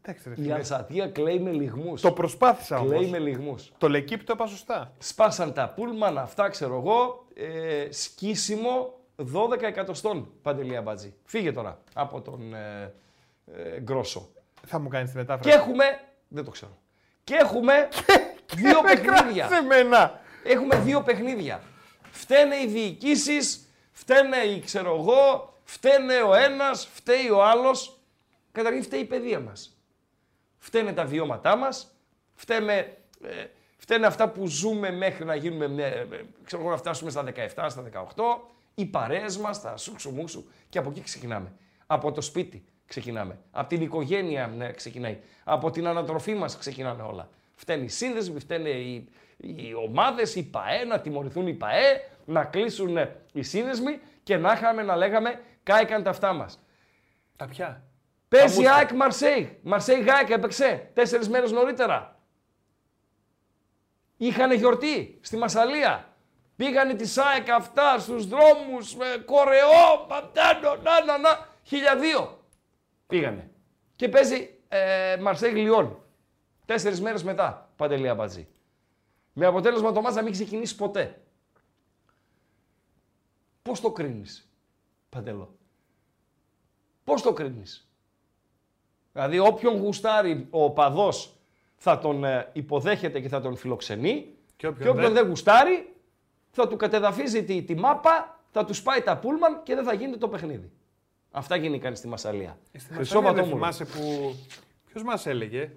Εντάξει, ρε Η φίλε. Αλσατία κλαίει με λιγμούς. Το προσπάθησα όμως. Κλαίει με λιγμούς. Το L'Equipe το είπα σωστά. Σπάσαν τα πούλμαν, αυτά ξέρω εγώ. Ε, σκίσιμο 12 εκατοστών παντελία μπατζή. Φύγε τώρα από τον ε, ε, Γκρόσο. Θα μου κάνεις τη Και μετάφραση. έχουμε. Δεν το ξέρω. Και έχουμε δύο με παιχνίδια. κράτησε εμένα. Έχουμε δύο παιχνίδια. Φταίνε οι διοικήσεις, φταίνε οι ξέρω εγώ, φταίνε ο ένας, φταίει ο άλλος. Καταρχήν φταίει η παιδεία μας. Φταίνε τα βιώματά μας, φταίμε, ε, φταίνε αυτά που ζούμε μέχρι να γίνουμε, μια- ε, ε, ξέρω εγώ, να φτάσουμε στα 17, στα 18, οι παρέες μας, τα σούξου μουξου και από εκεί ξεκινάμε. Από το σπίτι ξεκινάμε. Από την οικογένεια ναι, ξεκινάει. Από την ανατροφή μας ξεκινάνε όλα. Φταίνει οι σύνδεσμοι, φταίνε οι, οι ομάδες, οι ΠΑΕ, να τιμωρηθούν οι ΠΑΕ, να κλείσουν ε, οι σύνδεσμοι και να είχαμε να λέγαμε κάηκαν τα αυτά μας. Τα πια. Παίζει Αμούστα. ΑΕΚ Μαρσέη. Μαρσέη Γάικ έπαιξε τέσσερις μέρες νωρίτερα. Είχαν γιορτή στη Μασαλία. Πήγανε τη ΑΕΚ αυτά στους δρόμους με κορεό, παντάνο, να, να, να. Χιλιαδίο. Πήγανε. Και παίζει ε, Μαρσέη Λιόν. Τέσσερις μέρες μετά. Παντελή Αμπατζή. Με αποτέλεσμα το μάτς να μην ξεκινήσει ποτέ. Πώς το κρίνεις, Παντελό; Πώς το κρίνεις; Δηλαδή όποιον γουστάρει ο παδός θα τον ε, υποδέχεται και θα τον φιλοξενεί Και όποιον και όποιον δεν- δεν γουστάρει θα του κατεδαφίζει τη, τη μάπα, θα τους σπάει τα πούλμαν και δεν θα γίνεται το παιχνίδι. Αυτά γίνηκαν στη Μασαλία. Στη Χρυσό Μασαλία δεν Βατόμουρο. θυμάσαι που... Ποιος μας έλεγε;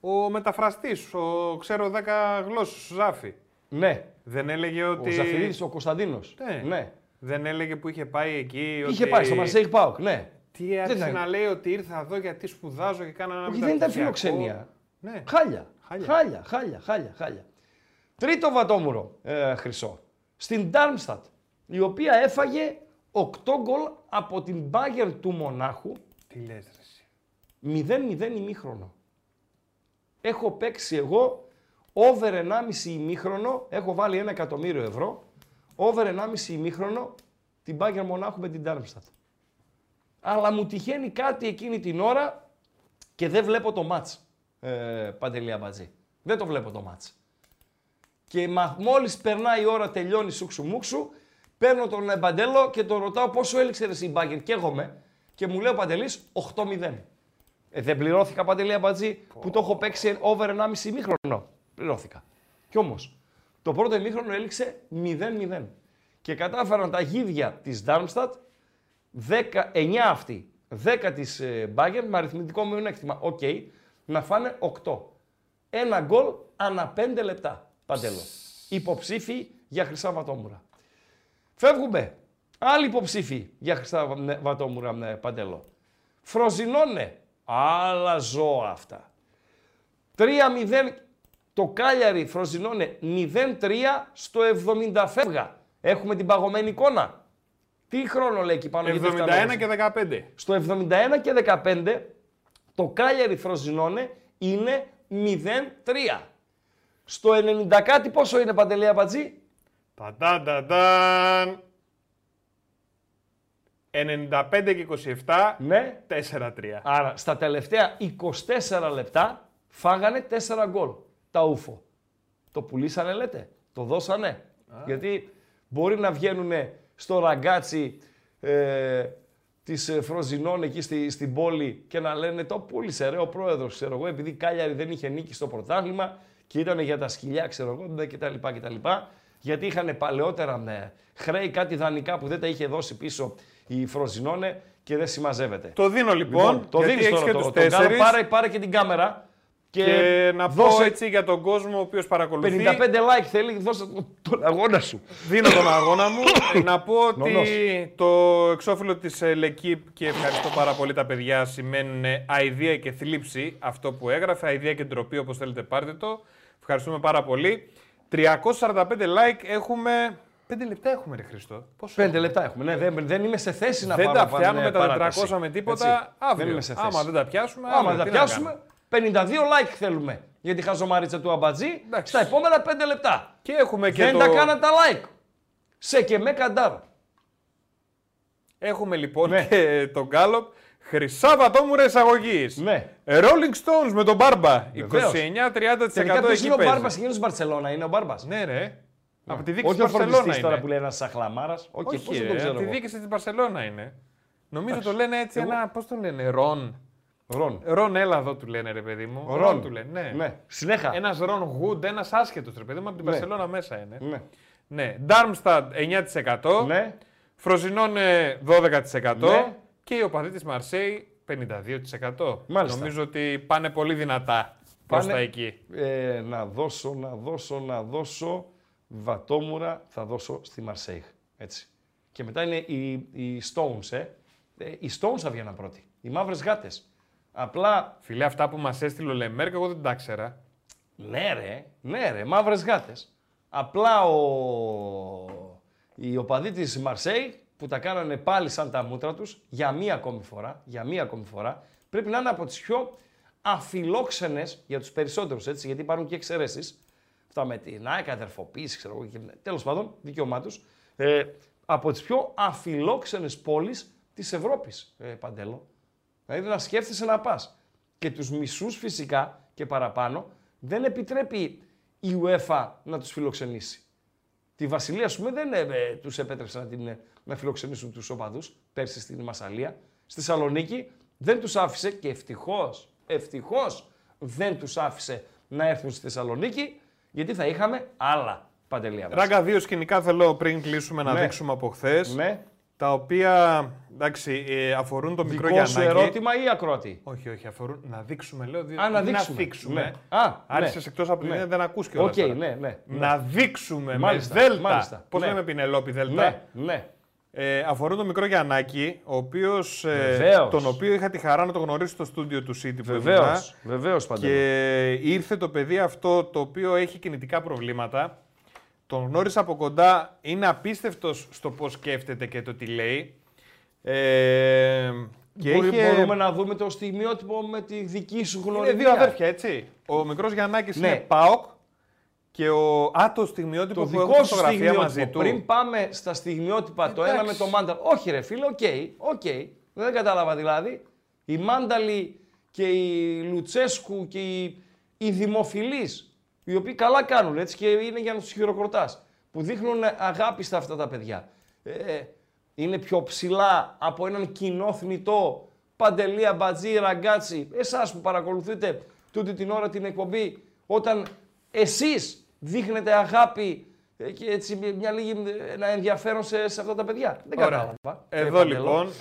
Ο μεταφραστής, ο ξέρω 10 γλώσσες, ο Ζάφη. Ναι. Δεν έλεγε ότι... Ο Ζαφυρίδης, ο Κωνσταντίνος. Ναι. ναι. Δεν έλεγε που είχε πάει εκεί. Είχε ότι... πάει στο Μαρσέιγ Πάουκ, ναι. Τι Δεν άρχισε ήταν. να λέει ότι ήρθα εδώ γιατί σπουδάζω και κάνα ένα Όχι, δεν ήταν μεταπτυχιακό. φιλοξενία. Ναι. Χάλια. Χάλια. Χάλια, χάλια, χάλια, χάλια. Τρίτο βατόμουρο, ε, Χρυσό. Στην Darmstadt, η οποία έφαγε 8 γκολ από την Bayern του Μονάχου. Τι λες ρε εσύ. 0-0 ημίχρονο. Έχω παίξει εγώ over 1,5 ημίχρονο, έχω βάλει ένα εκατομμύριο ευρώ, over 1,5 ημίχρονο την Bayern Μονάχου με την Darmstadt. Αλλά μου τυχαίνει κάτι εκείνη την ώρα και δεν βλέπω το μάτς, ε, Παντελή Αμπατζή. Δεν το βλέπω το μάτς. Και μα, μόλις περνάει η ώρα, τελειώνει σούξου μουξου, παίρνω τον ε, Παντέλο και τον ρωτάω πόσο έληξε ρε εσύ η Bayern. Καίγομαι και μου λέει ο Παντελής 8-0. Ε, δεν πληρώθηκα Παντελή Αμπατζή που το έχω παίξει over 1,5 ημίχρονο. Πληρώθηκα. Κι όμως, το πρώτο ημίχρονο έληξε 0-0. Και κατάφεραν τα γίδια της Darmstadt 10, 9 αυτοί, 10 της ε, Bayern με αριθμητικό μειονέκτημα. Οκ, να φάνε 8. Ένα γκολ ανά 5 λεπτά. Παντέλο. Υποψήφοι για χρυσά βατόμουρα. Φεύγουμε. Άλλοι υποψήφοι για χρυσά βα- βατόμουρα, ε, Παντέλο. Φροζινώνε. Άλλα ζώα αυτά. 3-0 το Κάλιαρι Φροζινώνε 0-3 στο 70 φεύγα. Έχουμε την παγωμένη εικόνα. Τι χρόνο λέει εκεί πάνω. γιατί 71 φτάνουμε. και 15. Στο 71 και 15 το Κάλιαρι Φροζινώνε είναι 0-3. Στο 90 κάτι πόσο είναι Παντελή Αμπατζή. Ταντανταντάν. 95 και 27. Ναι. 4-3. Άρα στα τελευταία 24 λεπτά φάγανε 4 γκολ. Τα ούφο. Το πουλήσανε λέτε. Το δώσανε. Γιατί μπορεί να βγαίνουν στο ραγκάτσι ε, της ε, Φροζινών εκεί στη, στην πόλη και να λένε το πούλησε ρε ο πρόεδρος ξέρω εγώ επειδή Κάλιαρη δεν είχε νίκη στο πρωτάθλημα και ήταν για τα σκυλιά ξέρω εγώ και τα λοιπά και τα λοιπά. γιατί είχαν παλαιότερα ναι, χρέη κάτι δανεικά που δεν τα είχε δώσει πίσω η Φροζινόνε και δεν συμμαζεύεται. Το δίνω λοιπόν, το γιατί δίνεις έχεις τώρα και το, τους τον Γκάλο. τέσσερις. πάρε, πάρε και την κάμερα και, Και, να δώσε πω έτσι για τον κόσμο ο οποίος παρακολουθεί. 55 like θέλει, δώσε τον- τον αγώνα σου. Δίνω τον αγώνα μου. Ε, να πω ότι Νονός. το εξώφυλλο της ε, Λεκύπ και ευχαριστώ πάρα πολύ τα παιδιά σημαίνουν ε, αηδία και θλίψη αυτό που έγραφε. Αηδία και ντροπή όπως θέλετε πάρτε το. Ευχαριστούμε πάρα πολύ. 345 like έχουμε... 5 λεπτά έχουμε ρε Χριστό. Πόσο Πέντε έχουμε; λεπτά έχουμε. Ναι, δεν, δεν είμαι σε θέση να δεν πάρω τα πάνε φτιάχνουμε τα 400 παράταση. με τίποτα Έτσι. αύριο. Δεν είμαι σε θέση. Άμα δεν τα πιάσουμε, Άμα αύριο, δεν τα τι να πιάσουμε, 52 like θέλουμε για τη χαζομαρίτσα του Αμπατζή στα επόμενα 5 λεπτά. Και έχουμε και δεν το- τα κάνατε τα like. Σε και με καντάρα. Έχουμε λοιπόν Ναι. και τον Γκάλοπ. Χρυσά βατόμουρα εισαγωγής. Ναι. Rolling Stones με τον Μπάρμπα. Βεβαίως. 29-30% Τελικά ποιος εκεί είναι ο παίζει. Μπάρμπας εκείνος της Μπαρτσελώνα, είναι ο Μπάρμπας. Ναι, ρε. Από τη δίκη Όχι της ο Μπαρσελόνα φροντιστής είναι. τώρα που λέει ένας σαχλαμάρας. Οκ, Όχι, πώς δεν ρε, το ξέρω από τη εγώ. διοίκηση της Μπαρσελόνα είναι. Νομίζω Εντάξει. το λένε έτσι Εγώ- ένα, πώς το λένε, Ρον. Ρον. Ρον, έλα εδώ του λένε ρε παιδί μου. Ρον. του λένε, ναι. Ναι. Συνέχα. Ένας Ρον Γουντ, ένας άσχετος ρε παιδί μου, από την Ναι. Μπαρσελόνα μέσα είναι. Ναι. Ναι. Darmstadt 9%. Ναι. Φροζινόνε 12%. Ναι. Και η οπαδή της Μαρσέη 52%. Μάλιστα. Νομίζω ότι πάνε πολύ δυνατά προς Πάνε- τα εκεί. Ε, να δώσω, να δώσω, να δώσω. Βατόμουρα θα δώσω στη Μαρσέιγ. Έτσι. Και μετά είναι οι, οι Stones, ε. Ε, Οι Stones θα βγαίνουν πρώτοι. Οι μαύρες γάτες. Απλά, Φιλέ, αυτά που μας έστειλε ο Λεμέρκ, εγώ δεν τα ξέρα. ναι ρε, ναι ρε, μαύρες γάτες. Απλά ο... οι οπαδοί της Μαρσέιγ που τα κάνανε πάλι σαν τα μούτρα τους για μία ακόμη φορά, για μία ακόμη φορά, πρέπει να είναι από τις πιο αφιλόξενες για τους περισσότερους, έτσι, γιατί υπάρχουν και εξαιρέσεις. Αυτά με την ΑΕΚ, αδερφοποίηση, ξέρω εγώ, και... τέλος πάντων, δικαίωμά τους. Ε, από τις πιο αφιλόξενες πόλεις της Ευρώπης, ε, Παντέλο. Δηλαδή να σκέφτεσαι να πας. Και τους μισούς φυσικά και παραπάνω δεν επιτρέπει η UEFA να τους φιλοξενήσει. Τη Βασιλεία, ας πούμε, δεν ε, ε, τους επέτρεψε να, την, ε, να φιλοξενήσουν τους οπαδούς πέρσι στην Μασαλία. Στη Σαλονίκη δεν τους άφησε και ευτυχώς, ευτυχώς δεν τους άφησε να έρθουν στη Θεσσαλονίκη γιατί θα είχαμε άλλα παντελεία. μας. Ράγκα, δύο σκηνικά θέλω πριν κλείσουμε να Ναι. δείξουμε από χθες. Ναι. Τα οποία εντάξει, ε, αφορούν το μικρό Δικό σου Γιαννάκη. ερώτημα ή ακρότη; Όχι, όχι, αφορούν να δείξουμε, λέω. δι- Α, να δεν δείξουμε. θίξουμε. Ναι. Α, Άρχισε ναι. εκτός από την Ναι. έννοια, δεν ακούς κιόλας Οκ, τώρα. ναι, ναι, ναι. Να δείξουμε Μάλιστα, με δέλτα. μάλιστα. Πώς Ναι. λέμε Πηνελόπη Δέλτα; Ναι, ναι. Ε, αφορούν τον μικρό Γιαννάκη, ο οποίος, ε, Βεβαίως. τον οποίο είχα τη χαρά να το γνωρίσω στο στούντιο του City που Βεβαίως, ήμουνα. βεβαίως, Παντέλο. Και ήρθε το παιδί αυτό το οποίο έχει κινητικά προβλήματα. Τον γνώρισα από κοντά, είναι απίστευτος στο πώς σκέφτεται και το τι λέει. Ε, και Μπορεί- είχε... Μπορούμε να δούμε το στιγμιότυπο με τη δική σου γνωριμία. Είναι δύο αδέρφια, έτσι. Ο μικρός Γιαννάκης Ναι. είναι ΠΑΟΚ και ο... Α, το στιγμιότυπο Το που δικό έχω σου φωτογραφία στιγμιότυπο. μαζί του. Πριν πάμε στα στιγμιότυπα, το ένα με Εντάξει. το Μάνταλο. Όχι, ρε φίλε, οκ, οκ. Δεν κατάλαβα δηλαδή. Η Μάνταλη και η Λουτσέσκου και οι, οι δημοφιλείς, οι οποίοι καλά κάνουν έτσι και είναι για να τους χειροκροτάς, που δείχνουν αγάπη στα αυτά τα παιδιά. Ε, είναι πιο ψηλά από έναν κοινό θνητό Παντελία, Μπατζή, Ραγκάτσι, εσάς που παρακολουθείτε τούτη την ώρα την εκπομπή, όταν εσείς δείχνετε αγάπη ε, και έτσι μια- μια λίγη ε, ένα ενδιαφέρον σε, σε αυτά τα παιδιά. Δεν Ωραία. κατάλαβα. Ε, Εδώ Παντελό. λοιπόν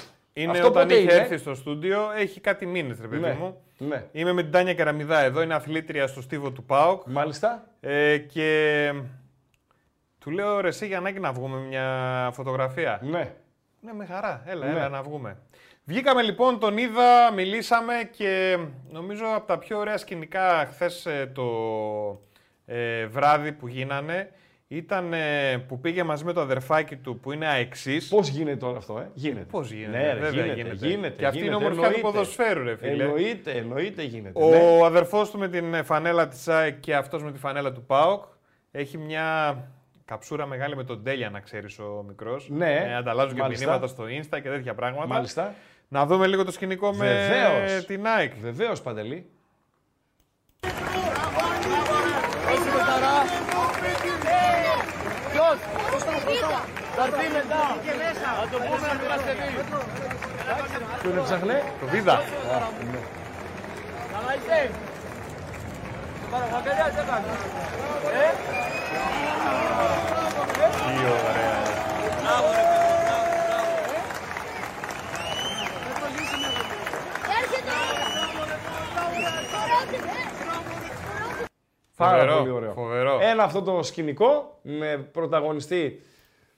είναι Αυτό όταν πότε είχε είναι; έρθει στο στούντιο, έχει κάτι μήνες ρε παιδί Ναι, μου. ναι. Είμαι με την Τάνια Κεραμιδά εδώ, είναι αθλήτρια στο στίβο του ΠΑΟΚ. Μάλιστα. Ε, και του λέω ρε εσύ Γιαννάκη να βγούμε μια φωτογραφία. Ναι. Ναι, με χαρά. Έλα, Ναι. έλα να βγούμε. Βγήκαμε λοιπόν, τον είδα, μιλήσαμε και νομίζω από τα πιο ωραία σκηνικά χθες το ε, βράδυ που γίνανε ήταν ε, που πήγε μαζί με το αδερφάκι του που είναι αεξής. Πώς γίνεται τώρα αυτό, ε; Γίνεται. Πώς γίνεται, Ναι, ρε, βέβαια γίνεται, γίνεται. γίνεται. Και αυτή είναι η γίνεται, ομορφιά του εννοείται. ποδοσφαίρου, ρε φίλε. Εννοείται, εννοείται γίνεται. Ο ναι. αδερφός του με την φανέλα της ΑΕΚ και αυτός με τη φανέλα του ΠΑΟΚ έχει μια καψούρα μεγάλη με τον Τέλια, να ξέρεις ο μικρός. Ναι, Ε, ανταλλάζουν και μάλιστα. μηνύματα στο Insta και τέτοια πράγματα. Μάλιστα. Να δούμε λίγο το σκηνικό με Βεβαίως. την ΑΕΚ. Βεβαίως, Παντελή. Ποιος; Θα έρθει μετά. Θα το πούμε στην Παρασκευή. Ποιον έψαχνε; Το Βίδα. Καλά είσαι. Παρακαλώ, τι έκανες; Ε; Τι ωραία. Πάρα Φοβερό, πολύ ωραίο. φοβερό. Ένα αυτό το σκηνικό με πρωταγωνιστή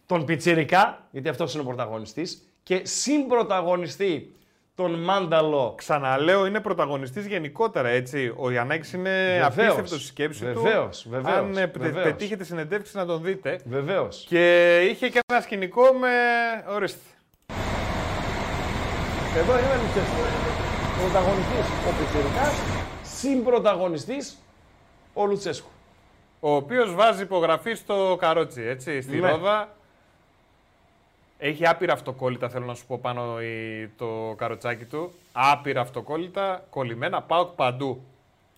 τον Πιτσιρικά, γιατί αυτός είναι ο πρωταγωνιστής, και συμπρωταγωνιστή τον Μάνταλο. Ξαναλέω, είναι πρωταγωνιστής γενικότερα, έτσι. Ο Γιαννάκης είναι Βεβαίως. απίστευτος στη σκέψη Βεβαίως, του. βεβαίως, Αν ε, πε- βεβαίως. πετύχετε συνεντεύξει να τον δείτε. Βεβαίως. Και είχε και ένα σκηνικό με... Ορίστε. Εδώ είναι ο Λουτσέσκου. Πρωταγωνιστής ο Πιτσιρικάς, συμπρωταγωνιστής ο Λουτσέσκου. Ο οποίος βάζει υπογραφή στο καρότσι, έτσι, στη Ναι. Ρόδα. Έχει άπειρα αυτοκόλλητα, θέλω να σου πω, πάνω η- το καροτσάκι του. Άπειρα αυτοκόλλητα, κολλημένα, πάω παντού.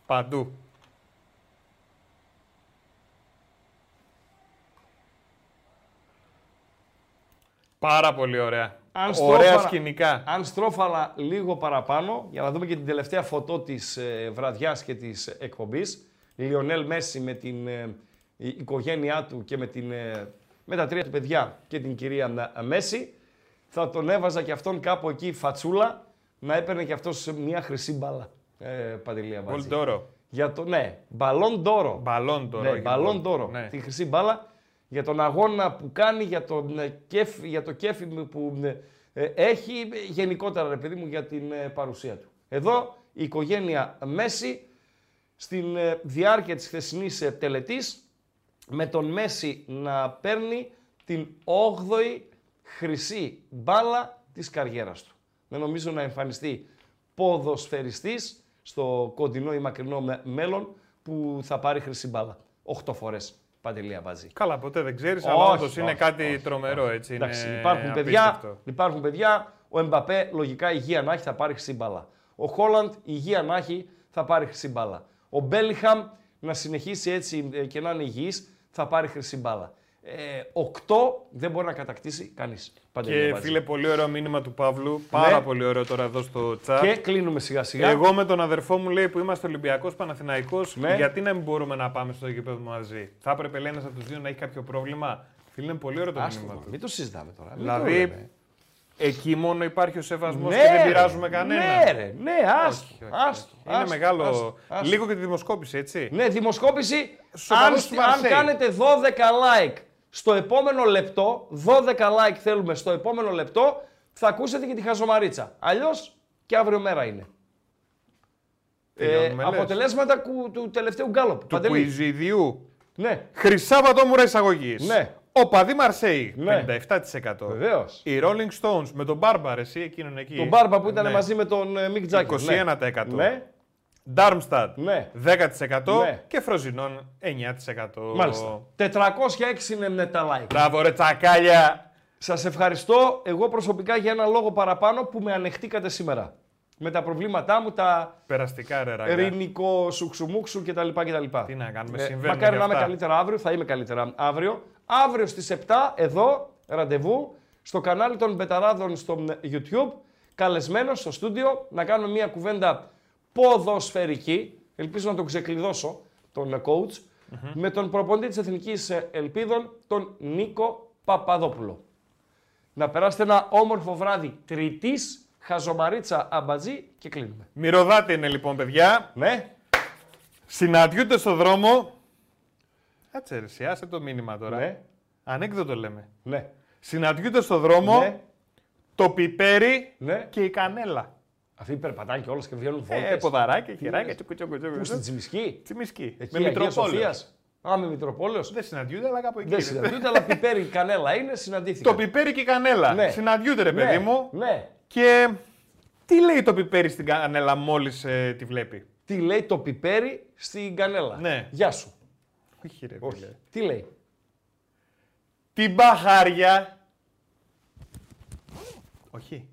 Παντού. Πάρα πολύ ωραία. Αν ωραία στρόφαλα- σκηνικά. Αν στρόφαλα λίγο παραπάνω, για να δούμε και την τελευταία φωτό της ε, βραδιάς και της εκπομπής. Λιονέλ Μέσι με την ε, η- οικογένειά του και με, την, ε, με τα τρία του παιδιά και την κυρία Ντα- Μέσι. Θα τον έβαζα και αυτόν κάπου εκεί φατσούλα να έπαιρνε και αυτός μια χρυσή μπάλα. Ε, Παντελή Αμπατζή. Ballon d'Or. Για το, ναι, ballon d'Or. Ballon d'Or, Ναι, όχι ballon μπολ. d'Or. Ναι. Τη χρυσή μπάλα για τον αγώνα που κάνει, για, τον, ε, κέφι, για το κέφι που ε, ε, έχει, ε, γενικότερα ρε παιδί μου, για την ε, παρουσία του. Εδώ η οικογένεια Μέση, στην ε, διάρκεια της χθεσινής ε, τελετής, με τον Μέση να παίρνει την 8η χρυσή μπάλα της καριέρας του. Δεν νομίζω να εμφανιστεί ποδοσφαιριστής στο κοντινό ή μακρινό με- μέλλον που θα πάρει χρυσή μπάλα. 8 φορές. Παντελία Μπατζή. Καλά, ποτέ δεν ξέρεις, αλλά Όχι, όντως είναι όχι, κάτι όχι, τρομερό, όχι. έτσι. Εντάξει, είναι υπάρχουν, παιδιά, απίστευτο. υπάρχουν παιδιά. Ο Εμπαπέ, λογικά, υγεία να έχει, θα πάρει χρυσή μπάλα. Ο Χόλαντ, υγεία να έχει, θα πάρει χρυσή μπάλα. Ο Μπέλιχαμ, να συνεχίσει έτσι ε, και να είναι υγιής, θα πάρει χρυσή μπάλα. Ε, οκτώ δεν μπορεί να κατακτήσει κανείς. Παντελία Και Μπατζή. φίλε, πολύ ωραίο μήνυμα του Παύλου. Πάρα πολύ ωραίο τώρα εδώ στο chat. Και κλείνουμε σιγά σιγά. Εγώ με τον αδερφό μου λέει που είμαστε Ολυμπιακός Παναθηναϊκός, Ναι. γιατί να μην μπορούμε να πάμε στο γήπεδο μαζί; Θα έπρεπε λέει ένας από τους δύο να έχει κάποιο πρόβλημα; Φίλε, είναι πολύ ωραίο το Άστο μήνυμα τώρα, του. Μην το συζητάμε τώρα. μην το Δηλαδή, λέμε. Εκεί μόνο υπάρχει ο σεβασμός Ναι, και δεν ρε, πειράζουμε κανένα. Ναι, ρε, ναι, άστο. Όχι, όχι, άστο, Είναι άστο, μεγάλο. άστο, άστο. Λίγο και τη δημοσκόπηση, έτσι. Ναι, δημοσκόπηση. Σοβαρός Αν, του αν Μαρσέη. κάνετε 12 like στο επόμενο λεπτό, 12 like θέλουμε στο επόμενο λεπτό, θα ακούσετε και τη χαζομαρίτσα. Αλλιώς και αύριο μέρα είναι. Ε, Τελειώνουμε, λες. αποτελέσματα κου- του τελευταίου γκάλωπ. Του κουιζιδιού. Ναι. Χρυσά βατόμουρα εισαγωγής. Ναι. Ο Παδί Μαρσέη. Ναι. 57%. Βεβαίως. Οι Rolling Stones με τον Μπάρμπαρ, εσύ εκείνον εκεί. Τον Μπάρμπα που ήταν Ναι. μαζί με τον ε, Μικ Τζάκερ. 21%. Ναι. Darmstadt Ναι. 10% Ναι. και Φροζινών 9%. Μάλιστα. 406 είναι με τα like. Μπράβο ρε τσακάλια. Σας ευχαριστώ εγώ προσωπικά για ένα λόγο παραπάνω που με ανεχτήκατε σήμερα. Με τα προβλήματά μου, τα Περαστικά ρε ράγκα. ρινικό σουξουμούξου κτλ. κτλ. Τι να κάνουμε, Ε, συμβαίνουν Μακάρι και να είμαι αυτά. καλύτερα αύριο, θα είμαι καλύτερα αύριο. Αύριο στις 7 εδώ, ραντεβού, στο κανάλι των Μπεταράδων στο YouTube, καλεσμένος στο στούντιο, να κάνουμε μια κουβέντα ποδοσφαιρική, ελπίζω να τον ξεκλειδώσω, τον ε, coach, με τον προπονητή της Εθνικής ε, Ελπίδων, τον Νίκο Παπαδόπουλο. Να περάσετε ένα όμορφο βράδυ τριτής, χαζομαρίτσα αμπατζή και κλείνουμε. Μυρωδάτη είναι λοιπόν παιδιά. Ναι. Συναντιούνται στο δρόμο. Κάτσε ρε, εσύ, άσε το μήνυμα τώρα. Ναι. Ανέκδοτο λέμε. Ναι. Συναντιούνται στο δρόμο Ναι. το πιπέρι Ναι. και η κανέλα. Αυτοί περπατάνε και όλες και βγαίνουν Ε, βόλτες. ποδαράκια, Τι χεράκια, λες; τσουκου, τσουκου, τσουκου, Πού στην τσουκου. Τσιμισκή; Τσιμισκή. Εκεί, Με Αγία Μητροπόλεως. Σοφίας. Α, με Μητροπόλεως. Δεν συναντιούνται, αλλά κάπου εκεί. Δεν είναι. συναντιούνται, αλλά πιπέρι κανέλα είναι, συναντήθηκαν. Το πιπέρι και η κανέλα. Ναι. Συναντιούνται, ρε παιδί Ναι, μου. Ναι. Και τι λέει το πιπέρι στην κανέλα μόλις τη βλέπει; Τι λέει το πιπέρι στην κανέλα; Ναι. Γεια σου. Όχι, ρε, Όχι. φίλε; Τι λέει; Την μπαχάρια. Όχι.